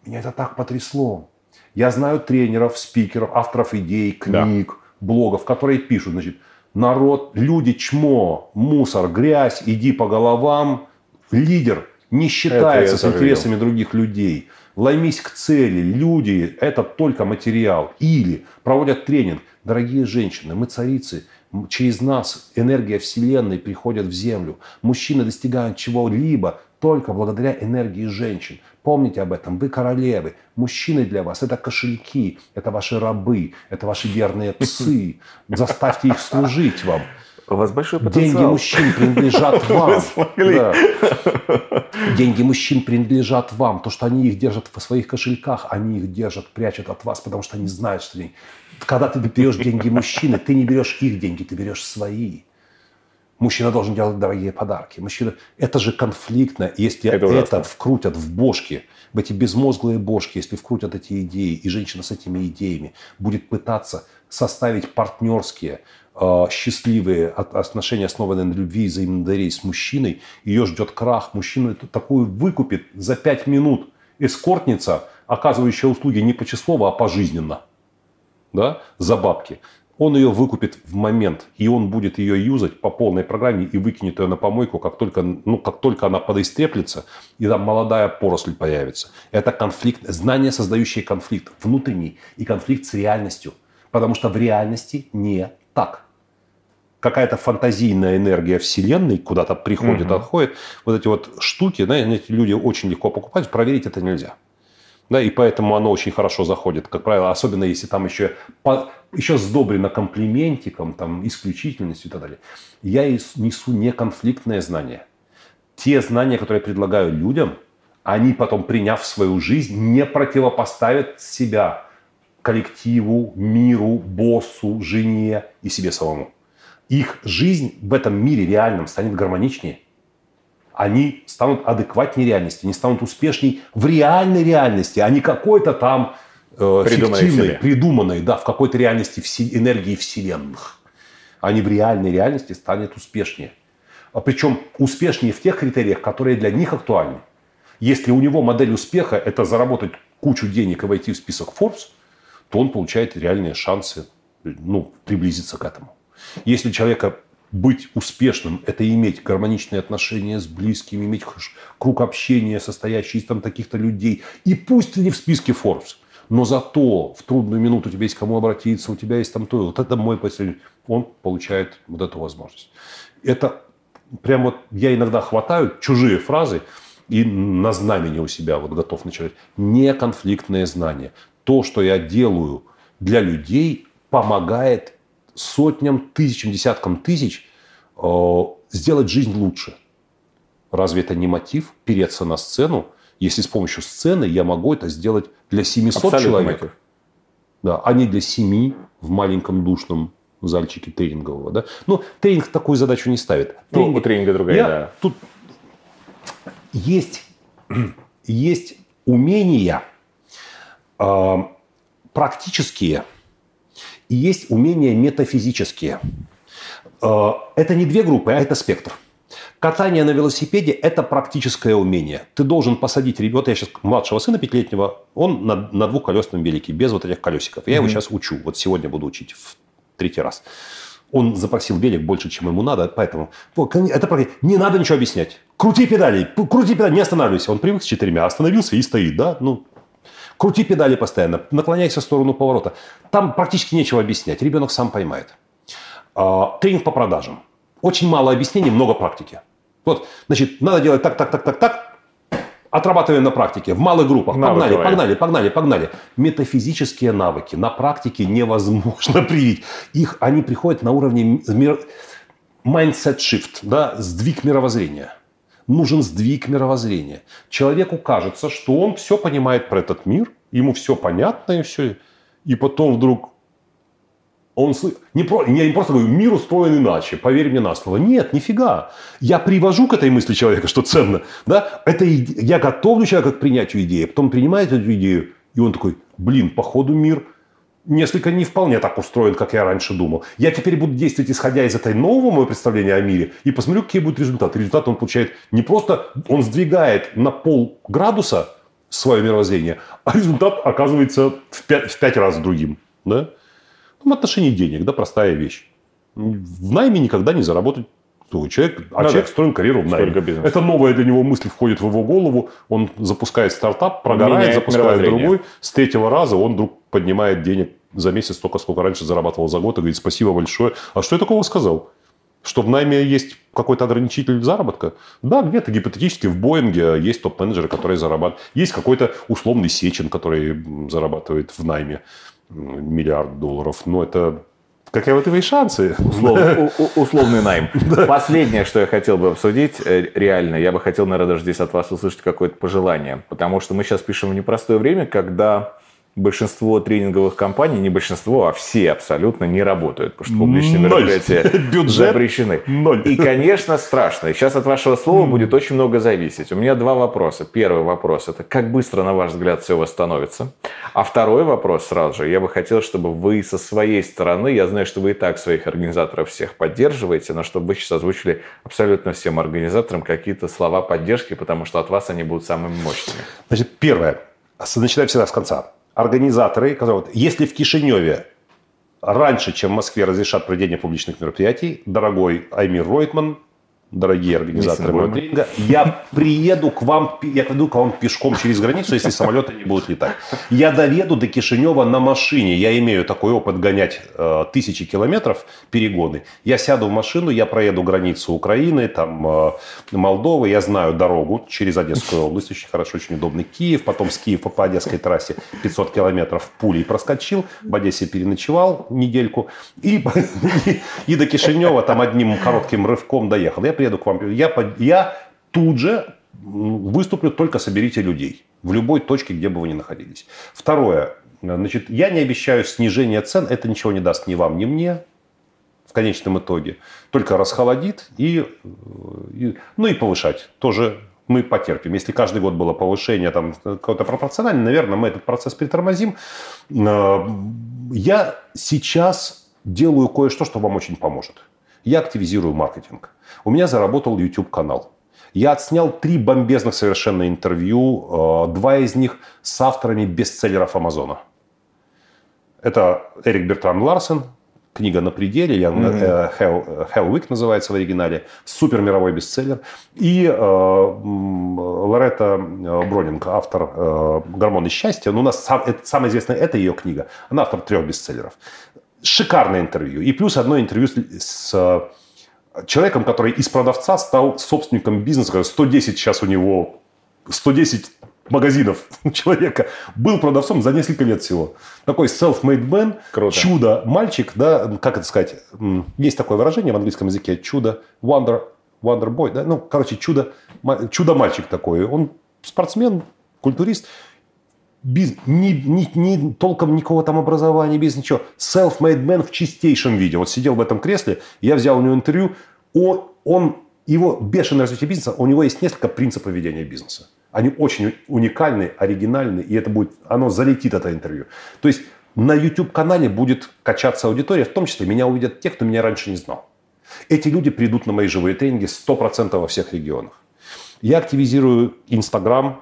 Меня это так потрясло. Я знаю тренеров, спикеров, авторов идей, книг, да. блогов, которые пишут, значит, народ, люди чмо, мусор, грязь, иди по головам. Лидер не считается с интересами видел. других людей. Ломись к цели. Люди – это только материал. Или проводят тренинг. Дорогие женщины, мы царицы, через нас энергия Вселенной приходит в Землю. Мужчины достигают чего-либо только благодаря энергии женщин. Помните об этом. Вы королевы. Мужчины для вас – это кошельки, это ваши рабы, это ваши верные псы. Заставьте их служить вам. У вас большой потенциал. Деньги мужчин принадлежат вам. Да. Деньги мужчин принадлежат вам. То, что они их держат в своих кошельках, они их держат, прячут от вас, потому что они знают, что. Когда ты берешь деньги мужчины, ты не берешь их деньги, ты берешь свои. Мужчина должен делать дорогие подарки. Мужчина... Это же конфликтно. Если это, это вкрутят в бошки, в эти безмозглые бошки, если вкрутят эти идеи, и женщина с этими идеями будет пытаться составить партнерские, э, счастливые отношения, основанные на любви и взаимном доверии с мужчиной, ее ждет крах. Мужчина такую выкупит за пять минут эскортница, оказывающая услуги не по числу, а пожизненно. Да, за бабки он ее выкупит в момент, и он будет ее юзать по полной программе и выкинет ее на помойку, как только, ну, как только она подостреплется, и там молодая поросль появится. Это конфликт, знание, создающее конфликт внутренний и конфликт с реальностью. Потому что в реальности не так. Какая-то фантазийная энергия Вселенной куда-то приходит, угу. отходит. Вот эти вот штуки, знаете, люди очень легко покупают, проверить это нельзя. Да, и поэтому оно очень хорошо заходит, как правило, особенно если там еще, по, еще сдобрено комплиментиком, там, исключительностью и так далее. Я несу неконфликтное знание. Те знания, которые я предлагаю людям, они потом, приняв свою жизнь, не противопоставят себя коллективу, миру, боссу, жене и себе самому. Их жизнь в этом мире реальном станет гармоничнее. Они станут адекватнее реальности, они станут успешней в реальной реальности, а не какой-то там э, Придуманной фиктивной, себе. придуманной, да, в какой-то реальности вси- энергии вселенных. Они в реальной реальности станут успешнее. А причем успешнее в тех критериях, которые для них актуальны. Если у него модель успеха – это заработать кучу денег и войти в список Forbes, то он получает реальные шансы ну, приблизиться к этому. Если у человека быть успешным – это иметь гармоничные отношения с близкими, иметь круг общения, состоящий из там таких-то людей, и пусть ты не в списке Forbes, но зато в трудную минуту у тебя есть кому обратиться, у тебя есть там то, вот это мой последний, он получает вот эту возможность. Это прям вот я иногда хватаю чужие фразы и на знамени у себя вот готов начать. Неконфликтные знания. То, что я делаю для людей, помогает сотням, тысячам, десяткам тысяч э, сделать жизнь лучше. Разве это не мотив переться на сцену, если с помощью сцены я могу это сделать для 700 Абсолютно человек? мотив. Да, а не для семи в маленьком душном зальчике тренингового. Да? Ну, тренинг такую задачу не ставит. Ну, Тренинг- у тренинга другая, я да. Тут есть, есть умения э, практические и есть умения метафизические. Э, это не две группы, а это спектр. Катание на велосипеде – это практическое умение. Ты должен посадить ребенка, я сейчас младшего сына пятилетнего, он на, на двухколесном велике, без вот этих колесиков. Я его сейчас учу, вот сегодня буду учить в третий раз. Он запросил велик больше, чем ему надо, поэтому это не надо ничего объяснять. Крути педали, крути педали, не останавливайся. Он привык с четырьмя, остановился и стоит, да, ну, крути педали постоянно, наклоняйся в сторону поворота. Там практически нечего объяснять, ребенок сам поймает. А, тренинг по продажам. Очень мало объяснений, много практики. Вот, значит, надо делать так, так, так, так, так. Отрабатываем на практике, в малых группах. Погнали, Навыковые. погнали, погнали, погнали. Метафизические навыки на практике невозможно привить. Их, они приходят на уровне мир- mindset shift, да, сдвиг мировоззрения. Нужен сдвиг мировоззрения. Человеку кажется, что он все понимает про этот мир, ему все понятно и все. И потом вдруг он не, про, я не просто говорю, мир устроен иначе, поверь мне на слово. Нет, нифига. Я привожу к этой мысли человека, что ценно. Да? Это я готовлю человека к принятию идеи, потом принимает эту идею, и он такой, блин, походу мир несколько не вполне так устроен, как я раньше думал. Я теперь буду действовать, исходя из этой нового моего представления о мире, и посмотрю, какие будут результаты. Результат он получает не просто, он сдвигает на пол градуса свое мировоззрение, а результат оказывается в пять, в пять раз другим. Да? Ну, в отношении денег, да, простая вещь. В найме никогда не заработать то человек, а Ну человек да. строил карьеру в найме. Это новая для него мысль входит в его голову, он запускает стартап, прогорает, Меняет запускает другой, с третьего раза он вдруг поднимает денег за месяц столько, сколько раньше зарабатывал за год, и говорит, спасибо большое. А что я такого сказал? Что в найме есть какой-то ограничитель заработка? Да, где-то гипотетически в Боинге есть топ-менеджеры, которые зарабатывают. Есть какой-то условный Сечин, который зарабатывает в найме миллиард долларов. Но это какие вот твои шансы? Услов- у- у- условный найм. Последнее, что я хотел бы обсудить, э, реально, я бы хотел, наверное, даже здесь от вас услышать какое-то пожелание. Потому что мы сейчас пишем в непростое время, когда большинство тренинговых компаний, не большинство, а все абсолютно не работают, потому что публичные Ноль. мероприятия Бюджет запрещены. ноль. И, конечно, страшно. И сейчас от вашего слова будет очень много зависеть. У меня два вопроса. Первый вопрос – это как быстро, на ваш взгляд, все восстановится? А второй вопрос сразу же. Я бы хотел, чтобы вы со своей стороны, я знаю, что вы и так своих организаторов всех поддерживаете, но чтобы вы сейчас озвучили абсолютно всем организаторам какие-то слова поддержки, потому что от вас они будут самыми мощными. Значит, первое. Начинаем всегда с конца. Организаторы, которые- вот, если в Кишиневе раньше, чем в Москве разрешат проведение публичных мероприятий, дорогой Аймир Ройтман, дорогие организаторы тренинга, я приеду к вам, я приду к вам пешком через границу, если самолеты не будут летать. Я доведу до Кишинева на машине. Я имею такой опыт гонять э, тысячи километров перегоны. Я сяду в машину, я проеду границу Украины, там э, Молдовы, я знаю дорогу через Одесскую область, очень хорошо, очень удобный Киев, потом с Киева по Одесской трассе 500 километров пулей проскочил, в Одессе переночевал недельку и, и, и до Кишинева там одним коротким рывком доехал. Я приеду к вам, я, я тут же выступлю, только соберите людей в любой точке, где бы вы ни находились. Второе. Значит, я не обещаю снижения цен, это ничего не даст ни вам, ни мне. в конечном итоге. Только расхолодит и, и ну и повышать тоже мы потерпим. Если каждый год было повышение там какое-то пропорциональное, наверное, мы этот процесс притормозим. Э, я сейчас делаю кое-что, что вам очень поможет. Я активизирую маркетинг. У меня заработал YouTube-канал. Я отснял три бомбезных совершенно интервью, э, два из них с авторами бестселлеров Амазона. Это Эрик Бертран Ларсен, книга «На пределе», mm-hmm. Hell, Hell Week называется в оригинале, супер мировой бестселлер. И э, Лоретта Бронинг, автор э, «Гормоны счастья». Ну, у нас сам, это, самая известная это ее книга. Она автор трех бестселлеров. Шикарное интервью. И плюс одно интервью с, с человеком, который из продавца стал собственником бизнеса. 110 сейчас у него 110 магазинов человека, был продавцом за несколько лет всего. Такой self-made man, Круто. чудо, мальчик, да, как это сказать, есть такое выражение в английском языке, чудо, wonder, wonder boy, да, ну, короче, чудо, чудо мальчик такой. Он спортсмен, культурист, без, ни, ни, ни, толком никакого там образования, без ничего. Self-made man в чистейшем виде. Вот сидел в этом кресле, я взял у него интервью, он, он его бешеное развитие бизнеса, у него есть несколько принципов ведения бизнеса. Они очень уникальны, оригинальны, и это будет, оно залетит, это интервью. То есть на YouTube-канале будет качаться аудитория, в том числе меня увидят те, кто меня раньше не знал. Эти люди придут на мои живые тренинги 100% во всех регионах. Я активизирую Instagram,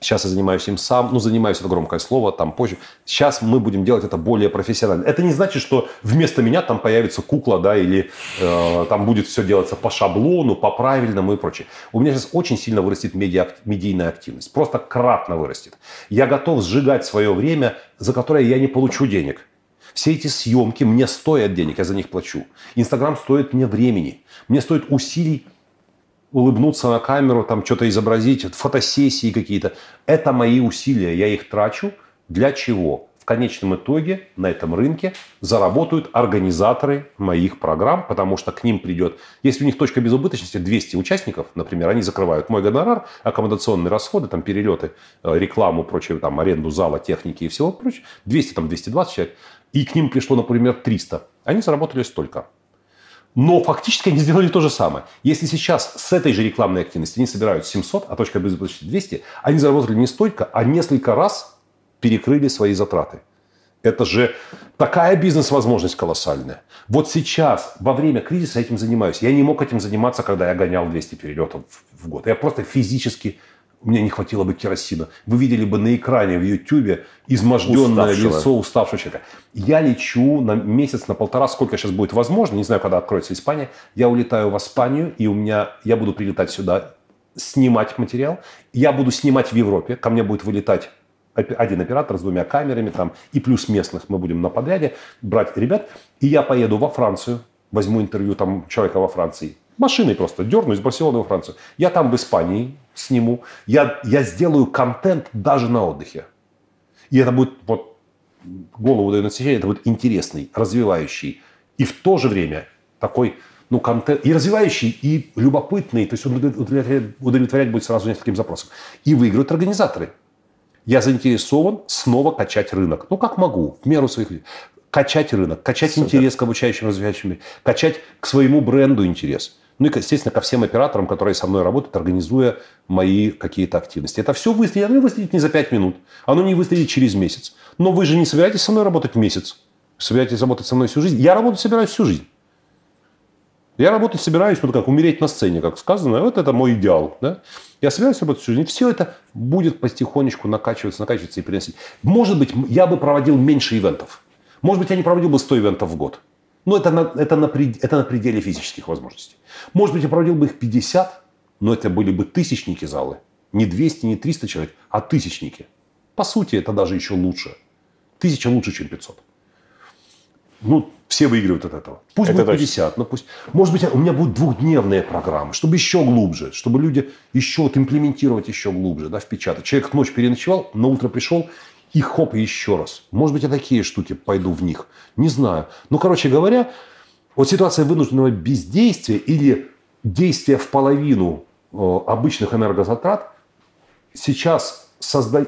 Сейчас я занимаюсь им сам. Ну, занимаюсь, это громкое слово, там позже. Сейчас мы будем делать это более профессионально. Это не значит, что вместо меня там появится кукла, да, или э, там будет все делаться по шаблону, по правильному и прочее. У меня сейчас очень сильно вырастет медиа, медийная активность. Просто кратно вырастет. Я готов сжигать свое время, за которое я не получу денег. Все эти съемки мне стоят денег, я за них плачу. Инстаграм стоит мне времени. Мне стоит усилий улыбнуться на камеру, там что-то изобразить, фотосессии какие-то. Это мои усилия, я их трачу. Для чего? В конечном итоге на этом рынке заработают организаторы моих программ, потому что к ним придет, если у них точка безубыточности 200 участников, например, они закрывают мой гонорар, аккомодационные расходы, там перелеты, э, рекламу, прочее, там аренду зала, техники и всего прочего, 200, там 220 человек, и к ним пришло, например, 300, они заработали столько. Но фактически они сделали то же самое. Если сейчас с этой же рекламной активности они собирают 700, а точка безопасности 200, они заработали не столько, а несколько раз перекрыли свои затраты. Это же такая бизнес-возможность колоссальная. Вот сейчас, во время кризиса этим занимаюсь. Я не мог этим заниматься, когда я гонял 200 перелетов в год. Я просто физически у меня не хватило бы керосина. Вы видели бы на экране в Ютьюбе изможденное Уставшего. лицо уставшего человека. Я лечу на месяц, на полтора, сколько сейчас будет возможно, не знаю, когда откроется Испания. Я улетаю в Испанию, и у меня, я буду прилетать сюда, снимать материал. Я буду снимать в Европе, ко мне будет вылетать один оператор с двумя камерами там, и плюс местных мы будем на подряде брать ребят. И я поеду во Францию, возьму интервью там человека во Франции, машиной просто дерну из Барселоны во Францию. Я там в Испании сниму. Я, я сделаю контент даже на отдыхе. И это будет, вот, голову даю на себе, это будет интересный, развивающий. И в то же время такой, ну, контент, и развивающий, и любопытный. То есть он удовлетворять, удовлетворять будет сразу нескольким запросам. И выиграют организаторы. Я заинтересован снова качать рынок. Ну, как могу, в меру своих людей. Качать рынок, качать Супер. интерес к обучающим, развивающим, качать к своему бренду интерес. Ну и, естественно, ко всем операторам, которые со мной работают, организуя мои какие-то активности. Это все выстрелит. Оно выстрелит не за 5 минут. Оно не выстрелит через месяц. Но вы же не собираетесь со мной работать месяц. собираетесь работать со мной всю жизнь. Я работать собираюсь всю жизнь. Я работать собираюсь, вот как умереть на сцене, как сказано. Вот это мой идеал. Да? Я собираюсь работать всю жизнь. Все это будет потихонечку накачиваться, накачиваться и приносить. Может быть, я бы проводил меньше ивентов. Может быть, я не проводил бы 100 ивентов в год. Но это на, это, на, это на пределе физических возможностей. Может быть, я проводил бы их 50, но это были бы тысячники залы. Не 200, не 300 человек, а тысячники. По сути, это даже еще лучше. Тысяча лучше, чем 500. Ну, все выигрывают от этого. Пусть это будет 50, точно. но пусть... Может быть, у меня будут двухдневные программы, чтобы еще глубже, чтобы люди еще вот имплементировать еще глубже, да, впечатать. Человек ночь переночевал, на утро пришел, и хоп, еще раз. Может быть, я такие штуки пойду в них. Не знаю. Ну, короче говоря, вот ситуация вынужденного бездействия или действия в половину э, обычных энергозатрат сейчас созда...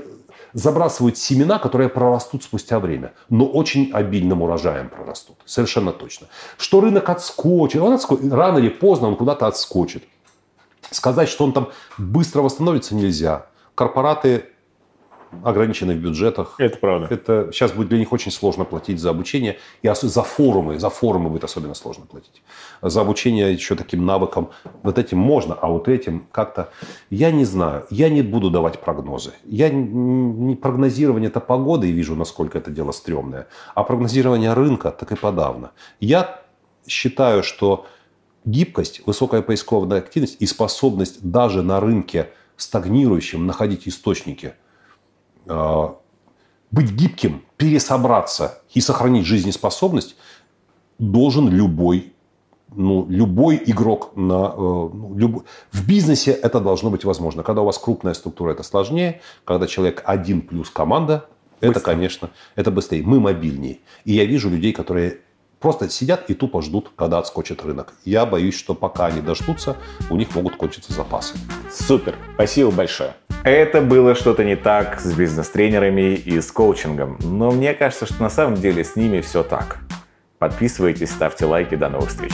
забрасывают семена, которые прорастут спустя время, но очень обильным урожаем прорастут. Совершенно точно. Что рынок отскочит, он отскочит, рано или поздно он куда-то отскочит. Сказать, что он там быстро восстановится, нельзя. Корпораты ограничены в бюджетах. Это правда. Это сейчас будет для них очень сложно платить за обучение. И за форумы, за форумы будет особенно сложно платить. За обучение еще таким навыкам. Вот этим можно, а вот этим как-то... Я не знаю. Я не буду давать прогнозы. Я не прогнозирование это погоды и вижу, насколько это дело стрёмное. А прогнозирование рынка так и подавно. Я считаю, что гибкость, высокая поисковая активность и способность даже на рынке стагнирующем находить источники – быть гибким, пересобраться и сохранить жизнеспособность должен любой ну, любой игрок на, э, ну, люб... в бизнесе это должно быть возможно. Когда у вас крупная структура, это сложнее. Когда человек один плюс команда, быстрее. это, конечно, это быстрее. Мы мобильнее. И я вижу людей, которые просто сидят и тупо ждут, когда отскочит рынок. Я боюсь, что пока они дождутся, у них могут кончиться запасы. Супер. Спасибо большое. Это было что-то не так с бизнес-тренерами и с коучингом, но мне кажется, что на самом деле с ними все так. Подписывайтесь, ставьте лайки, до новых встреч.